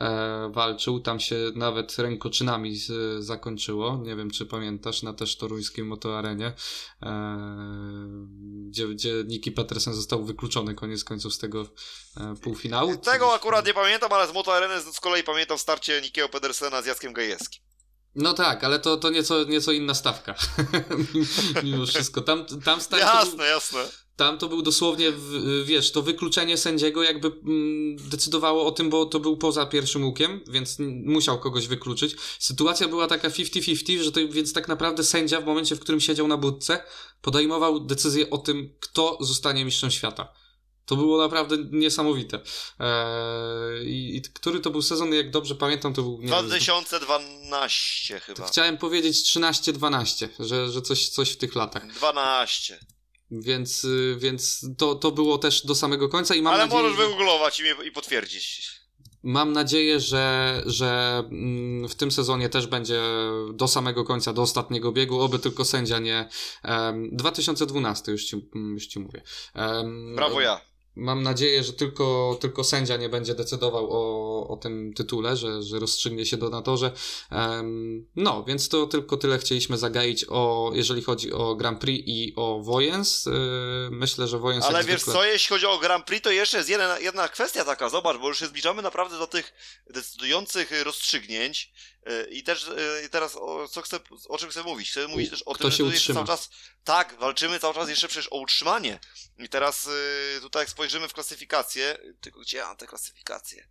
e, walczył. Tam się nawet rękoczynami zakończyło. Nie wiem, czy pamiętasz, na też toruńskim motoarenie, e, gdzie, gdzie Niki Petersen został wykluczony koniec końców z tego e, półfinału. Tego akurat nie pamiętam, ale z motoareny z kolei pamiętam starcie Nikiego Petersena z Jackiem Gajewskim. No tak, ale to, to nieco, nieco inna stawka. Mimo wszystko. Tam, tam jasne, był, jasne. Tam to był dosłownie, wiesz, to wykluczenie sędziego jakby mm, decydowało o tym, bo to był poza pierwszym łukiem, więc musiał kogoś wykluczyć. Sytuacja była taka 50-50, że to, więc tak naprawdę sędzia w momencie, w którym siedział na budce, podejmował decyzję o tym, kto zostanie mistrzem świata. To było naprawdę niesamowite. Eee, i, I, który to był sezon, jak dobrze pamiętam, to był... Nie 2012 wiem, chyba. Chciałem powiedzieć 13-12, że, że coś, coś w tych latach. 12. Więc, y, więc to, to było też do samego końca i mam Ale nadzieję, możesz że... wygooglować i, i potwierdzić. Mam nadzieję, że, że mm, w tym sezonie też będzie do samego końca, do ostatniego biegu, oby tylko sędzia nie. Um, 2012 już ci, już ci mówię. Brawo ja. Mam nadzieję, że tylko, tylko sędzia nie będzie decydował o, o tym tytule, że, że rozstrzygnie się donatorze. Um, no, więc to tylko tyle chcieliśmy zagaić o, jeżeli chodzi o Grand Prix i o Wojens. Yy, myślę, że Wojens. Ale wiesz zwykle... co, jeśli chodzi o Grand Prix, to jeszcze jest jedna, jedna kwestia taka, zobacz, bo już się zbliżamy naprawdę do tych decydujących rozstrzygnięć. I też i teraz o, co chcę, o czym chcę mówić? Chcę mówić też o Kto tym, że cały czas tak, walczymy cały czas jeszcze przecież o utrzymanie. I teraz tutaj jak spojrzymy w klasyfikację, tylko gdzie ja mam te klasyfikacje?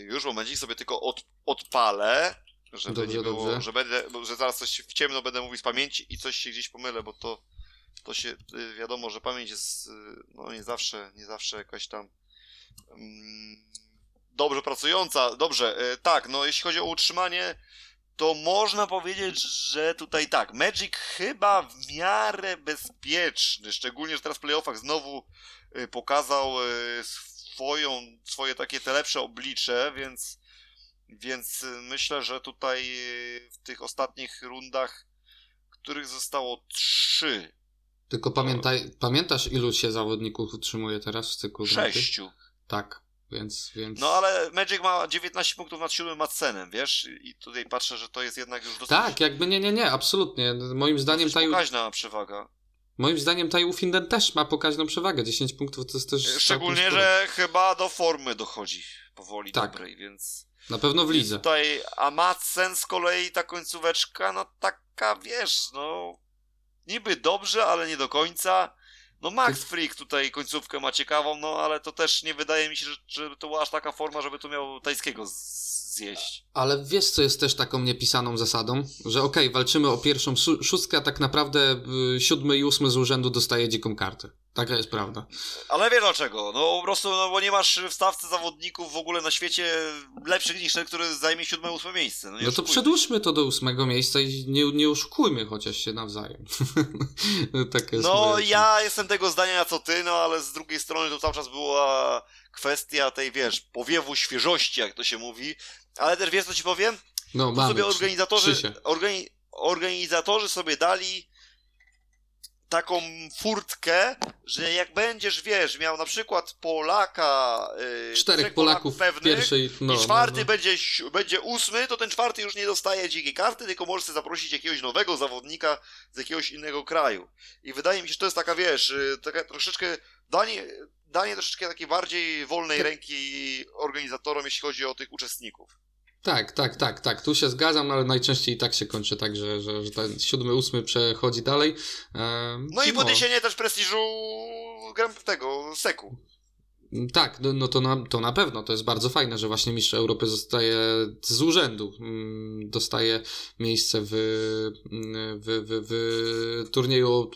Już momencik sobie tylko od, odpalę, żeby dobrze, nie było, dobrze. że będę, że zaraz coś w ciemno będę mówił z pamięci i coś się gdzieś pomylę, bo to to się y, wiadomo, że pamięć jest y, no nie zawsze, nie zawsze jakaś tam mm, dobrze pracująca. Dobrze, tak, no jeśli chodzi o utrzymanie, to można powiedzieć, że tutaj tak, Magic chyba w miarę bezpieczny, szczególnie, że teraz w playoffach znowu e, pokazał e, swoją, swoje takie te lepsze oblicze, więc, więc myślę, że tutaj w tych ostatnich rundach, których zostało trzy. Tylko pamiętaj, pamiętasz ilu się zawodników utrzymuje teraz w cyklu? Sześciu. Tak, więc, więc... No ale Magic ma 19 punktów nad siódmym Madsenem, wiesz? I tutaj patrzę, że to jest jednak już dosyć... Tak, jakby nie, nie, nie, absolutnie. Moim zdaniem... Dosyć pokaźna przewaga. Moim zdaniem Taju Finden też ma pokaźną przewagę. 10 punktów to jest też... Szczególnie, że chyba do formy dochodzi powoli tak. dobrej, więc... Na pewno w lidze. Tutaj, a Madsen z kolei ta końcóweczka, no taka, wiesz, no... Niby dobrze, ale nie do końca. No Max Freak tutaj końcówkę ma ciekawą, no ale to też nie wydaje mi się, że, że to była aż taka forma, żeby tu miał tajskiego zjeść. Ale wiesz, co jest też taką niepisaną zasadą? Że okej, okay, walczymy o pierwszą szóstkę, a tak naprawdę y, siódmy i ósmy z urzędu dostaje dziką kartę. Taka jest prawda. Ale wie dlaczego? No po prostu, no bo nie masz w stawce zawodników w ogóle na świecie lepszych niż ten, który zajmie siódme, ósme miejsce. No, no to przedłużmy to do ósmego miejsca i nie, nie oszukujmy chociaż się nawzajem. tak jest no ja jestem tego zdania co ty, no ale z drugiej strony to cały czas była kwestia tej, wiesz, powiewu świeżości, jak to się mówi. Ale też wiesz, co ci powiem? No, mamy. sobie organizatorzy, organi organizatorzy sobie dali taką furtkę, że jak będziesz, wiesz, miał na przykład Polaka, yy, czterech Polaków, pewnych pierwszej, no, i czwarty no, no. Będzie, będzie ósmy, to ten czwarty już nie dostaje dzikiej karty, tylko możesz sobie zaprosić jakiegoś nowego zawodnika z jakiegoś innego kraju. I wydaje mi się, że to jest taka, wiesz, y, taka troszeczkę danie, danie troszeczkę takiej bardziej wolnej ręki organizatorom, jeśli chodzi o tych uczestników. Tak, tak, tak, tak. Tu się zgadzam, ale najczęściej i tak się kończy tak, że, że, że ten siódmy, ósmy przechodzi dalej. Ehm, no i no. podniesienie też prestiżu tego Seku. Tak, no, no to, na, to na pewno. To jest bardzo fajne, że właśnie mistrz Europy zostaje z urzędu. Mm, dostaje miejsce w, w, w, w turnieju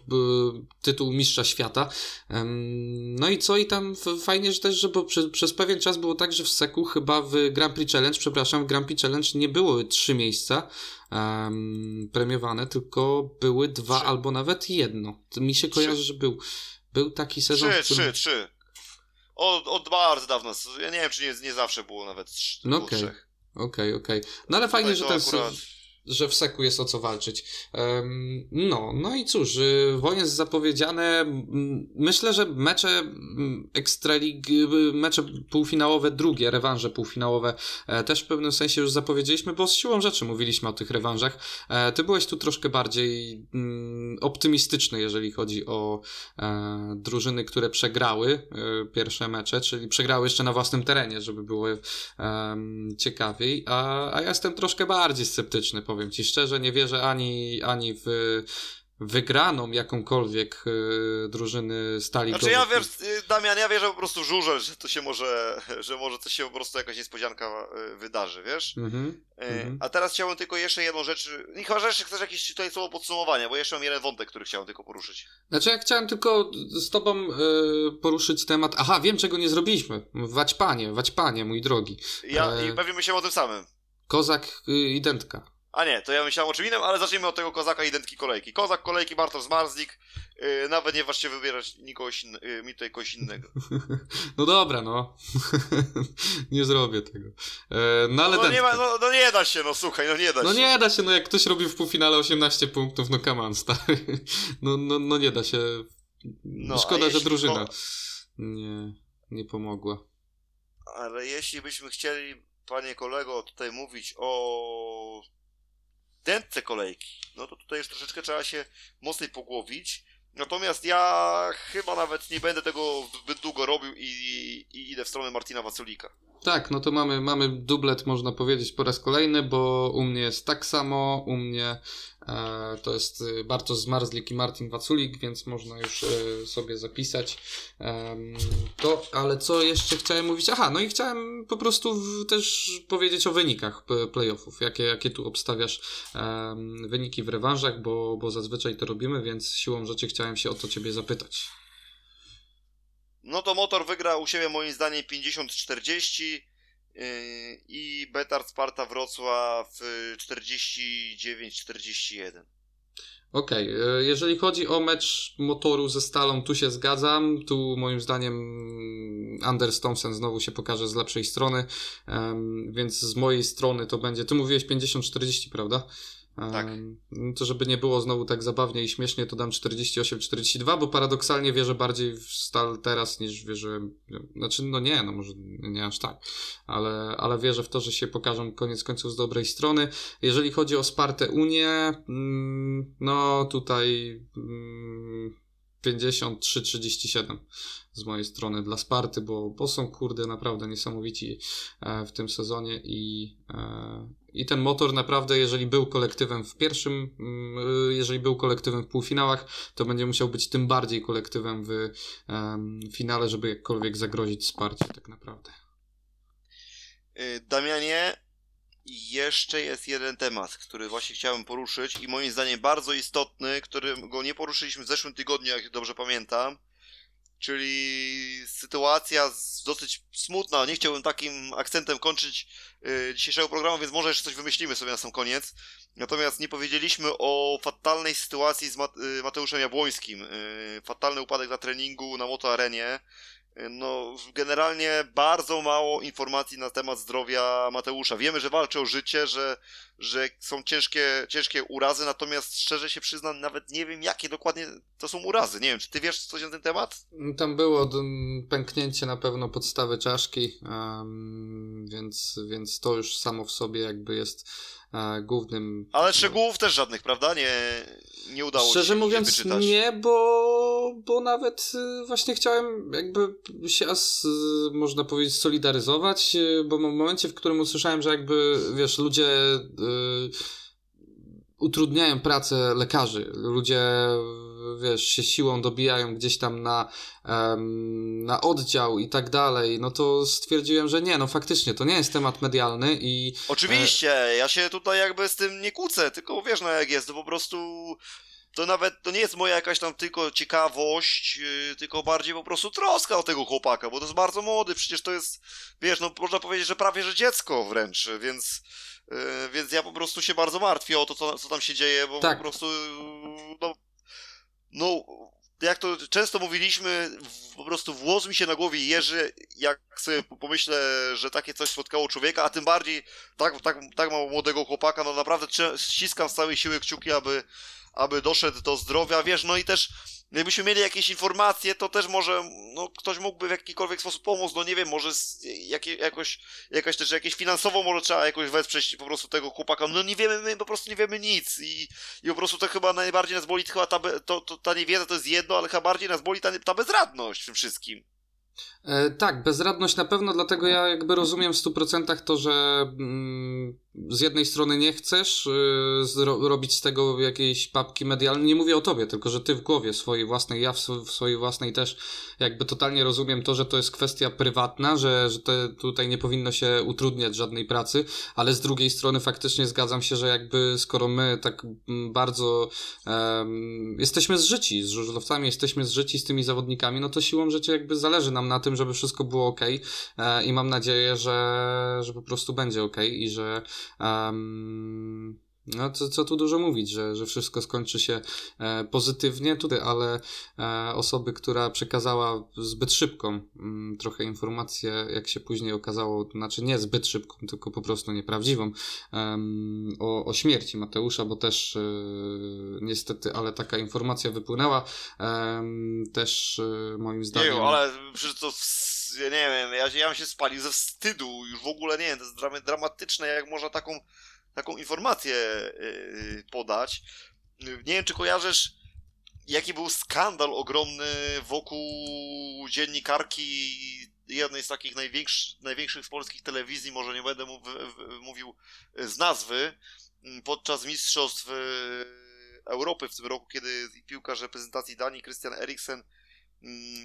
tytuł mistrza świata. No i co? I tam fajnie, że też, że bo przez, przez pewien czas było tak, że w Seku chyba w Grand Prix Challenge, przepraszam, w Grand Prix Challenge nie było trzy miejsca um, premiowane, tylko były dwa trzy. albo nawet jedno. Mi się kojarzy, że był, był taki sezon. Trzy, którym... trzy, trzy. Od, od bardzo dawna. Ja nie wiem, czy nie, nie zawsze było nawet trz, no okay. trzech. Okej, okay, okej. Okay. No ale fajnie, że ten, akurat że w Seku jest o co walczyć. No, no i cóż, y, wojny zapowiedziane. Myślę, że mecze Ekstraligi, y, mecze półfinałowe, drugie rewanże półfinałowe e, też w pewnym sensie już zapowiedzieliśmy, bo z siłą rzeczy mówiliśmy o tych rewanżach. E, ty byłeś tu troszkę bardziej optymistyczny, jeżeli chodzi o e, drużyny, które przegrały pierwsze mecze, czyli przegrały jeszcze na własnym terenie, żeby było ciekawiej, a, a ja jestem troszkę bardziej sceptyczny, powiem ci szczerze, nie wierzę ani, ani w wygraną jakąkolwiek y, drużyny Stali Znaczy ja wiesz, y, Damian, ja wierzę po prostu w żurze, że to się może, że może coś się po prostu jakaś niespodzianka y, wydarzy, wiesz? Mm-hmm. A teraz chciałbym tylko jeszcze jedną rzecz, nie chyba, że jeszcze chcesz jakieś tutaj słowo podsumowania, bo jeszcze mam jeden wątek, który chciałem tylko poruszyć. Znaczy ja chciałem tylko z tobą y, poruszyć temat, aha, wiem czego nie zrobiliśmy, Waćpanie, Waćpanie, mój drogi. Ja, e... I bawimy się o tym samym. Kozak identka. A nie, to ja myślałem o czym innym, ale zacznijmy od tego kozaka identki kolejki. Kozak, kolejki, Bartosz Zmarzlik. Yy, nawet nie ważcie wybierać nikogoś in, yy, mi tutaj kogoś innego. no dobra, no. nie zrobię tego. E, no ale no, no, nie ma, no, no, nie da się, no słuchaj, no nie da no, się. No nie da się, no jak ktoś robi w półfinale 18 punktów, no kaman stary. no, no, no nie da się. No, Szkoda, że drużyna to... nie, nie pomogła. Ale jeśli byśmy chcieli, panie kolego, tutaj mówić o dętce kolejki, no to tutaj już troszeczkę trzeba się mocniej pogłowić. Natomiast ja chyba nawet nie będę tego zbyt długo robił i, i idę w stronę Martina Waculika. Tak, no to mamy, mamy dublet, można powiedzieć, po raz kolejny, bo u mnie jest tak samo, u mnie e, to jest y, Bartosz Zmarzlik i Martin Waculik, więc można już e, sobie zapisać e, to, ale co jeszcze chciałem mówić? Aha, no i chciałem po prostu w, też powiedzieć o wynikach playoffów, jakie, jakie tu obstawiasz wyniki w rewanżach, bo, bo zazwyczaj to robimy, więc siłą rzeczy chciałem się o to ciebie zapytać. No to motor wygra u siebie moim zdaniem 50-40 yy, i Betard Sparta Wrocław 49-41. Okej, okay. jeżeli chodzi o mecz motoru ze Stalą, tu się zgadzam. Tu moim zdaniem Anders Thompson znowu się pokaże z lepszej strony, więc z mojej strony to będzie. Ty mówiłeś 50-40, prawda? Tak. No to żeby nie było znowu tak zabawnie i śmiesznie, to dam 48-42, bo paradoksalnie wierzę bardziej w Stal teraz niż wierzę. Znaczy, no nie, no może nie aż tak, ale, ale wierzę w to, że się pokażą koniec końców z dobrej strony. Jeżeli chodzi o Spartę Unię, mm, no tutaj. 53-37 mm, z mojej strony dla Sparty, bo, bo są kurde naprawdę niesamowici e, w tym sezonie i, e, i ten motor naprawdę, jeżeli był kolektywem w pierwszym, mm, jeżeli był kolektywem w półfinałach, to będzie musiał być tym bardziej kolektywem w um, finale, żeby jakkolwiek zagrozić Sparcie tak naprawdę. Y, Damianie, jeszcze jest jeden temat, który właśnie chciałem poruszyć i moim zdaniem bardzo istotny, którego nie poruszyliśmy w zeszłym tygodniu, jak dobrze pamiętam czyli sytuacja dosyć smutna. Nie chciałbym takim akcentem kończyć yy, dzisiejszego programu, więc może jeszcze coś wymyślimy sobie na sam koniec. Natomiast nie powiedzieliśmy o fatalnej sytuacji z yy, Mateuszem Jabłońskim. Yy, fatalny upadek na treningu na Moto Arenie. No, generalnie bardzo mało informacji na temat zdrowia Mateusza. Wiemy, że walczy o życie, że, że są ciężkie, ciężkie urazy, natomiast szczerze się przyznam, nawet nie wiem, jakie dokładnie to są urazy. Nie wiem, czy ty wiesz coś na ten temat? Tam było pęknięcie na pewno podstawy czaszki, więc, więc to już samo w sobie jakby jest e, głównym. Ale szczegółów też żadnych, prawda? Nie, nie udało Szczerze się Szczerze mówiąc, nie, bo, bo nawet y, właśnie chciałem jakby się, as, można powiedzieć, solidaryzować, y, bo w momencie, w którym usłyszałem, że jakby, wiesz, ludzie. Y, utrudniają pracę lekarzy. Ludzie, wiesz, się siłą dobijają gdzieś tam na, na oddział i tak dalej, no to stwierdziłem, że nie, no faktycznie, to nie jest temat medialny i... Oczywiście, ja się tutaj jakby z tym nie kłócę, tylko wiesz, no jak jest, to po prostu to nawet to nie jest moja jakaś tam tylko ciekawość, yy, tylko bardziej po prostu troska o tego chłopaka, bo to jest bardzo młody, przecież to jest, wiesz, no można powiedzieć, że prawie że dziecko wręcz, więc E, więc ja po prostu się bardzo martwię o to, co, co tam się dzieje, bo tak. po prostu no, no, jak to często mówiliśmy, po prostu włos mi się na głowie jeży, jak sobie pomyślę, że takie coś spotkało człowieka, a tym bardziej tak, tak, tak mało młodego chłopaka, no naprawdę ściskam z całej siły kciuki, aby, aby doszedł do zdrowia, wiesz, no i też Gdybyśmy mieli jakieś informacje, to też może no, ktoś mógłby w jakikolwiek sposób pomóc, no nie wiem, może jak, jakoś, jakaś też jakieś finansowo może trzeba jakoś wesprzeć po prostu tego chłopaka, no nie wiemy, my po prostu nie wiemy nic i, i po prostu to chyba najbardziej nas boli, chyba ta, to, to, ta niewiedza to jest jedno, ale chyba bardziej nas boli ta, ta bezradność w tym wszystkim. E, tak, bezradność na pewno, dlatego ja jakby rozumiem w 100% to, że mm, z jednej strony nie chcesz y, robić z tego jakiejś papki medialnej. Nie mówię o tobie, tylko że ty w głowie swojej własnej, ja w, w swojej własnej też jakby totalnie rozumiem to, że to jest kwestia prywatna, że, że te, tutaj nie powinno się utrudniać żadnej pracy, ale z drugiej strony faktycznie zgadzam się, że jakby skoro my tak bardzo um, jesteśmy zżyci z żużlowcami, jesteśmy zżyci z tymi zawodnikami, no to siłą rzeczy jakby zależy nam na tym, żeby wszystko było ok e, i mam nadzieję, że, że po prostu będzie ok i że Um, no, co, co tu dużo mówić, że, że wszystko skończy się e, pozytywnie tutaj, ale e, osoby, która przekazała zbyt szybką m, mm, trochę informację, jak się później okazało, znaczy nie zbyt szybką, tylko po prostu nieprawdziwą, o, o śmierci Mateusza, bo też e, niestety, ale taka informacja wypłynęła, też e, moim zdaniem... Nie, ale przecież to ja nie wiem, ja, ja się spalił ze wstydu, już w ogóle nie wiem, to jest dramatyczne, jak można taką taką informację yy, podać. Nie wiem, czy kojarzysz, jaki był skandal ogromny wokół dziennikarki jednej z takich największych, największych polskich telewizji, może nie będę mówił z nazwy, podczas Mistrzostw y, Europy w tym roku, kiedy piłkarz reprezentacji Danii, Christian Eriksen, mm,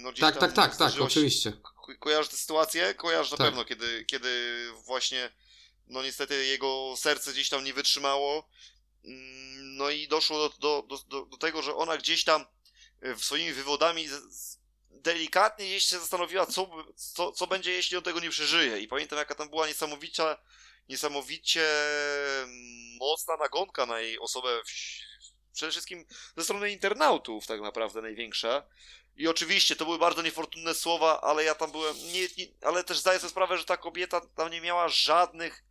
no tak, tak, tak, tak, oczywiście. Ko kojarzysz tę sytuację? Kojarzysz tak. na pewno, kiedy, kiedy właśnie no niestety jego serce gdzieś tam nie wytrzymało. Mm, no i doszło do, do, do, do tego, że ona gdzieś tam e, swoimi wywodami delikatnie gdzieś się zastanowiła, co, co, co będzie, jeśli on tego nie przeżyje. I pamiętam, jaka tam była niesamowicie mm, mocna nagonka na jej osobę, przede wszystkim ze strony internautów, tak naprawdę największa. I oczywiście to były bardzo niefortunne słowa, ale ja tam byłem, nie, nie, ale też zdaję sobie sprawę, że ta kobieta tam nie miała żadnych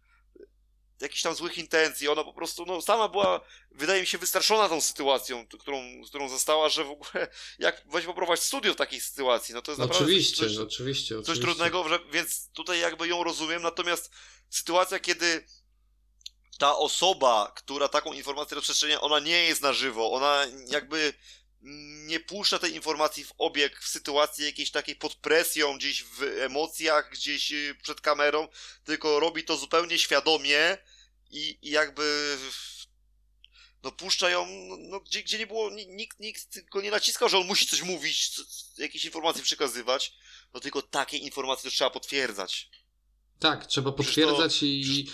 jakichś tam złych intencji. Ona po prostu, no, sama była, wydaje mi się, wystraszona tą sytuacją, którą, którą została, że w ogóle jak weź poprowadzić studio w takiej sytuacji, no to jest naprawdę oczywiście, coś, oczywiście, coś oczywiście. trudnego, że, więc tutaj jakby ją rozumiem, natomiast sytuacja, kiedy ta osoba, która taką informację rozprzestrzenia, ona nie jest na żywo, ona jakby nie puszcza tej informacji w obieg w sytuacji jakiejś takiej pod presją, gdzieś w emocjach, gdzieś y, przed kamerą, tylko robi to zupełnie świadomie i, i jakby no puszcza ją, no, no, gdzie, gdzie nie było, nikt, nikt go nie naciskał, że on musi coś mówić, co, jakieś informacje przekazywać, no tylko takie informacje trzeba potwierdzać. Tak, trzeba potwierdzać to, i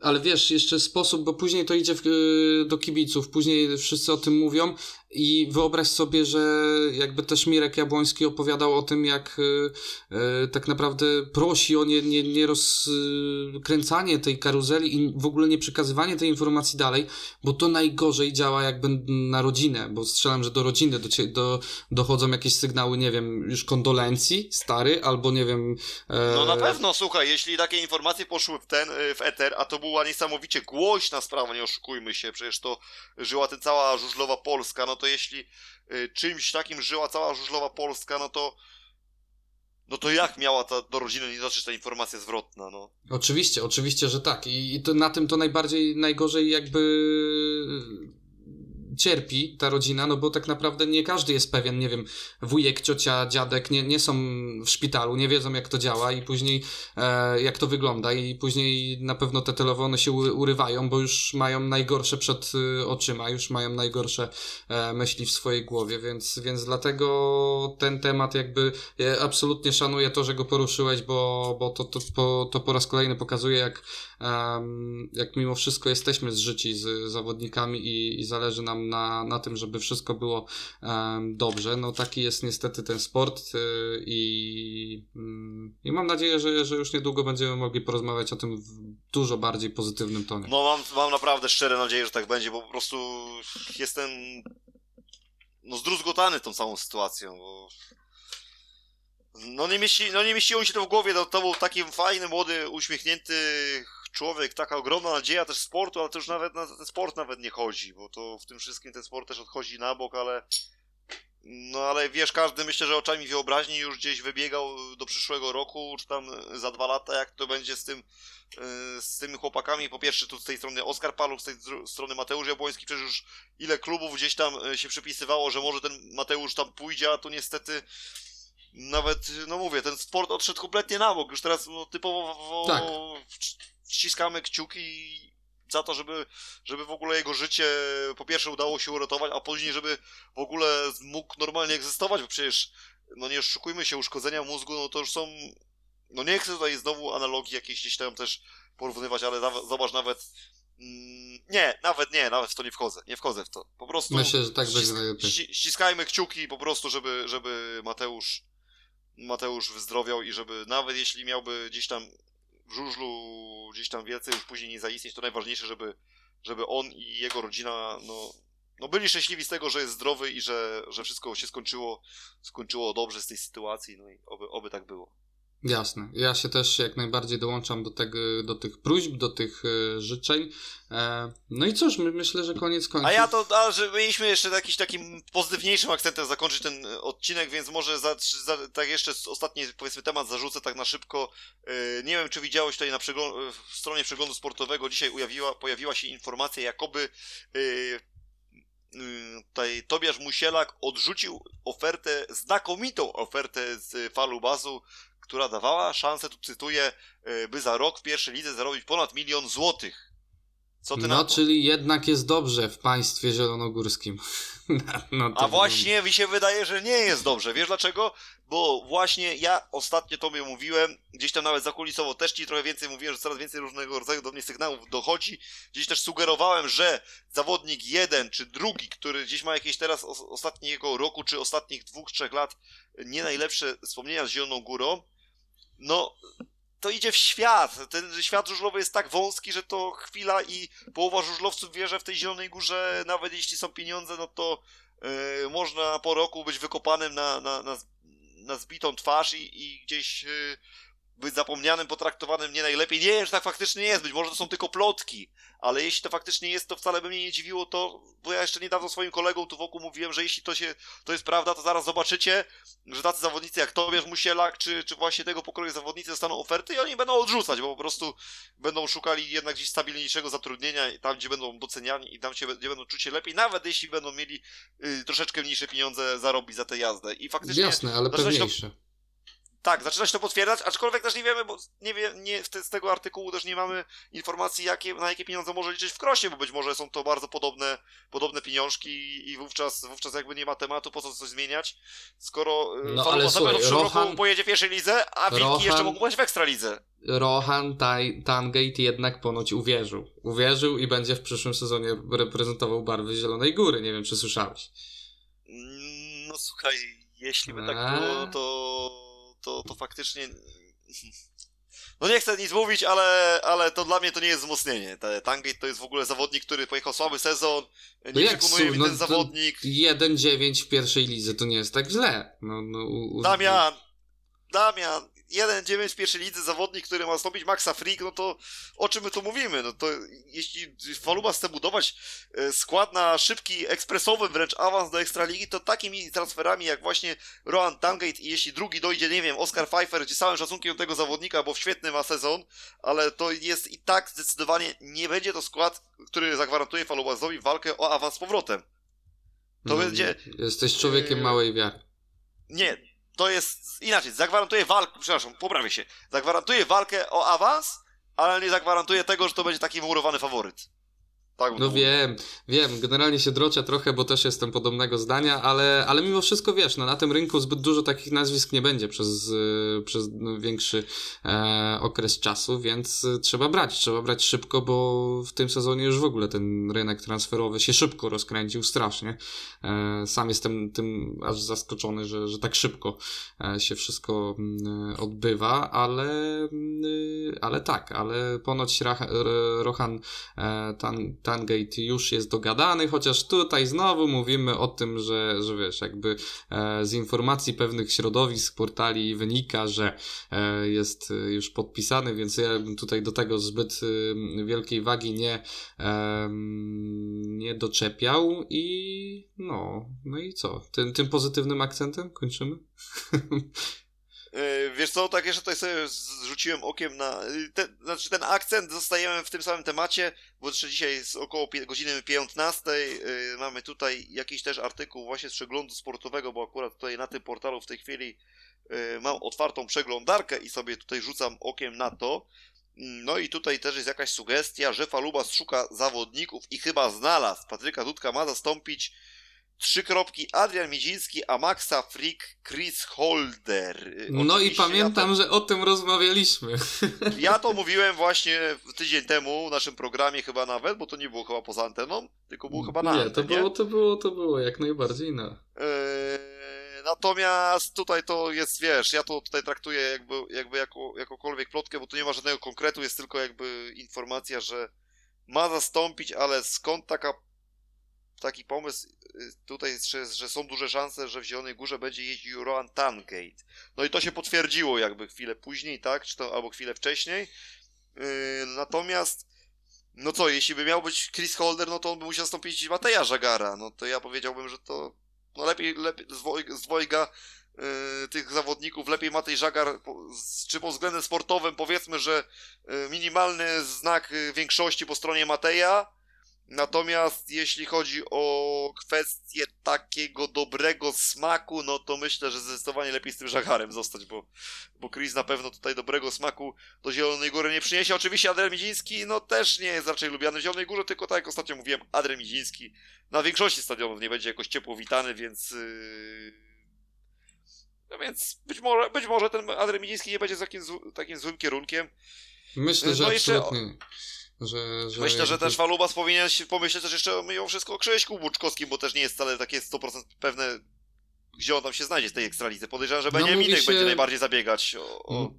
ale wiesz, jeszcze sposób, bo później to idzie w, y, do kibiców, później wszyscy o tym mówią i wyobraź sobie, że jakby też Mirek Jabłoński opowiadał o tym, jak y, y, tak naprawdę prosi o nie, nie, nie rozkręcanie tej karuzeli i w ogóle nie przekazywanie tej informacji dalej, bo to najgorzej działa jakby na rodzinę, bo strzelam, że do rodziny do, do, dochodzą jakieś sygnały, nie wiem, już kondolencji, stary, albo nie wiem... E... No na pewno, słuchaj, jeśli takie informacje poszły w ten, w eter, a to była niesamowicie głośna sprawa, nie oszukujmy się, przecież to żyła ta cała żużlowa Polska, no to jeśli y, czymś takim żyła cała żużlowa Polska, no to no to jak miała ta do rodziny nie dotrzeć ta informacja zwrotna, no? Oczywiście, oczywiście, że tak. I, i to, na tym to najbardziej, najgorzej jakby cierpi ta rodzina, no bo tak naprawdę nie każdy jest pewien, nie wiem, wujek, ciocia, dziadek nie, nie są w szpitalu, nie wiedzą jak to działa i później e, jak to wygląda i później na pewno te telefony się urywają, bo już mają najgorsze przed y, oczyma, już mają najgorsze e, myśli w swojej głowie, więc, więc dlatego ten temat jakby ja absolutnie szanuję to, że go poruszyłeś, bo, bo to, to, to, to po raz kolejny pokazuje jak, jak mimo wszystko jesteśmy zżyci z zawodnikami i, i zależy nam na, na tym, żeby wszystko było dobrze. No taki jest niestety ten sport y, i, mm, i mam nadzieję, że, że już niedługo będziemy mogli porozmawiać o tym w dużo bardziej pozytywnym tonie. No mam, mam naprawdę szczere nadzieję, że tak będzie, bo po prostu jestem no zdruzgotany tą całą sytuacją, bo no nie, mieści, no nie mieściło mi się to w głowie, no, to był taki fajny, młody, uśmiechnięty człowiek, taka ogromna nadzieja też sportu, ale to już nawet na ten sport nawet nie chodzi, bo to w tym wszystkim ten sport też odchodzi na bok, ale no ale wiesz, każdy myślę, że oczami wyobraźni już gdzieś wybiegał do przyszłego roku, czy tam za dwa lata, jak to będzie z tym, y, z tymi chłopakami. Po pierwsze, tu z tej strony Oskar Paluch, z tej strony Mateusz Jabłoński, przecież już ile klubów gdzieś tam się przypisywało, że może ten Mateusz tam pójdzie, a tu niestety nawet, no mówię, ten sport odszedł kompletnie na bok. Już teraz no, typowo tak ściskamy kciuki za to, żeby, żeby w ogóle jego życie po pierwsze udało się uratować, a później, żeby w ogóle mógł normalnie egzystować, bo przecież, no nie oszukujmy się, uszkodzenia mózgu, no to już są, no nie chcę tutaj znowu analogii jakiejś gdzieś tam też porównywać, ale nawet, zobacz nawet, mm, nie, nawet nie, nawet w to nie wchodzę, nie wchodzę w to. Po prostu Myślę, że tak będzie najlepiej. Ściskajmy kciuki po prostu, żeby, żeby Mateusz Mateusz wyzdrowiał i żeby nawet jeśli miałby gdzieś tam w żużlu gdzieś tam wielce już później nie zaistnieć, to najważniejsze, żeby, żeby on i jego rodzina, no, no byli szczęśliwi z tego, że jest zdrowy i że, że wszystko się skończyło, skończyło dobrze z tej sytuacji, no i oby, oby tak było. Jasne. Ja się też jak najbardziej dołączam do, tego, do tych próśb, do tych e, życzeń. E, no i cóż, my, myślę, że koniec końców. A ja to, a, że mieliśmy jeszcze jakiś takim pozytywniejszym akcentem zakończyć ten odcinek, więc może za, za, tak jeszcze ostatni powiedzmy temat zarzucę tak na szybko. E, nie wiem, czy widziałeś tutaj na przegląd, w stronie przeglądu sportowego dzisiaj ujawiła, pojawiła się informacja, jakoby tutaj Tobiasz Musielak odrzucił ofertę, znakomitą ofertę z Falubazu która dawała szansę, tu cytuję, e, by za rok w pierwszej lidze zarobić ponad milion złotych. Co ty no, czyli jednak jest dobrze w państwie zielonogórskim. no, A właśnie mi się wydaje, że nie jest dobrze. Wiesz dlaczego? Bo właśnie ja ostatnio tobie mówiłem, gdzieś tam nawet zakulisowo też ci trochę więcej mówiłem, że coraz więcej różnego rodzaju do mnie sygnałów dochodzi. Gdzieś też sugerowałem, że zawodnik jeden czy drugi, który gdzieś ma jakieś teraz ostatniego roku czy ostatnich dwóch, trzech lat nie najlepsze wspomnienia z Zieloną Górą, no to idzie w świat. Ten świat żużlowy jest tak wąski, że to chwila i połowa żużlowców wie, że w tej Zielonej Górze, nawet jeśli są pieniądze, no to yy, można po roku być wykopanym na, na, na, na zbitą twarz i, i gdzieś yy, być zapomnianym, potraktowanym nie najlepiej. Nie wiem, czy tak faktycznie jest, być może to są tylko plotki, ale jeśli to faktycznie jest, to wcale by mnie nie dziwiło to, bo ja jeszcze niedawno swoim kolegom tu wokół mówiłem, że jeśli to się, to jest prawda, to zaraz zobaczycie, że tacy zawodnicy jak Tobiasz Musielak, czy, czy właśnie tego pokroju zawodnicy dostaną oferty i oni będą odrzucać, bo po prostu będą szukali jednak gdzieś stabilniejszego zatrudnienia, tam gdzie będą doceniani i tam gdzie będą czuć się lepiej, nawet jeśli będą mieli y, troszeczkę mniejsze pieniądze zarobić za tę jazdę. I faktycznie... Jasne, ale pewniejsze. Tak, zaczyna się to potwierdzać, aczkolwiek też nie wiemy, bo nie wie, nie, z tego artykułu też nie mamy informacji, jakie, na jakie pieniądze może liczyć w krosie, bo być może są to bardzo podobne, podobne pieniążki i wówczas, wówczas jakby nie ma tematu, po co coś zmieniać, skoro e, no, ale słuchaj, w przyszłym Rohan, roku pojedzie w pierwszej lidze, a Wilki Rohan, jeszcze mogą być w ekstralidze. Rohan Tangate jednak ponoć uwierzył. Uwierzył i będzie w przyszłym sezonie reprezentował barwy Zielonej Góry, nie wiem czy słyszałeś. Mm, no słuchaj, jeśli by tak było, to to, to faktycznie... No nie chcę nic mówić, ale, ale to dla mnie to nie jest wzmocnienie. Tangate to jest w ogóle zawodnik, który pojechał słaby sezon, nie no przekonuje mi no ten zawodnik. 1-9 w pierwszej lidze to nie jest tak źle. No, no, u... Damian, Damian, 1-9 w pierwszej lidze zawodnik, który ma zastąpić Maxa Freak, no to o czym my tu mówimy? No to jeśli Faluba chce budować e, skład na szybki, ekspresowy wręcz awans do Ekstraligi, to takimi transferami jak właśnie Rohan Tangate i jeśli drugi dojdzie, nie wiem, Oscar Pfeiffer, gdzie całym szacunkiem tego zawodnika, bo świetny ma sezon, ale to jest i tak zdecydowanie nie będzie to skład, który zagwarantuje Falubazowi walkę o awans z powrotem. To no, będzie... Jesteś człowiekiem yy... małej wiary. Nie, to jest inaczej, zagwarantuje walkę, przepraszam, poprawię się, zagwarantuje walkę o awans, ale nie zagwarantuje tego, że to będzie taki murowany faworyt. Tak, no wiem, wiem, generalnie się droczę trochę, bo też jestem podobnego zdania, ale, ale mimo wszystko wiesz, no na tym rynku zbyt dużo takich nazwisk nie będzie przez, e, przez no, większy e, okres czasu, więc e, trzeba brać, trzeba brać szybko, bo w tym sezonie już w ogóle ten rynek transferowy się szybko rozkręcił strasznie. E, sam jestem tym aż zaskoczony, że, że tak szybko e, się wszystko mm, odbywa, ale, mm, ale tak, ale ponoć Rohan Tan Tangate już jest dogadany, chociaż tutaj znowu mówimy o tym, że, że wiesz, jakby e, z informacji pewnych środowisk, portali wynika, że e, jest już podpisany, więc ja bym tutaj do tego zbyt e, wielkiej wagi nie, e, nie doczepiał i no, no i co? Tym, tym pozytywnym akcentem kończymy? E, wiesz co, tak jeszcze tutaj sobie zrzuciłem okiem na... Te, znaczy ten akcent zostajemy w tym samym temacie, bo jeszcze dzisiaj jest około godziny 15. E, mamy tutaj jakiś też artykuł właśnie z przeglądu sportowego, bo akurat tutaj na tym portalu w tej chwili e, mam otwartą przeglądarkę i sobie tutaj rzucam okiem na to. No i tutaj też jest jakaś sugestia, że Falubas szuka zawodników i chyba znalazł. Patryka Dudka ma zastąpić Trzy kropki Adrian Miedziński, a Maxa Frick, Chris Holder. No i pamiętam, ja to... że o tym rozmawialiśmy. Ja to mówiłem właśnie tydzień temu w naszym programie chyba nawet, bo to nie było chyba poza anteną, tylko było chyba na Nie, to było, to było, to było jak najbardziej na. Eee, natomiast tutaj to jest, wiesz, ja to tutaj traktuję jakby, jakby jako, jakokolwiek plotkę, bo tu nie ma żadnego konkretu, jest tylko jakby informacja, że ma zastąpić, ale skąd taka taki pomysł y, tutaj, że, że są duże szanse, że w Zielonej Górze będzie jeździł Rohan Tangate. No i to się potwierdziło jakby chwilę później, tak? Czy to, albo chwilę wcześniej. Yy, natomiast, no co, jeśli by miał być Chris Holder, no to on by musiał zastąpić Mateja Żagara. No to ja powiedziałbym, że to no lepiej, lepiej z yy, tych zawodników, lepiej Matej Żagar, czy pod względem sportowym powiedzmy, że minimalny znak y, większości po stronie Mateja, Natomiast jeśli chodzi o kwestię takiego dobrego smaku, no to myślę, że zdecydowanie lepiej z tym żagarem zostać, bo, bo Chris na pewno tutaj dobrego smaku do Zielonej Góry nie przyniesie. Oczywiście Adrian Midziński, no też nie jest raczej lubiany w Zielonej Górze, tylko tak jak ostatnio mówiłem, Adrian Midziński na większości stadionów nie będzie jakoś ciepło witany, więc... Yy... No więc być może, być może ten Adrian Midziński nie będzie takim, takim złym kierunkiem. Myślę, no że no absolutnie. Jeszcze... Że, że Myślę, że też Walubas powinien się pomyśleć też jeszcze mimo wszystko o Krzyśku Buczkowskim, bo też nie jest wcale takie 100% pewne, gdzie on tam się znajdzie z tej ekstralizy. Podejrzewam, że no, Beniaminek się... będzie najbardziej zabiegać o... o...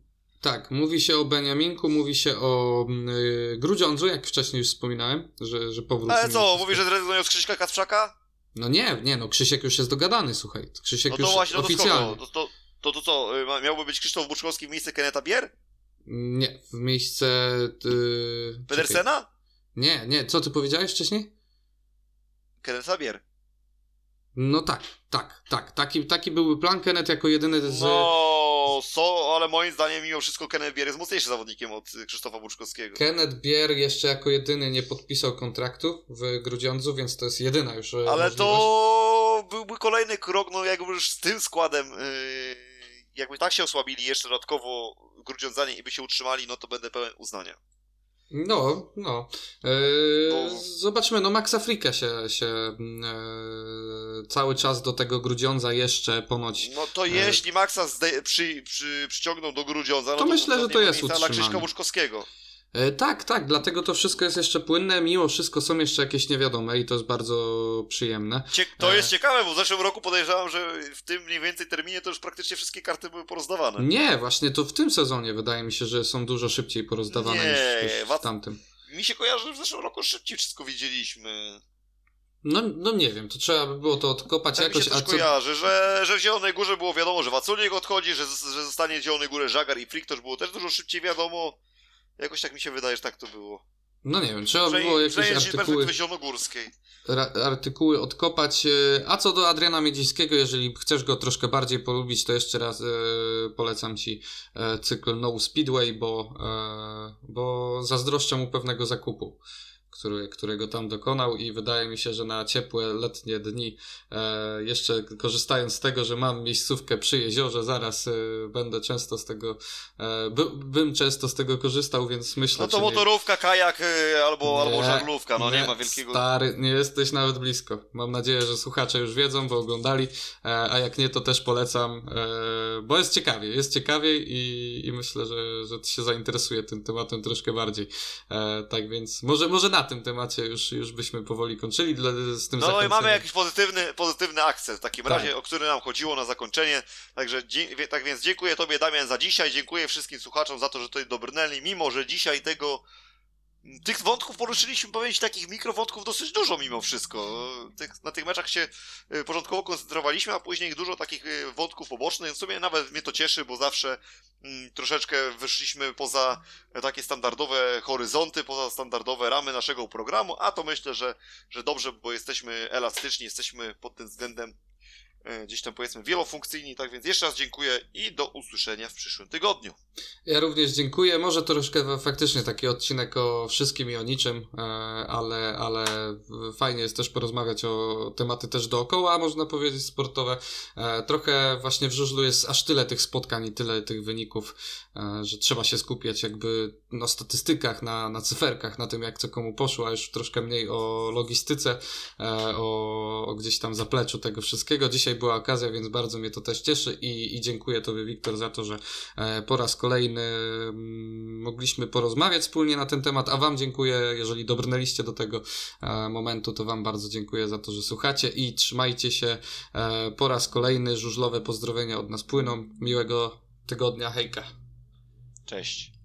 Tak, mówi się o Beniaminku, mówi się o yy, Grudziądzu, jak wcześniej już wspominałem, że, że powróci. Ale co, mówi, że zrezygnują z Krzyśka Kacprzaka? No nie, nie, no Krzysiek już jest dogadany, słuchaj. Krzysiek no to już właśnie, no to oficjalnie. To, to, to, to co, y, miałby być Krzysztof Buczkowski w miejsce Keneta Bier? Nie, w miejsce. Yy, Pedersena? Nie, nie, co ty powiedziałeś wcześniej? Kenneth Sabier. No tak, tak, tak. Taki, taki byłby plan Kenneth jako jedyny z... No, so, ale moim zdaniem mimo wszystko Kenneth Bier jest mocniejszym zawodnikiem od Krzysztofa Buczkowskiego. Kenneth Bier jeszcze jako jedyny nie podpisał kontraktu w Grudziądzu, więc to jest jedyna już e, Ale możliwość. to byłby kolejny krok, no jakby już z tym składem... Yy jakby tak się osłabili jeszcze dodatkowo Grudziądzanie i by się utrzymali, no to będę pełen uznania. No, no. Eee. Zobaczmy, no Max Afrika się, się e, cały czas do tego Grudziądza jeszcze ponoć... No to e, jeśli Maxa przy, przy, przyciągną do Grudziądza, no to, to myślę, że to jest utrzymane. Krzyśka Łuczkowskiego. E, tak, tak, dlatego to wszystko jest jeszcze płynne, mimo wszystko są jeszcze jakieś niewiadome i to jest bardzo przyjemne. Cie to jest ciekawe, bo w zeszłym roku podejrzewam, że w tym mniej więcej terminie to już praktycznie wszystkie karty były porozdawane. Nie, właśnie to w tym sezonie wydaje mi się, że są dużo szybciej porozdawane nie, niż, niż w tamtym. Mi się kojarzy, że w zeszłym roku szybciej wszystko widzieliśmy. No, no nie wiem, to trzeba by było to odkopać tak jakoś. Mi się też a co... kojarzy, że, że w Zielonej Górze było wiadomo, że Waculik odchodzi, że, że zostanie w Zielonej Górze Żagar i Frick, to już było też dużo szybciej wiadomo. Jakoś tak mi się wydaje, że tak to było. No nie wiem, trzeba by było jakieś artykuły, artykuły odkopać. E, a co do Adriana Miedzińskiego, jeżeli chcesz go troszkę bardziej polubić, to jeszcze raz e, polecam Ci e, cykl No Speedway, bo, e, bo zazdroszczę mu pewnego zakupu który, którego tam dokonał i wydaje mi się, że na ciepłe letnie dni, e, jeszcze korzystając z tego, że mam miejscówkę przy jeziorze, zaraz e, będę często z tego, e, by, bym często z tego korzystał, więc myślę... No to motorówka, nie... kajak e, albo, nie, albo żaglówka, no nie, nie, ma wielkiego... Stary, nie jesteś nawet blisko. Mam nadzieję, że słuchacze już wiedzą, bo oglądali, e, a jak nie, to też polecam, e, bo jest ciekawie, jest ciekawie i, i myślę, że, że się zainteresuje tym tematem troszkę bardziej. tak więc może, może na tym temacie już, już byśmy powoli kończyli dla, z tym No i mamy jakiś pozytywny, pozytywny akcent w takim tak. razie, o który nam chodziło na zakończenie. Także tak więc dziękuję Tobie Damian za dzisiaj, dziękuję wszystkim słuchaczom za to, że tutaj dobrnęli, mimo że dzisiaj tego tych wątków poruszyliśmy, powiedzieć, takich mikrowątków dosyć dużo mimo wszystko. Na tych meczach się y, porządkowo koncentrowaliśmy, a później dużo takich y, wątków pobocznych. W sumie nawet mnie to cieszy, bo zawsze mm, troszeczkę wyszliśmy poza takie standardowe horyzonty, poza standardowe ramy naszego programu, a to myślę, że, że dobrze, bo jesteśmy elastyczni, jesteśmy pod tym względem gdzieś tam powiedzmy wielofunkcyjni. Tak więc jeszcze raz dziękuję i do usłyszenia w przyszłym tygodniu. Ja również dziękuję. Może troszkę faktycznie taki odcinek o wszystkim i o niczym, e, ale, ale fajnie jest też porozmawiać o tematy też dookoła, można powiedzieć, sportowe. E, trochę właśnie w żużlu jest aż tyle tych spotkań i tyle tych wyników, że trzeba się skupiać jakby na statystykach, na, na cyferkach, na tym jak co komu poszło, a już troszkę mniej o logistyce, o, o gdzieś tam zapleczu tego wszystkiego. Dzisiaj dzisiaj była okazja, więc bardzo mnie to też cieszy i, i dziękuję Tobie, Wiktor, za to, że e, po raz kolejny mm, mogliśmy porozmawiać wspólnie na ten temat, a Wam dziękuję, jeżeli dobrnęliście do tego e, momentu, to Wam bardzo dziękuję za to, że słuchacie i trzymajcie się e, po raz kolejny. Żużlowe pozdrowienia od nas płyną. Miłego tygodnia, hejka. Cześć.